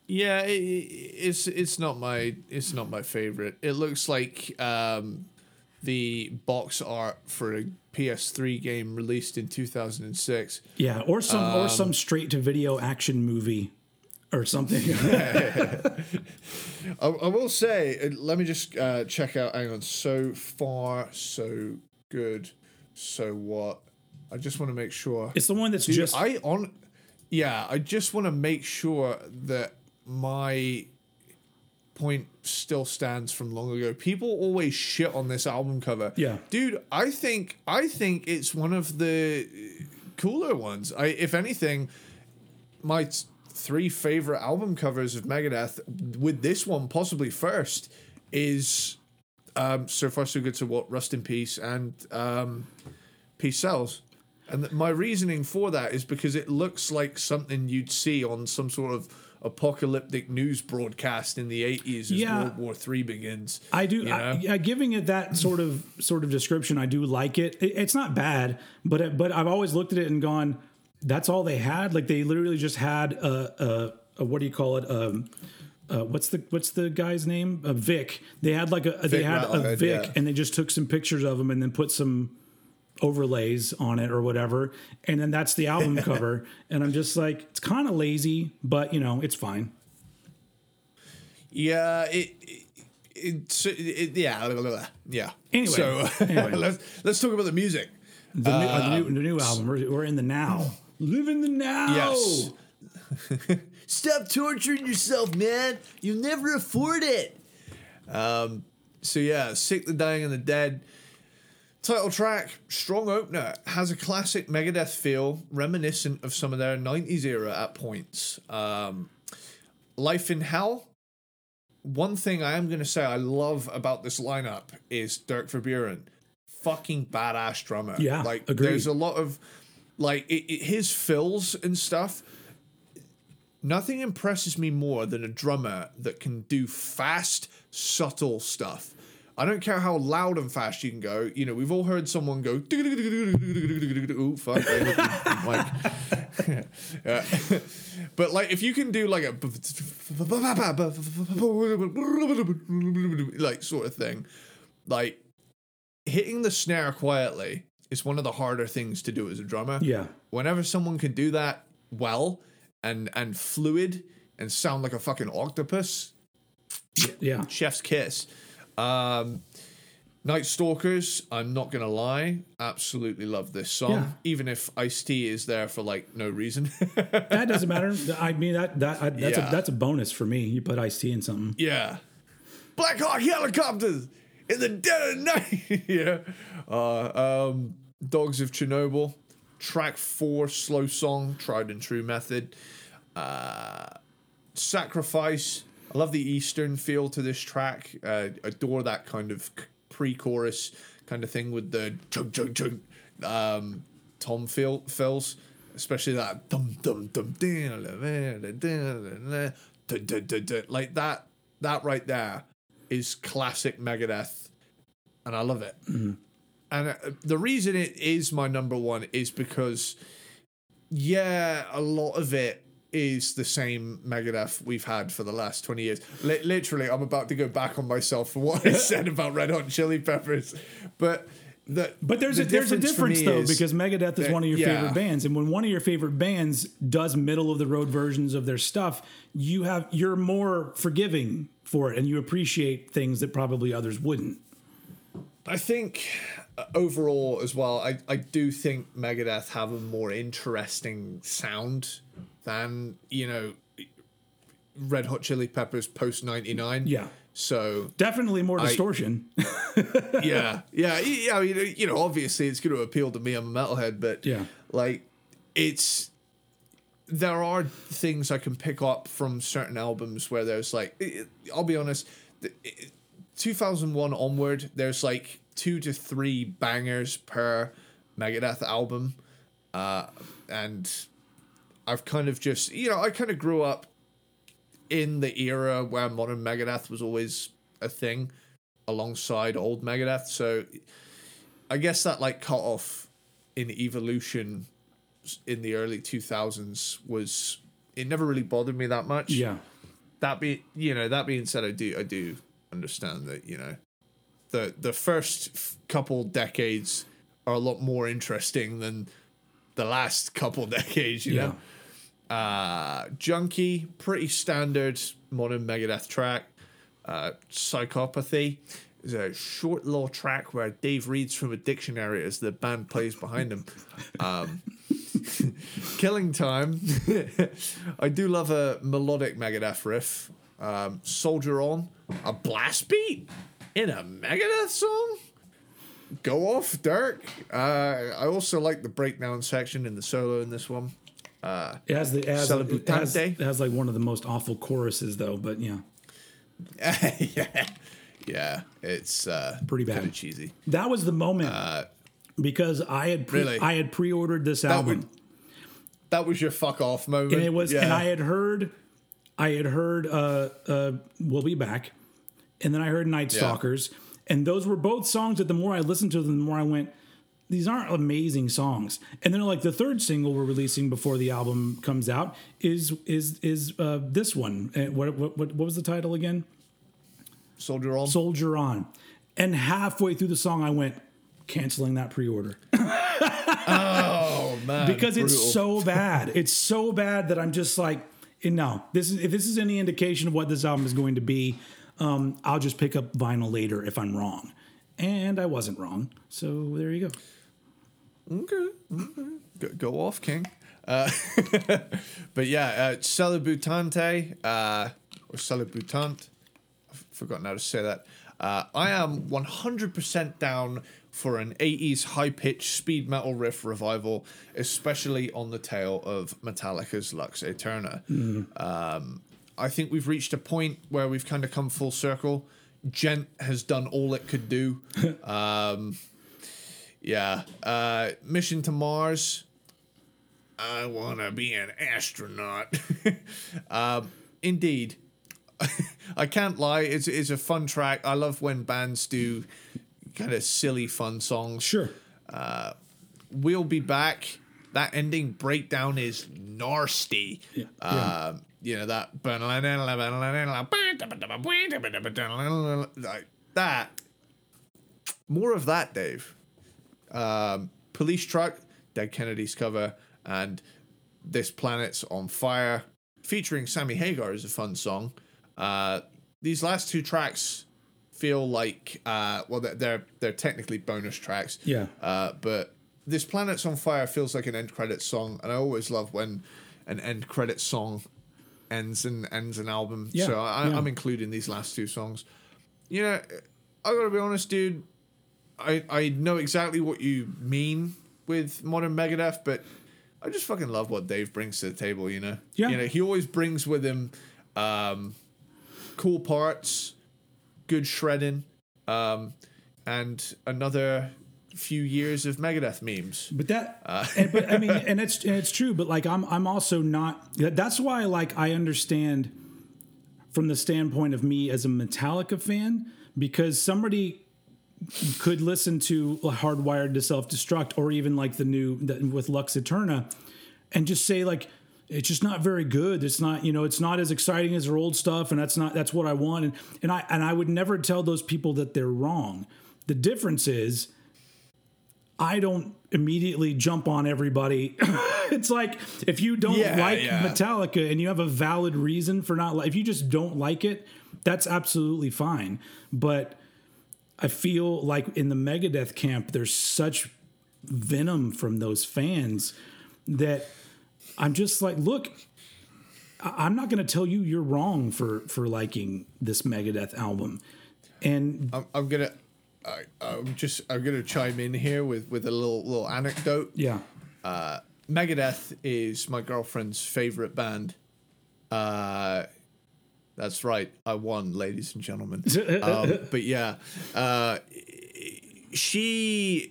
S2: Yeah, it, it's it's not my it's not my favorite. It looks like um, the box art for a PS3 game released in 2006.
S1: Yeah, or some
S2: Um,
S1: or some straight to video action movie or something.
S2: I, I will say, uh, let me just uh, check out. Hang on. So far, so good. So what? I just want to make sure.
S1: it's the one that's
S2: Dude,
S1: just
S2: I on. Yeah, I just want to make sure that my point still stands from long ago. People always shit on this album cover.
S1: Yeah.
S2: dude, I think I think it's one of the cooler ones. I, if anything, my t- three favorite album covers of Megadeth, with this one possibly first, is um, "So Far So Good to What," "Rust in Peace," and um, "Peace Sells." And th- my reasoning for that is because it looks like something you'd see on some sort of apocalyptic news broadcast in the 80s as
S1: Yeah.
S2: World War Three begins.
S1: I do.
S2: you
S1: I, yeah, giving it that sort of sort of description, I do like it. It- It's not bad, but it, but I've always looked at it and gone, "That's all they had." Like they literally just had a, a, a what do you call it? Um, uh, what's the what's the guy's name? A Vic. They had like a they
S2: Vic
S1: had a Vic,
S2: yeah.
S1: and they just took some pictures of him and then put some overlays on it or whatever, and then that's the album cover. And I'm just like, it's kind of lazy, but you know, it's fine.
S2: Yeah, it, it, it's it, yeah, blah, blah, blah. yeah.
S1: Anyway,
S2: so
S1: anyway.
S2: let's let's talk about the music.
S1: The, new, uh, the, new, the new album. We're, we're in the now. Live in the now.
S2: Yes.
S3: Stop torturing yourself, man. You'll never afford it. Um.
S2: So yeah, Sick the Dying and the Dead. Title track, strong opener, has a classic Megadeth feel, reminiscent of some of their 90s era at points. Um, Life in Hell. One thing I am going to say I love about this lineup is Dirk Verbeuren. Fucking badass drummer.
S1: Yeah,
S2: Like,
S1: agreed.
S2: there's a lot of, like, it, it, his fills and stuff. Nothing impresses me more than a drummer that can do fast, subtle stuff. I don't care how loud and fast you can go. You know, we've all heard someone go. Ooh, fuck! But like, if you can do like a like sort of thing, like hitting the snare quietly is one of the harder things to do as a drummer
S1: Yeah.
S2: whenever someone can do that well and and fluid and sound like a fucking octopus,
S1: Yeah.
S2: chef's kiss. Um, Night Stalkers, I'm not gonna lie, absolutely love this song,
S1: Yeah.
S2: even if Ice T is there for like no reason.
S1: That doesn't matter. I mean that that I, that's
S2: Yeah.
S1: a that's a bonus for me. You put iced tea in something.
S2: yeah, Black Hawk helicopters in the dead of night. yeah, uh, um, Dogs of Chernobyl, track four, slow song, tried and true method. Uh, Sacrifice. I love the Eastern feel to this track. Uh, adore that kind of pre-chorus kind of thing with the chug chug chug um, tom feel fills, especially that dum dum dum like that. That right there is classic Megadeth, and I love it. Mm-hmm. And uh, the reason it is my number one is because, yeah, a lot of it is the same Megadeth we've had for the last 20 years. Li- literally, I'm about to go back on myself for what I said about Red Hot Chili Peppers. But the
S1: But there's
S2: the
S1: a there's a difference though because Megadeth is
S2: that-
S1: one of your
S2: yeah.
S1: favorite bands, and when one of your favorite bands does middle of the road versions of their stuff, you have you're more forgiving for it, and you appreciate things that probably others wouldn't.
S2: I think uh, overall as well, I, I do think Megadeth have a more interesting sound than, you know, Red Hot Chili Peppers post 99.
S1: Yeah.
S2: So
S1: Definitely more distortion.
S2: yeah, yeah, yeah. You know, you know, obviously it's going to appeal to me. I'm a metalhead, but
S1: Yeah.
S2: like it's there are things I can pick up from certain albums where there's like, it- I'll be honest, the- it- 2001 onward, there's like two to three bangers per Megadeth album, uh, and I've kind of just, you know, I kind of grew up in the era where modern Megadeth was always a thing alongside old Megadeth. So I guess that like cut off in evolution in the early 2000s was it never really bothered me that much.
S1: yeah.
S2: That be you know that being said, I do I do understand that you know the the first f- couple decades are a lot more interesting than the last couple decades. You
S1: Yeah.
S2: know. Uh, Junkie, pretty standard modern Megadeth track. Uh, Psychopathy is a short little track where Dave reads from a dictionary as the band plays behind him. Um, Killing Time. I do love a melodic Megadeth riff. Um, Soldier On, a blast beat in a Megadeth song. Go off, Dirk. Uh, I also like the breakdown section in the solo in this one.
S1: It has the has, it has, it has like one of the most awful choruses though, but yeah.
S2: yeah, yeah, it's uh,
S1: Pretty bad.
S2: cheesy.
S1: That was the moment because I had pre-
S2: Really?
S1: I had pre-ordered this album.
S2: would- That was your fuck off moment.
S1: and it was
S2: yeah.
S1: and I had heard I had heard uh uh We'll Be Back and then I heard Night
S2: Yeah.
S1: Stalkers and those were both songs that the more I listened to them the more I went these aren't amazing songs and then like the third single we're releasing before the album comes out is is is uh this one Uh, what what what, what was the title again
S2: Soldier On.
S1: Soldier On and halfway through the song I went canceling that pre-order
S2: oh man,
S1: because it's
S2: brutal.
S1: so bad. It's so bad that I'm just like, no. This is if this is any indication of what this album is going to be, um, I'll just pick up vinyl later if I'm wrong, and I wasn't wrong. So there you go.
S2: Okay. okay. Go, go off, King. Uh, but yeah, uh, Celebutante, uh, or Celebutant, I've forgotten how to say that. Uh, I am 100% down for an 80s high pitched speed metal riff revival, especially on the tail of Metallica's Lux Eterna. Um, I think we've reached a point where we've kind of come full circle. Djent has done all it could do. um, yeah. Uh, Mission to Mars. I want to be an astronaut. um, indeed. I can't lie. It's, it's a fun track. I love when bands do kind of silly, fun songs.
S1: Sure.
S2: Uh, We'll be back. That ending breakdown is nasty.
S1: Yeah.
S2: Um, you know that like that. More of that, Dave. Um, Police Truck, Dead Kennedys cover, and This Planet's on Fire, featuring Sammy Hagar is a fun song. Uh, these last two tracks feel like uh, well, they're they're, they're technically bonus tracks.
S1: Yeah.
S2: Uh, but this planet's on fire feels like an end credit song, and I always love when an end credit song ends and ends an album.
S1: Yeah,
S2: So I,
S1: yeah.
S2: I'm including these last two songs. You know, I gotta be honest, dude. I I know exactly what you mean with modern Megadeth, but I just fucking love what Dave brings to the table. You know.
S1: Yeah.
S2: You know, he always brings with him um, cool parts, good shredding, um, and another few years of Megadeth memes.
S1: But that, and, but I mean, and it's and it's true. But like, I'm I'm also not. That's why, like, I understand from the standpoint of me as a Metallica fan, because somebody could listen to Hardwired to Self Destruct, or even like the new the, with Lux Eterna, and just say like. It's just not very good. It's not, you know, it's not as exciting as their old stuff, and that's not that's what I want. And and I and I would never tell those people that they're wrong. The difference is I don't immediately jump on everybody. it's like if you don't
S2: Yeah,
S1: like
S2: yeah.
S1: Metallica and you have a valid reason for not like if you just don't like it, that's absolutely fine. But I feel like in the Megadeth camp there's such venom from those fans that I'm just like, look, I'm not going to tell you you're wrong for for liking this Megadeth album. And
S2: I'm, I'm gonna, I, I'm just, I'm gonna chime in here with with a little little anecdote.
S1: yeah, Uh,
S2: Megadeth is my girlfriend's favorite band. Uh, that's right, I won, ladies and gentlemen. um, but yeah, uh, she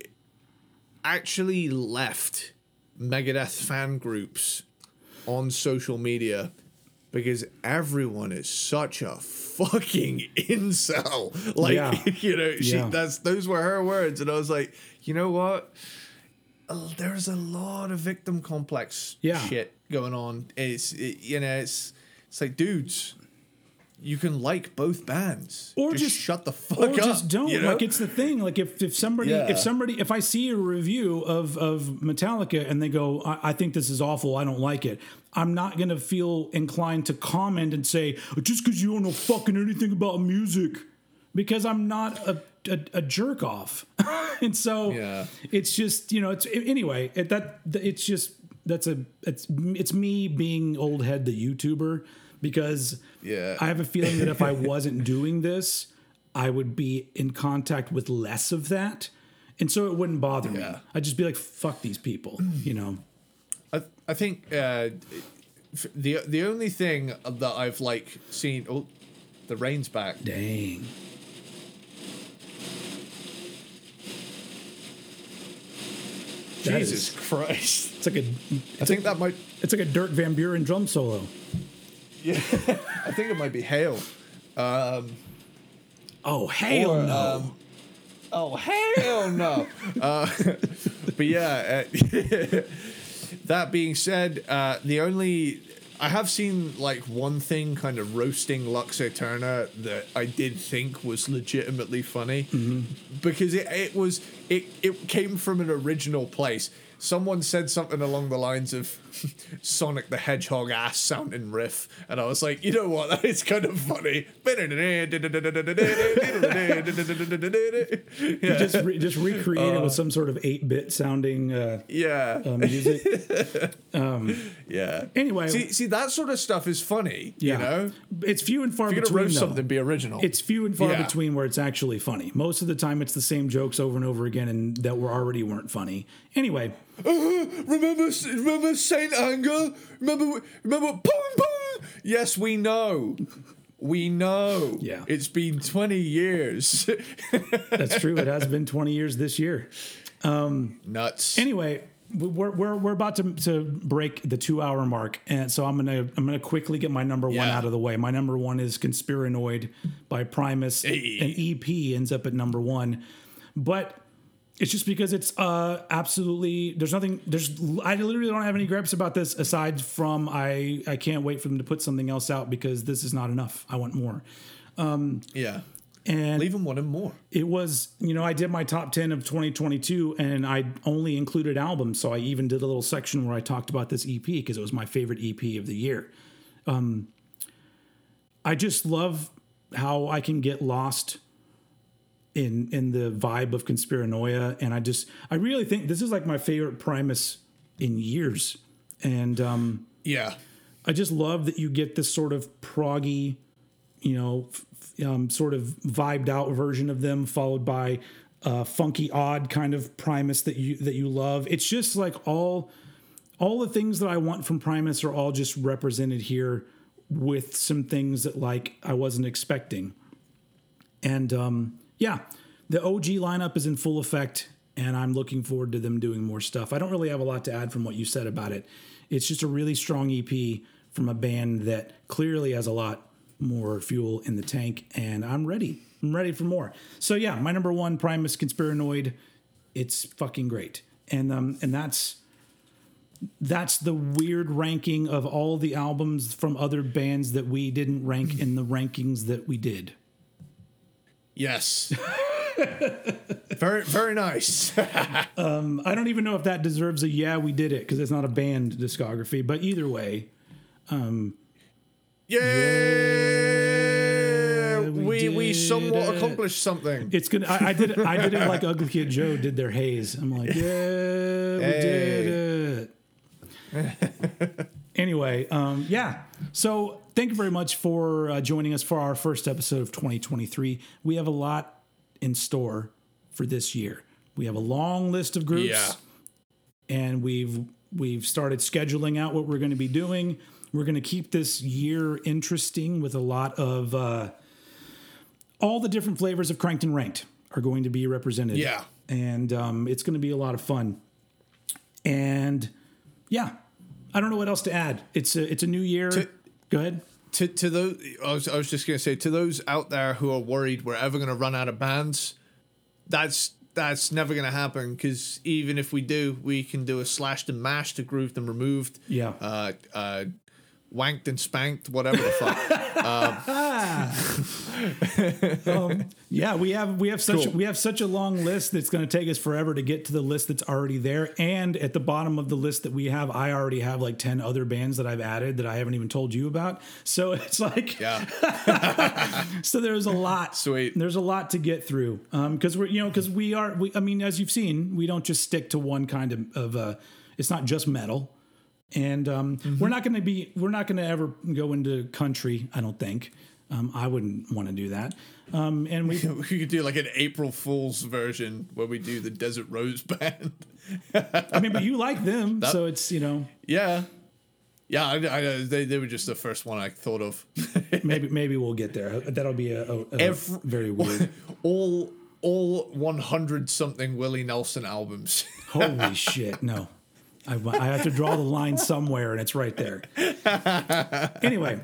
S2: actually left Megadeth fan groups on social media because everyone is such a fucking incel. Like
S1: Yeah.
S2: you know, she
S1: Yeah.
S2: that's those were her words, and I was like, you know what? Uh, there's a lot of victim complex
S1: Yeah.
S2: shit going on. It's it, you know, it's it's like dudes. You can like both bands,
S1: Or
S2: just,
S1: just-
S2: shut the fuck
S1: or
S2: up.
S1: just don't
S2: you know?
S1: like it's the thing like if, if somebody
S2: Yeah.
S1: if somebody if i see a review of of metallica and they go I, I think this is awful i don't like it i'm not gonna feel inclined to comment and say just because you don't know fucking anything about music because i'm not a a, a jerk off and so
S2: Yeah.
S1: it's just you know it's anyway it, that it's just that's a it's it's me being old head the youtuber because
S2: Yeah.
S1: I have a feeling that if I wasn't doing this, I would be in contact with less of that. And so it wouldn't bother me. I'd just be like, fuck these people, you know?
S2: I, I think uh, the the only thing that I've like seen. Oh, the rain's back.
S1: Dang.
S2: Jesus
S1: is-
S2: Christ!
S1: It's like a
S2: I think that might.
S1: it's like a Dirk Van Buren drum solo.
S2: Yeah, I think it might be hail.
S1: Oh Hail
S2: Or,
S1: no.
S2: um, oh hell no! uh, but yeah, uh, that being said, uh, the only I have seen like one thing kind of roasting Lux Eterna that I did think was legitimately funny because it, it was it it came from an original place. Someone said something along the lines of Sonic the Hedgehog ass sounding riff, and I was like, you know what, that is kind of funny. Yeah,
S1: just re- just recreate it with some sort of eight bit sounding uh,
S2: yeah,
S1: uh, music.
S2: yeah.
S1: Anyway,
S2: See, see, that sort of stuff is funny.
S1: yeah,
S2: You know,
S1: it's few and far
S2: if you're
S1: between.
S2: roast
S1: though.
S2: something, be original.
S1: It's few and far
S2: Yeah.
S1: between where it's actually funny. Most of the time, it's the same jokes over and over again, and that were already weren't funny. Anyway,
S2: remember, remember Saint Anger? Remember, remember, boom, boom. Yes, we know. We know.
S1: Yeah.
S2: It's been 20 years.
S1: that's true. it has been 20 years this year.
S2: Um, Nuts.
S1: Anyway, we're we're, we're about to, to break the two hour mark, and so I'm gonna I'm gonna quickly get my number one out of the way. My number one is Conspiranoid by Primus.
S2: Hey.
S1: An EP ends up at number one, but it's just because it's uh absolutely there's nothing there's I literally don't have any gripes about this aside from I I can't wait for them to put something else out because this is not enough. I want more.
S2: yeah.
S1: And
S2: Leave them wanting more.
S1: it was you know i did my top 10 of 2022 and i only included albums so i even did a little section where i talked about this ep because it was my favorite ep of the year um, i just love how i can get lost in in the vibe of conspiranoia and i just i really think this is like my favorite primus in years and um
S2: Yeah.
S1: I just love that you get this sort of proggy, you know, f- um, sort of vibed out version of them, followed by a funky, odd kind of Primus that you that you love. It's just like all all the things that I want from Primus are all just represented here with some things that like I wasn't expecting. And um, yeah, the OG lineup is in full effect, and I'm looking forward to them doing more stuff. I don't really have a lot to add from what you said about it. It's just a really strong EP from a band that clearly has a lot more fuel in the tank, and I'm ready. I'm ready for more. So yeah, my number one Primus Conspiranoid. It's fucking great, and um, and that's that's the weird ranking of all the albums from other bands that we didn't rank in the rankings that we did.
S2: Yes. very, very nice.
S1: Um, I don't even know if that deserves a yeah, we did it because it's not a band discography. But either way, um,
S2: Yeah.
S1: we
S2: we we somewhat
S1: it.
S2: accomplished something.
S1: it's gonna. I, I did it. I did it like Ugly Kid Joe did their haze. I'm like, yeah, we did it. Anyway, um, yeah. So thank you very much for uh, joining us for our first episode of 2023. We have a lot in store for this year. We have a long list of groups.
S2: Yeah.
S1: and we've we've started scheduling out what we're going to be doing. We're going to keep this year interesting with a lot of uh, all the different flavors of Cranked and Ranked are going to be represented.
S2: Yeah.
S1: and um, it's going to be a lot of fun. And yeah, I don't know what else to add. It's a it's a new year. Go ahead.
S2: to to those I was, I was just going to say to those out there who are worried we're ever going to run out of bands that's that's never going to happen because even if we do we can do a slashed and mashed a grooved and removed
S1: Yeah.
S2: uh uh wanked and spanked whatever the fuck um, um,
S1: Yeah, we have we have such
S2: Cool.
S1: we have such a long list that's going to take us forever to get to the list that's already there. And at the bottom of the list that we have, I already have like ten other bands that I've added that I haven't even told you about. So it's like
S2: yeah
S1: so there's a lot.
S2: Sweet.
S1: There's a lot to get through um, because we're you know because we are we I mean as you've seen we don't just stick to one kind of of uh, it's not just metal. And um, we're not going to be, we're not going to ever go into country. I don't think. Um, I wouldn't want to do that. Um, and we,
S2: we could do like an April Fool's version where we do the Desert Rose Band
S1: I mean, but you like them, so it's you know
S2: yeah yeah I, I, they, they were just the first one I thought of
S1: maybe maybe we'll get there. That'll be a, a, a
S2: Every-
S1: very weird.
S2: all all 100 something Willie Nelson albums
S1: Holy shit! No, I, I have to draw the line somewhere, and it's right there. Anyway,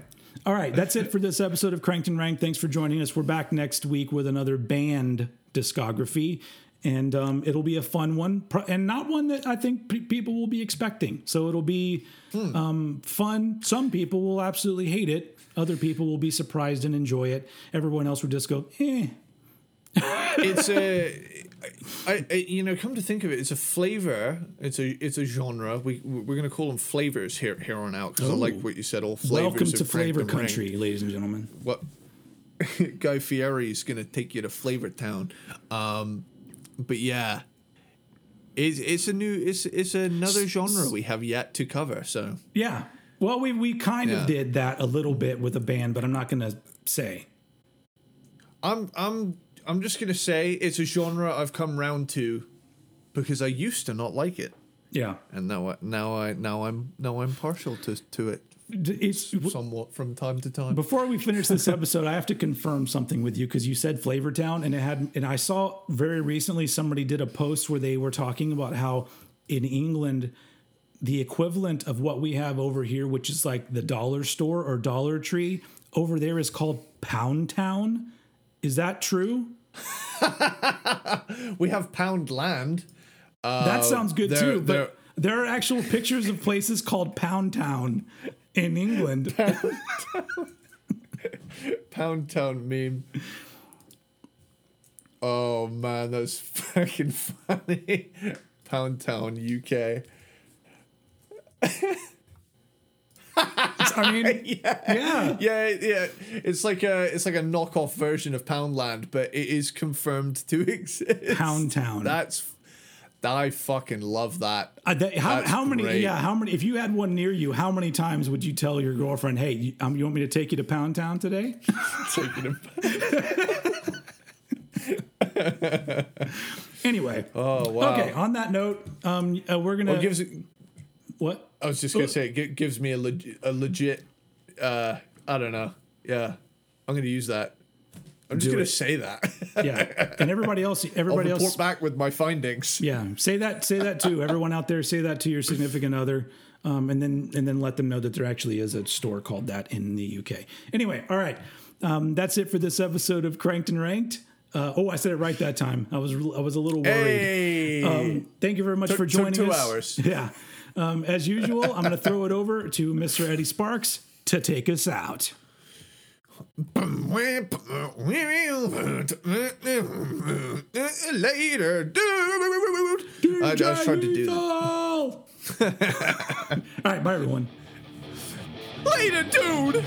S1: all right, that's it for this episode of Cranked and Ranked. Thanks for joining us. We're back next week with another band discography. And um, it'll be a fun one, and not one that I think pe- people will be expecting. So it'll be um, fun. Some people will absolutely hate it. Other people will be surprised and enjoy it. Everyone else will just go, eh.
S2: it's a I, I, you know, come to think of it, it's a flavor. It's a it's a genre. We we're gonna call them flavors here here on out because I like what you said. All flavors.
S1: Welcome to Flavor
S2: and Ring.
S1: Country, ladies and gentlemen.
S2: What Guy Fieri is gonna take you to Flavor Town. Um, but yeah, it's it's a new it's it's another genre we have yet to cover. So
S1: Yeah. Well, we we kind
S2: Yeah.
S1: of did that a little bit with a band, but I'm not going to say.
S2: I'm I'm I'm just gonna say it's a genre I've come round to because I used to not like it,
S1: Yeah.
S2: and now I now I now I'm now I'm partial to to it
S1: It's
S2: somewhat from time to time.
S1: Before we finish this episode, I have to confirm something with you because you said Flavor Town, and it had, and I saw very recently somebody did a post where they were talking about how in England, the equivalent of what we have over here, which is like the dollar store or Dollar Tree, over there is called Pound Town. Is that true?
S2: we have Poundland.
S1: that sounds good
S2: they're-
S1: too. But there are actual pictures of places called Pound Town in England.
S2: Pound Town meme. Oh man, that's fucking funny. Pound Town, UK.
S1: I mean, yeah.
S2: Yeah, yeah. It's like a it's like a knockoff version of Poundland, but it is confirmed to exist.
S1: Pound Town.
S2: That's I fucking love that.
S1: Uh, that- how, how many?
S2: great.
S1: Yeah, how many? If you had one near you, how many times would you tell your girlfriend, "Hey, you, um, you want me to take you to Pound Town today?"
S2: Taking him.
S1: anyway.
S2: Oh wow.
S1: Okay. On that note, um, uh, we're gonna.
S2: Well, gives it,
S1: what?
S2: I was just gonna say it gives me a, leg, a legit. Uh, I don't know. Yeah, I'm gonna use that. I'm just gonna
S1: it.
S2: say that.
S1: Yeah. And everybody else. everybody I'll
S2: report
S1: else.
S2: back with my findings.
S1: Yeah. Say that. Say that too. Everyone out there, say that to your significant other. Um, and then and then let them know that there actually is a store called that in the UK. Anyway, all right, um, that's it for this episode of Cranked and Ranked. Uh, oh, I said it right that time. I was I was a little worried.
S2: Hey.
S1: Um, thank you very much
S2: Took-
S1: for
S2: took
S1: joining
S2: two
S1: us.
S2: hours.
S1: Yeah. Um, as usual, I'm going to throw it over to Mr. Eddie Sparks to take us out.
S2: Later, dude. I, I was trying to do that.
S1: All right, bye everyone.
S2: Later, dude.